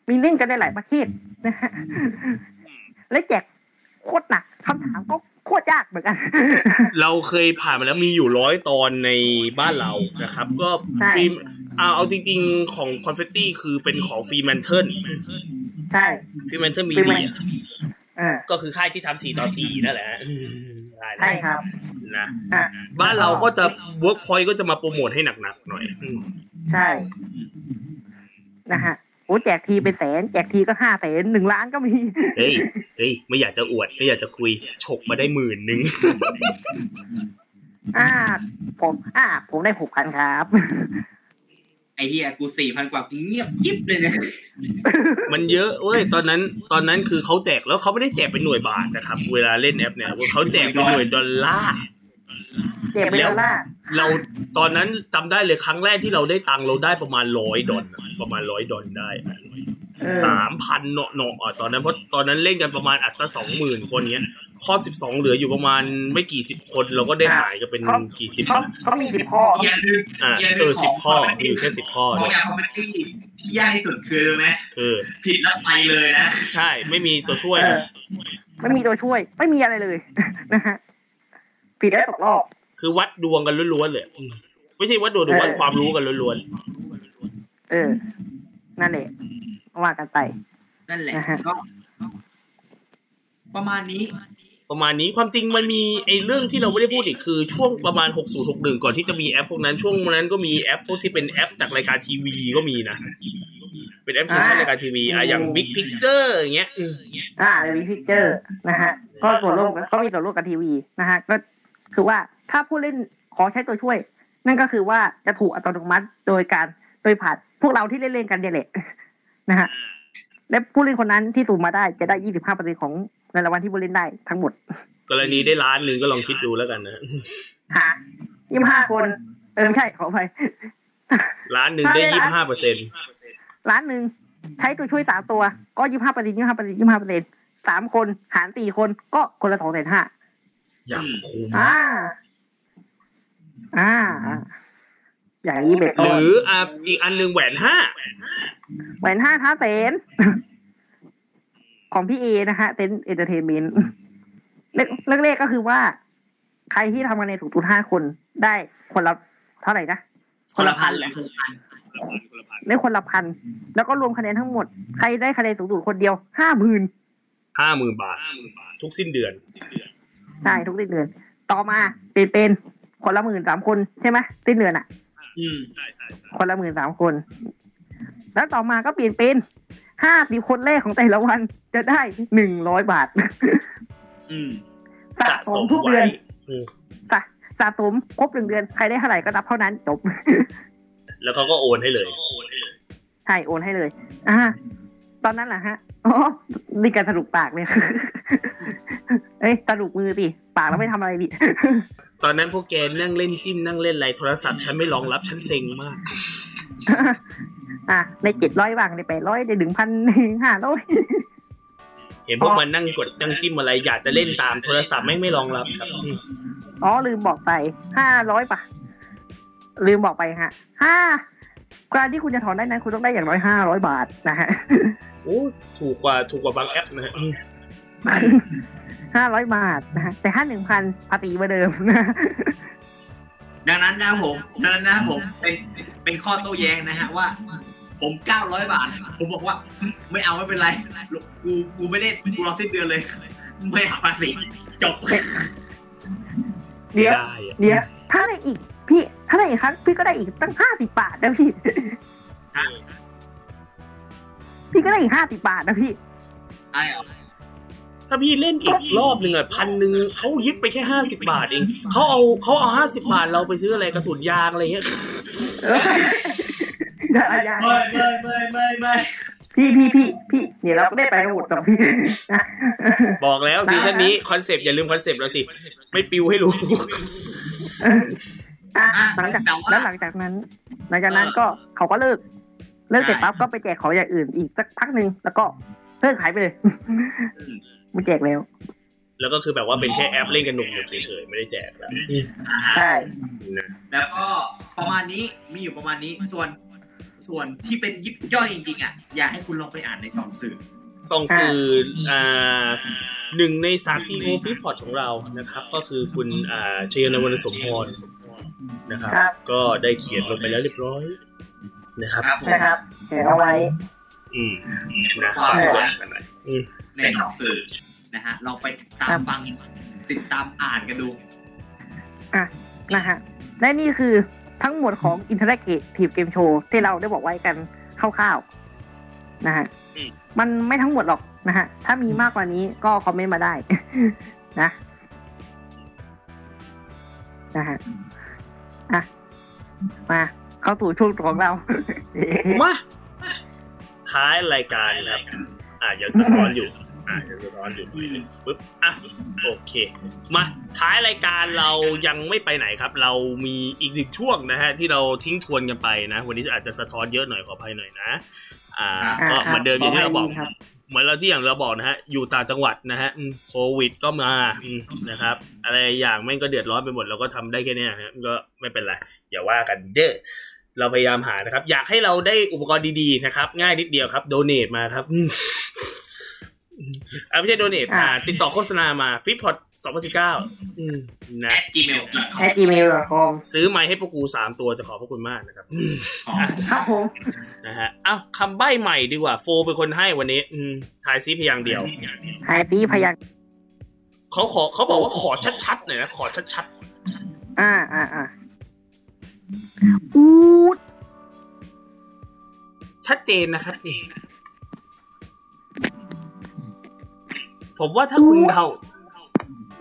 มีเล่นกันได้หลายประเทศนะฮะและแจกโคตรหนักคำถามก็โคตรยากเหมือนกันเราเคยผ่านมาแล้วมีอยู่ร้อยตอนในบ้านเรานะครับ ก็ใช่ฟิล์มเอาเอาจริง ๆ ของคอนเฟตตี้คือเป็นของฟรีแมนเทิลใช่ฟรีแมนเทิลมี Fremantle เดียอ่าก็คือค่ายที่ทำสี่ต่อสี่นั่นแหละอืมได้ใช่ครับนะอะบ้านเราก็จะเวิร์กพอยต์ก็จะมาโปรโมทให้หนักๆหน่อยอืมใช่นะฮะโอ้แจกทีเป็นแสนแจกทีก็ห้าแสนหนึ่งล้านก็มีเฮ้ยเฮ้ยไม่อยากจะอวดไม่อยากจะคุยฉกมาได้หมื่นหนึ่งอ่า ผมอ่า ผมได้หกพันครับไอ้เฮียกูสี่พันกว่ากูเงียบกิ๊บเลยเนี่ยมันเยอะเว้ยตอนนั้น ตอนนั้นคือเขาแจกแล้วเขาไม่ได้แจกเป็นหน่วยบาทนะครับ เวลาเล่นแอปเนี่ยเขาแจกเป็นหน่วยดอลลาร์ เจ็บไปแล้วล่ะเราตอนนั้นจำได้เลยครั้งแรกที่เราได้ตังค์เราได้ประมาณร้อยดอลอะประมาณร้อยดอลได้เออสามพันเนาะเนาะอะตอนนั้นเพราะตอนนั้นเล่นกันประมาณอัดซะสองหมื่นคนเงี้ย ข้อสิบสองเหลืออยู่ประมาณไม่กี่สิบคนเราก็ได้หายกันเป็นกี่สิบเขาเขามีสิบข้ออย่าลืมอะอย่าลืเอมอสิบของข้อของมีอยู่แค่สิบข้อของเนี่ยอย่างคอมเมดี้ที่ยากที่สุดคือรู้ไหมคือผิดแล้วไปเลยนะ ใช่ไม่มีตัวช่วยเอนะอไม่มีตัวช่วย ไม่มีอะไรเลยนะฮะ ผิดได้วตกรอบ คือวัดดวงกันล้วนๆเลยอืมไม่ใช่วัดดวงแต่วัดความรู้กันล้วนเออ นั่นแหละว่ากันไป นั่นแหละอ่าฮะก็ประมาณนี้ๆประมาณนี้ความจริงมันมีไอ้เรื่องที่เราไม่ได้พูดอีกคือช่วงประมาณ 60 61 ก่อนที่จะมีแอปพวกนั้นช่วงนั้นก็มีแอปพวกที่เป็นแอปจากรายการทีวีก็มีนะเป็นแอปพลิเคชันอ่ารายการทีวีอะอย่าง Big Picture อย่างเงี้ยอืมอ่าเรวิพิเจอร์นะฮะ ก็ส่วนร่วมกันก็มีส่วนร่วมกับทีวีนะฮะ ก็ คือว่าถ้าผู้เล่นขอใช้ตัวช่วย นั่นก็คือว่าจะถูกอัตโนมัติโดยการโดยผ่านพวกเราที่เล่นเล่นๆกันเนี่ยแหละนะฮะและผู้เล่นคนนั้นที่สูงมาได้จะได้25%ของเงินรางวัลที่ผู้เล่นได้ทั้งหมด กรณีได้ล้านหนึ่งก็ลองคิดดูแล้วกันนะหา25คนเออไม่ใช่ขอไปล้านหนึ่งได้ถ้าได้ยี่ล้านห้าเปอร์เซ็นต์ล้านหนึ่งใช้ตัวช่วยสามตัว ก็ยี่ห้าเปอร์เซ็นต์ยี่ห้าเปอร์เซ็นต์ยี่ห้าเปอร์เซ็นต์สามคนหารสี่คนก็คนละสองแสนห้า อย่างคุ้มอ่า อ่า อย่างนี้เป็นหต้รืนออะอีกอันหนึ่งแหวนห้าแหวนห้าท้าเซนของพี่เอนะฮะเต็นเอนเตอร์เทนเมนต์เล็กๆก็คือว่า ใครที่ทำกันในถูกทุนห้าคนได้คนละเท่าไหร่นะคนละพันเหเลรยอได้คนละพัน แล้วก็รวมคะแนนทั้งหมด ใครได้คะแนนสูงสุดคนเดียวห้าหมื่นห้าหมื่นบาท ทุกสิ้นเดือน ใช่ทุกสิ้นเดือน ต่อมาเปลี่ยนเป็นคนละหมื่นสามคนใช่ไหมสิ้นเดือนอะ อืมคนละหมื่นสามคน แล้วต่อมาก็เปลี่ยนเป็นห้าสิบคนแรกของแต่ละวันจะได้หนึ่งร้อยบาทอืมสะสะสสมมทุกไว้เดือนอืมสะสะสมครบหนึ่งเดือนใครได้เท่าไหร่ก็นับเท่านั้นจบ แล้วเขาก็โอนให้เลยใช่โอนให้เลย อ่า ตอนนั้นแหละฮะ อ๋อมีการสรุปปากเนี่ยเอ้ยสรุปมือสิปากแล้วไม่ทำอะไรดิตอนนั้นพวกแกนั่งเล่นจิ้มนั่งเล่นอะไรโทรศัพท์ฉันไม่รองรับฉันเซ็งมาก อะในเจ็ดร้อยบ้างในแปดร้อยในหนึ่งพันห้าร้อยเห็นพวกมันนั่งกดนั่งจิ้มอะไรอยากจะเล่นตามโทรศัพท์ไม่งไม่รองรับครับอืมอ๋อลืมบอกไปห้าร้อยป่ะ ลืมบอกไปฮะห้า การที่คุณจะถอนได้นั้นคุณต้องได้อย่างน้อยห้าร้อยบาทนะฮะโอ้ถูกกว่าถูกกว่าบางแอปนะฮะอืมห้าร้อยบาทนะฮะแต่ห้าหนึ่งพันภาษีเหมือนเดิมนะดังนั้นนะผมดังนั้นนะผมเป็นเป็นข้อโต้แย้งนะฮะว่า ผมเก้าร้อยบาท ผมบอกว่าหึไม่เอาไม่เป็นไร กูกูไม่เล่นกูรอสิ้นเดือนเลย ไม่หักภาษีจบเสียดายอะเดี๋ยวถ้าได้อีกพี่ ถ้าได้อีกครั้งพี่ก็ได้อีกตั้งห้าสิบบาทนะพี่ใช่พี่ก็ได้อีกห้าสิบบาทนะพี่ไอ้เหรอถ้าพี่เล่นอีกรอบหนึ่งอะพันหนึ่งเขายึดไปแค่ห้าสิบาทเองเขาเอาเขาเอาห้าสิบบาทเราไปซื้ออะไรกระสุนยางอะไรเงี้ยเออได้ได้ไม่ไม่ไม่ไม่ไม่พี่พี่พี่พี่เดี๋ยวเราก็ได้ไปหมดกับพี่นะบอกแล้วซีซั่นนี้คอนเซปต์อย่าลืมคอนเซปต์เราสิ ไม่ปิวให้รู้ อะหลังจากแล้วหลังจากนั้น หลังจากนั้นก็เขาก็เลิก เลิกเสร็จปั๊บก็ไปแจกของอย่างอื่นอีกสักพักหนึ่งแล้วก็เลิกขายไปเลยไม่แจกแล้ว แล้วก็คือแบบว่าเป็นแค่แอปเล่นกันหนุกๆเฉยๆไม่ได้แจกแล้วใช่นะแล้วก็ประมาณนี้มีอยู่ประมาณนี้ส่วนส่วนที่เป็นยิบย่อยจริงๆอะอยากให้คุณลองไปอ่านในสองสื่อส่งสื่ออ่าหนึ่งในสาม CEO FeedPod ของเรานะครับ ก็คือคุณอ่าชยนวรรณสมพร นะครับครับ ก็ได้เขียนลงไปแล้วเรียบร้อยนะครับครับผมนะครับเขียนเอาไว้ อืมนะครับฝากไว้กันหน่อยอืมในสองสื่อนะฮะลองไปตามฟังติดตามอ่านกันดู อะนะฮะและนี่คือทั้งหมดของ Interactive Game Show ที่เราได้บอกไว้กันคร่าวๆนะฮะอืมมันไม่ทั้งหมดหรอกนะฮะ ถ้ามีมากกว่านี้ก็คอมเมนต์มาได้ นะ นะฮะ อะมาเข้าสู่ช่วงของเรา มาท้ายรายการครับ อ่ายังสะท้อนอยู่ อ่ายังสะท้อนอยู่ปึ๊บอะโอเค มาท้ายรายการเรายังไม่ไปไหนครับ เรามีอีกหนึ่งช่วงนะฮะ ที่เราทิ้งทวนกันไปนะ วันนี้อาจจะสะท้อนเยอะหน่อยขออภัยหน่อยนะ อ่า ก็เหมือนเดิมอย่างที่เราบอกครับ เหมือนเราที่อย่างเราบอกนะฮะ อยู่ต่างจังหวัดนะฮะโควิดก็มานะครับ อะไรอย่างแม่งก็เดือดร้อนไปหมดเราก็ทำได้แค่นี้ฮะก็ไม่เป็นไรอย่าว่ากันเด้อเราพยายามหานะครับ อยากให้เราได้อุปกรณ์ดีๆนะครับ ง่ายนิดเดียวครับ โดเน a มาครับ อืมอ่าไม่ใช่โดเน a อ่า ติดต่อโฆษณามาฟิตพอด2019อืมนะ at gmail แค่ gmail.com ซื้อไม้ให้พวกกูสามตัวจะขอบพระคุณมากนะครับอืมครับผมนะฮะอ้าวคำใบ้ใหม่ดีกว่า โฟเป็นคนให้วันนี้ อืมทายซีพยางค์เดียวไฮตีพยัญชนะเขาขอเขาบอกว่าขอชัดๆหน่อยนะขอชัดอ่าอ่าอ่าอูดๆชัดเจนนะครับ ผมว่าถ้าคุณเดา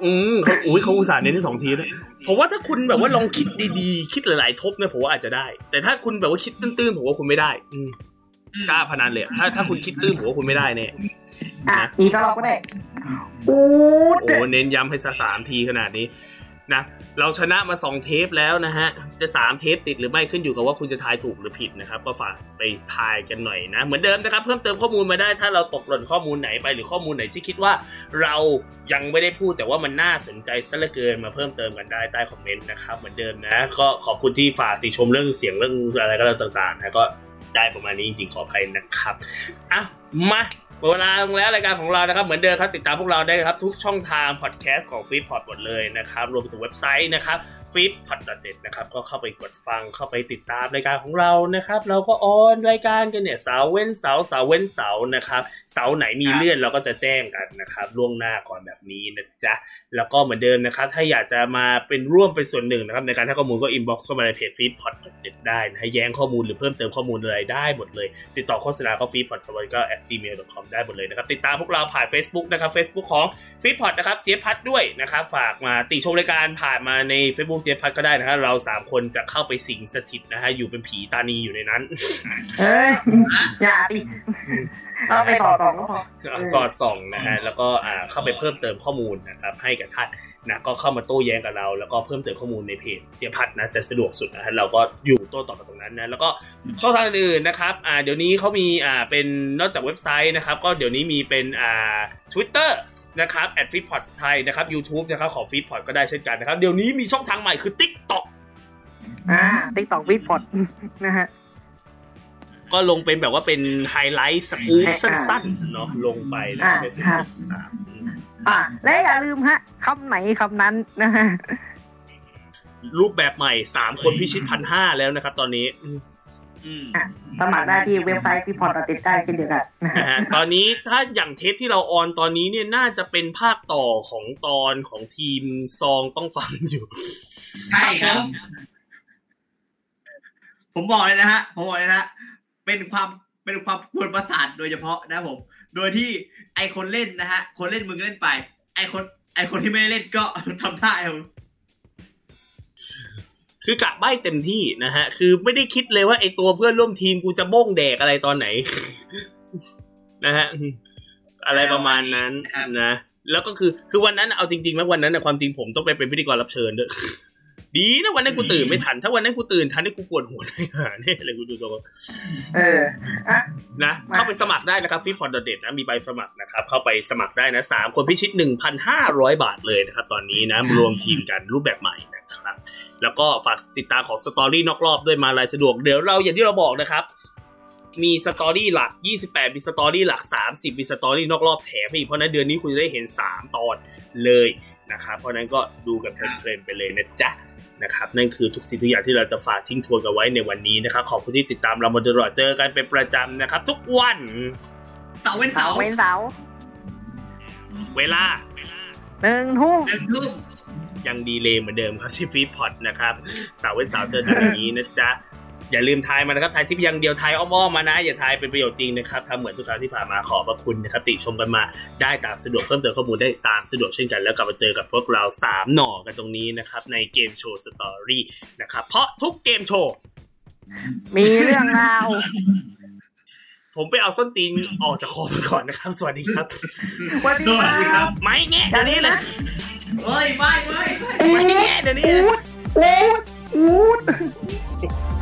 อืมเขาอุ้ยเขาอุตส่าห์เน้นที่สองทีนะผมว่าถ้าคุณแบบว่าลองคิดดีๆ คิดหลาย ๆ ทบเนี่ยผมว่าอาจจะได้ แต่ถ้าคุณแบบว่าคิดตื้นๆผมว่าคุณไม่ได้ อืมกล้าพนันเลยอะถ้าถ้าคุณคิดตื้นผมว่าคุณไม่ได้แน่อะอีกก็เราก็ได้อูดโอ้เน้นย้ำให้ซะสามทีขนาดนี้ นะเราชนะมาสองเทปแล้วนะฮะ จะสามเทปติดหรือไม่ขึ้นอยู่กับว่าคุณจะทายถูกหรือผิดนะครับ ก็ฝากไปทายกันหน่อยนะ เหมือนเดิมนะครับ เพิ่มเติมข้อมูลมาได้ถ้าเราตกหล่นข้อมูลไหนไปหรือข้อมูลไหนที่คิดว่าเรายังไม่ได้พูดแต่ว่ามันน่าสนใจซะเหลือเกินมาเพิ่มเติมกันได้ใต้คอมเมนต์นะครับเหมือนเดิมนะก็ขอบคุณที่ฝากติชมเรื่องเสียงเรื่องอะไรก็แล้วต่างๆนะก็ได้ประมาณนี้จริงๆขออภัยนะครับอะมา หมดเวลาลงแล้วรายการของเรานะครับ เหมือนเดิมครับติดตามพวกเราได้ครับ ทุกช่องทางพอดแคสต์ของ FeedPod หมดเลยนะครับ รวมไปถึงเว็บไซต์นะครับ f e e d p o d n e t นะครับ ก็เข้าไปกดฟังเข้าไปติดตามรายการของเรานะครับ เราก็ on รายการกันเนี่ยเสาร์เว้นเสาร์เสาร์เว้นเสาร์นะครับเสาร์ไหนมีเลื่อนเราก็จะแจ้งกันนะครับล่วงหน้าก่อนแบบนี้นะจ๊ะแล้วก็เหมือนเดิมนะครับ ถ้าอยากจะมาเป็นร่วมเป็นส่วนหนึ่งนะครับ ในการให้ข้อมูลก็ inbox เข้ามาในเพจ f e e d p o d n e t ได้นะให้แย้งข้อมูลหรือเพิ่มเติมข้อมูลอะไรได้หมดเลย ติดต่อโฆษณาก็ f e e d p o d สวัสดีก็ at gmail.com ได้หมดเลยนะครับ ติดตามพวกเราผ่าน Facebook นะครับ Facebook ของ f e e d p o d นะครับเจี๊ยบพัดด้วยนะครับ ฝากมาติชมรายการผ่านมาใน Facebook เจี๊ยบพัดก็ได้นะครับเราสามคนจะเข้าไปสิงสถิตนะฮะอยู่เป็นผีตานีอยู่ในนั้นเฮ้ยอย่าดิเราไปต่อต่อก็พอสอดส่องนะฮะแล้วก็อ่าเข้าไปเพิ่มเติมข้อมูลนะครับให้กับท่าน นะก็เข้ามาโต้แย้งกับเรา แล้วก็เพิ่มเติมข้อมูลในเพจ FeedPod นะจะสะดวกสุดนะฮะเราก็อยู่โต้ตอบกับตรงนั้นนะแล้วก็ช่องทางอื่นๆนะครับอ่าเดี๋ยวนี้เขามีอ่าเป็นนอกจากเว็บไซต์นะครับ ก็เดี๋ยวนี้มีเป็นอ่า Twitter นะครับ at f e e d p o d ไทยนะครับ YouTube นะครับของ f e e d p o d ก็ได้เช่นกันนะครับ เดี๋ยวนี้มีช่องทางใหม่คือ TikTok อ่า TikTok FeedPod นะฮะก็ลงเป็นแบบว่าเป็นไฮไลท์สกู๊ปอ่าสั้นๆเนาะลงไปนะอ่าเป็นครับ อ่าอ่าและอย่าลืมฮะคำไหนคำนั้นนะฮะรูปแบบใหม่สามคนพิชิตพันห้าแล้วนะครับ ตอนนี้อืมอืมสมัครได้ที่เว็บไซต์ที่พอร์ตติดได้เช่นเดียวกันนะนะฮะฮะตอนนี้ถ้าอย่างเทปที่เราออนตอนนี้เนี่ยน่าจะเป็นภาคต่อของตอนของทีมซองต้องฟังอยู่ใช่ครับ ผมบอกเลยนะฮะผมบอกเลยนะฮะเป็นความเป็นความกวนประสาทโดยเฉพาะนะครับผม โดยที่ไอคนเล่นนะฮะ คนเล่นมึงเล่นไป ไอคนไอคนที่ไม่เล่นก็ทำได้ครับคือกะใบ้เต็มที่นะฮะ คือไม่ได้คิดเลยว่าไอตัวเพื่อนร่วมทีมกูจะโบ้งแดกอะไรตอนไหน นะฮะ อะไรประมาณนั้นนะ แล้วก็คือ คือวันนั้นเอาจริงๆแล้ววันนั้นนะความจริงผมต้องไปเป็นพิธีกรรับเชิญด้วย ดีนะวันนั้นกูตื่นไม่ทัน ถ้าวันนั้นกูตื่นทันนี่กูปวดหัวเลยหาเนี่ยเลยกูดูทรงเอออะนะ เข้าไปสมัครได้นะครับฟีพอร์ดเด็ดนะมีใบสมัครนะครับ เข้าไปสมัครได้นะสามคนพิชิต1,500บาทเลยนะครับ ตอนนี้นะรวมทีมกันรูปแบบใหม่นะครับ แล้วก็ฝากติดตามของ story นอกรอบด้วยมาลายสะดวกเดี๋ยวเราอย่างที่เราบอกนะครับมี story หลัก 28 มี story หลัก 30 มี story นอกรอบแถมอีก เพราะฉะนั้นเดือนนี้คุณจะได้เห็น 3 ตอนเลย นะครับ เพราะฉะนั้นก็ดูกันเพลินๆไปเลยนะจ๊ะนะครับนั่นคือทุกสิ่งทุกอย่างที่เราจะฝากทิ้งทวนกันไว้ในวันนี้นะครับขอบคุณที่ติดตามเรามาโดยตลอดเจอกันเป็นประจำนะครับ ทุกวันเสาร์เว้นเสาร์เสาร์ร์เว้นเสาร์เวลาหนึ่งทุ่มหนึ่งทุ่มยังดีเลยเหมือนเดิมครับที่ FeedPod นะครับเสาร์เว้นเสาร์เจอกันอย่างนี้นะจ๊ะ อย่าลืมทายมานะครับทายซิปอยังเดียวทายอ้อมๆมานะ อย่าทายเป็นประโยชน์จริงนะครับทำเหมือนทุกครั้งที่ผ่านมาขอบพระคุณนะครับติชมกันมาได้ตามสะดวกเพิ่มเติมข้อมูลได้ตามสะดวกเช่นกัน แล้วกลับมาเจอกับพวกเราสามหน่อกันตรงนี้นะครับใน Gameshow Storyนะครับเพราะทุกเกมโชว์มีเรื่องราวผมไปเอาส้นตีนออกจากคอมาก่อนนะครับ สวัสดีครับสวัสดีสวัสดีคครัรับบไม่แง่เดี๋ยวนี้เลยเฮ้ยไม่เว้ยไม่แง่เดี๋ยวนี้เลยอูดอูดข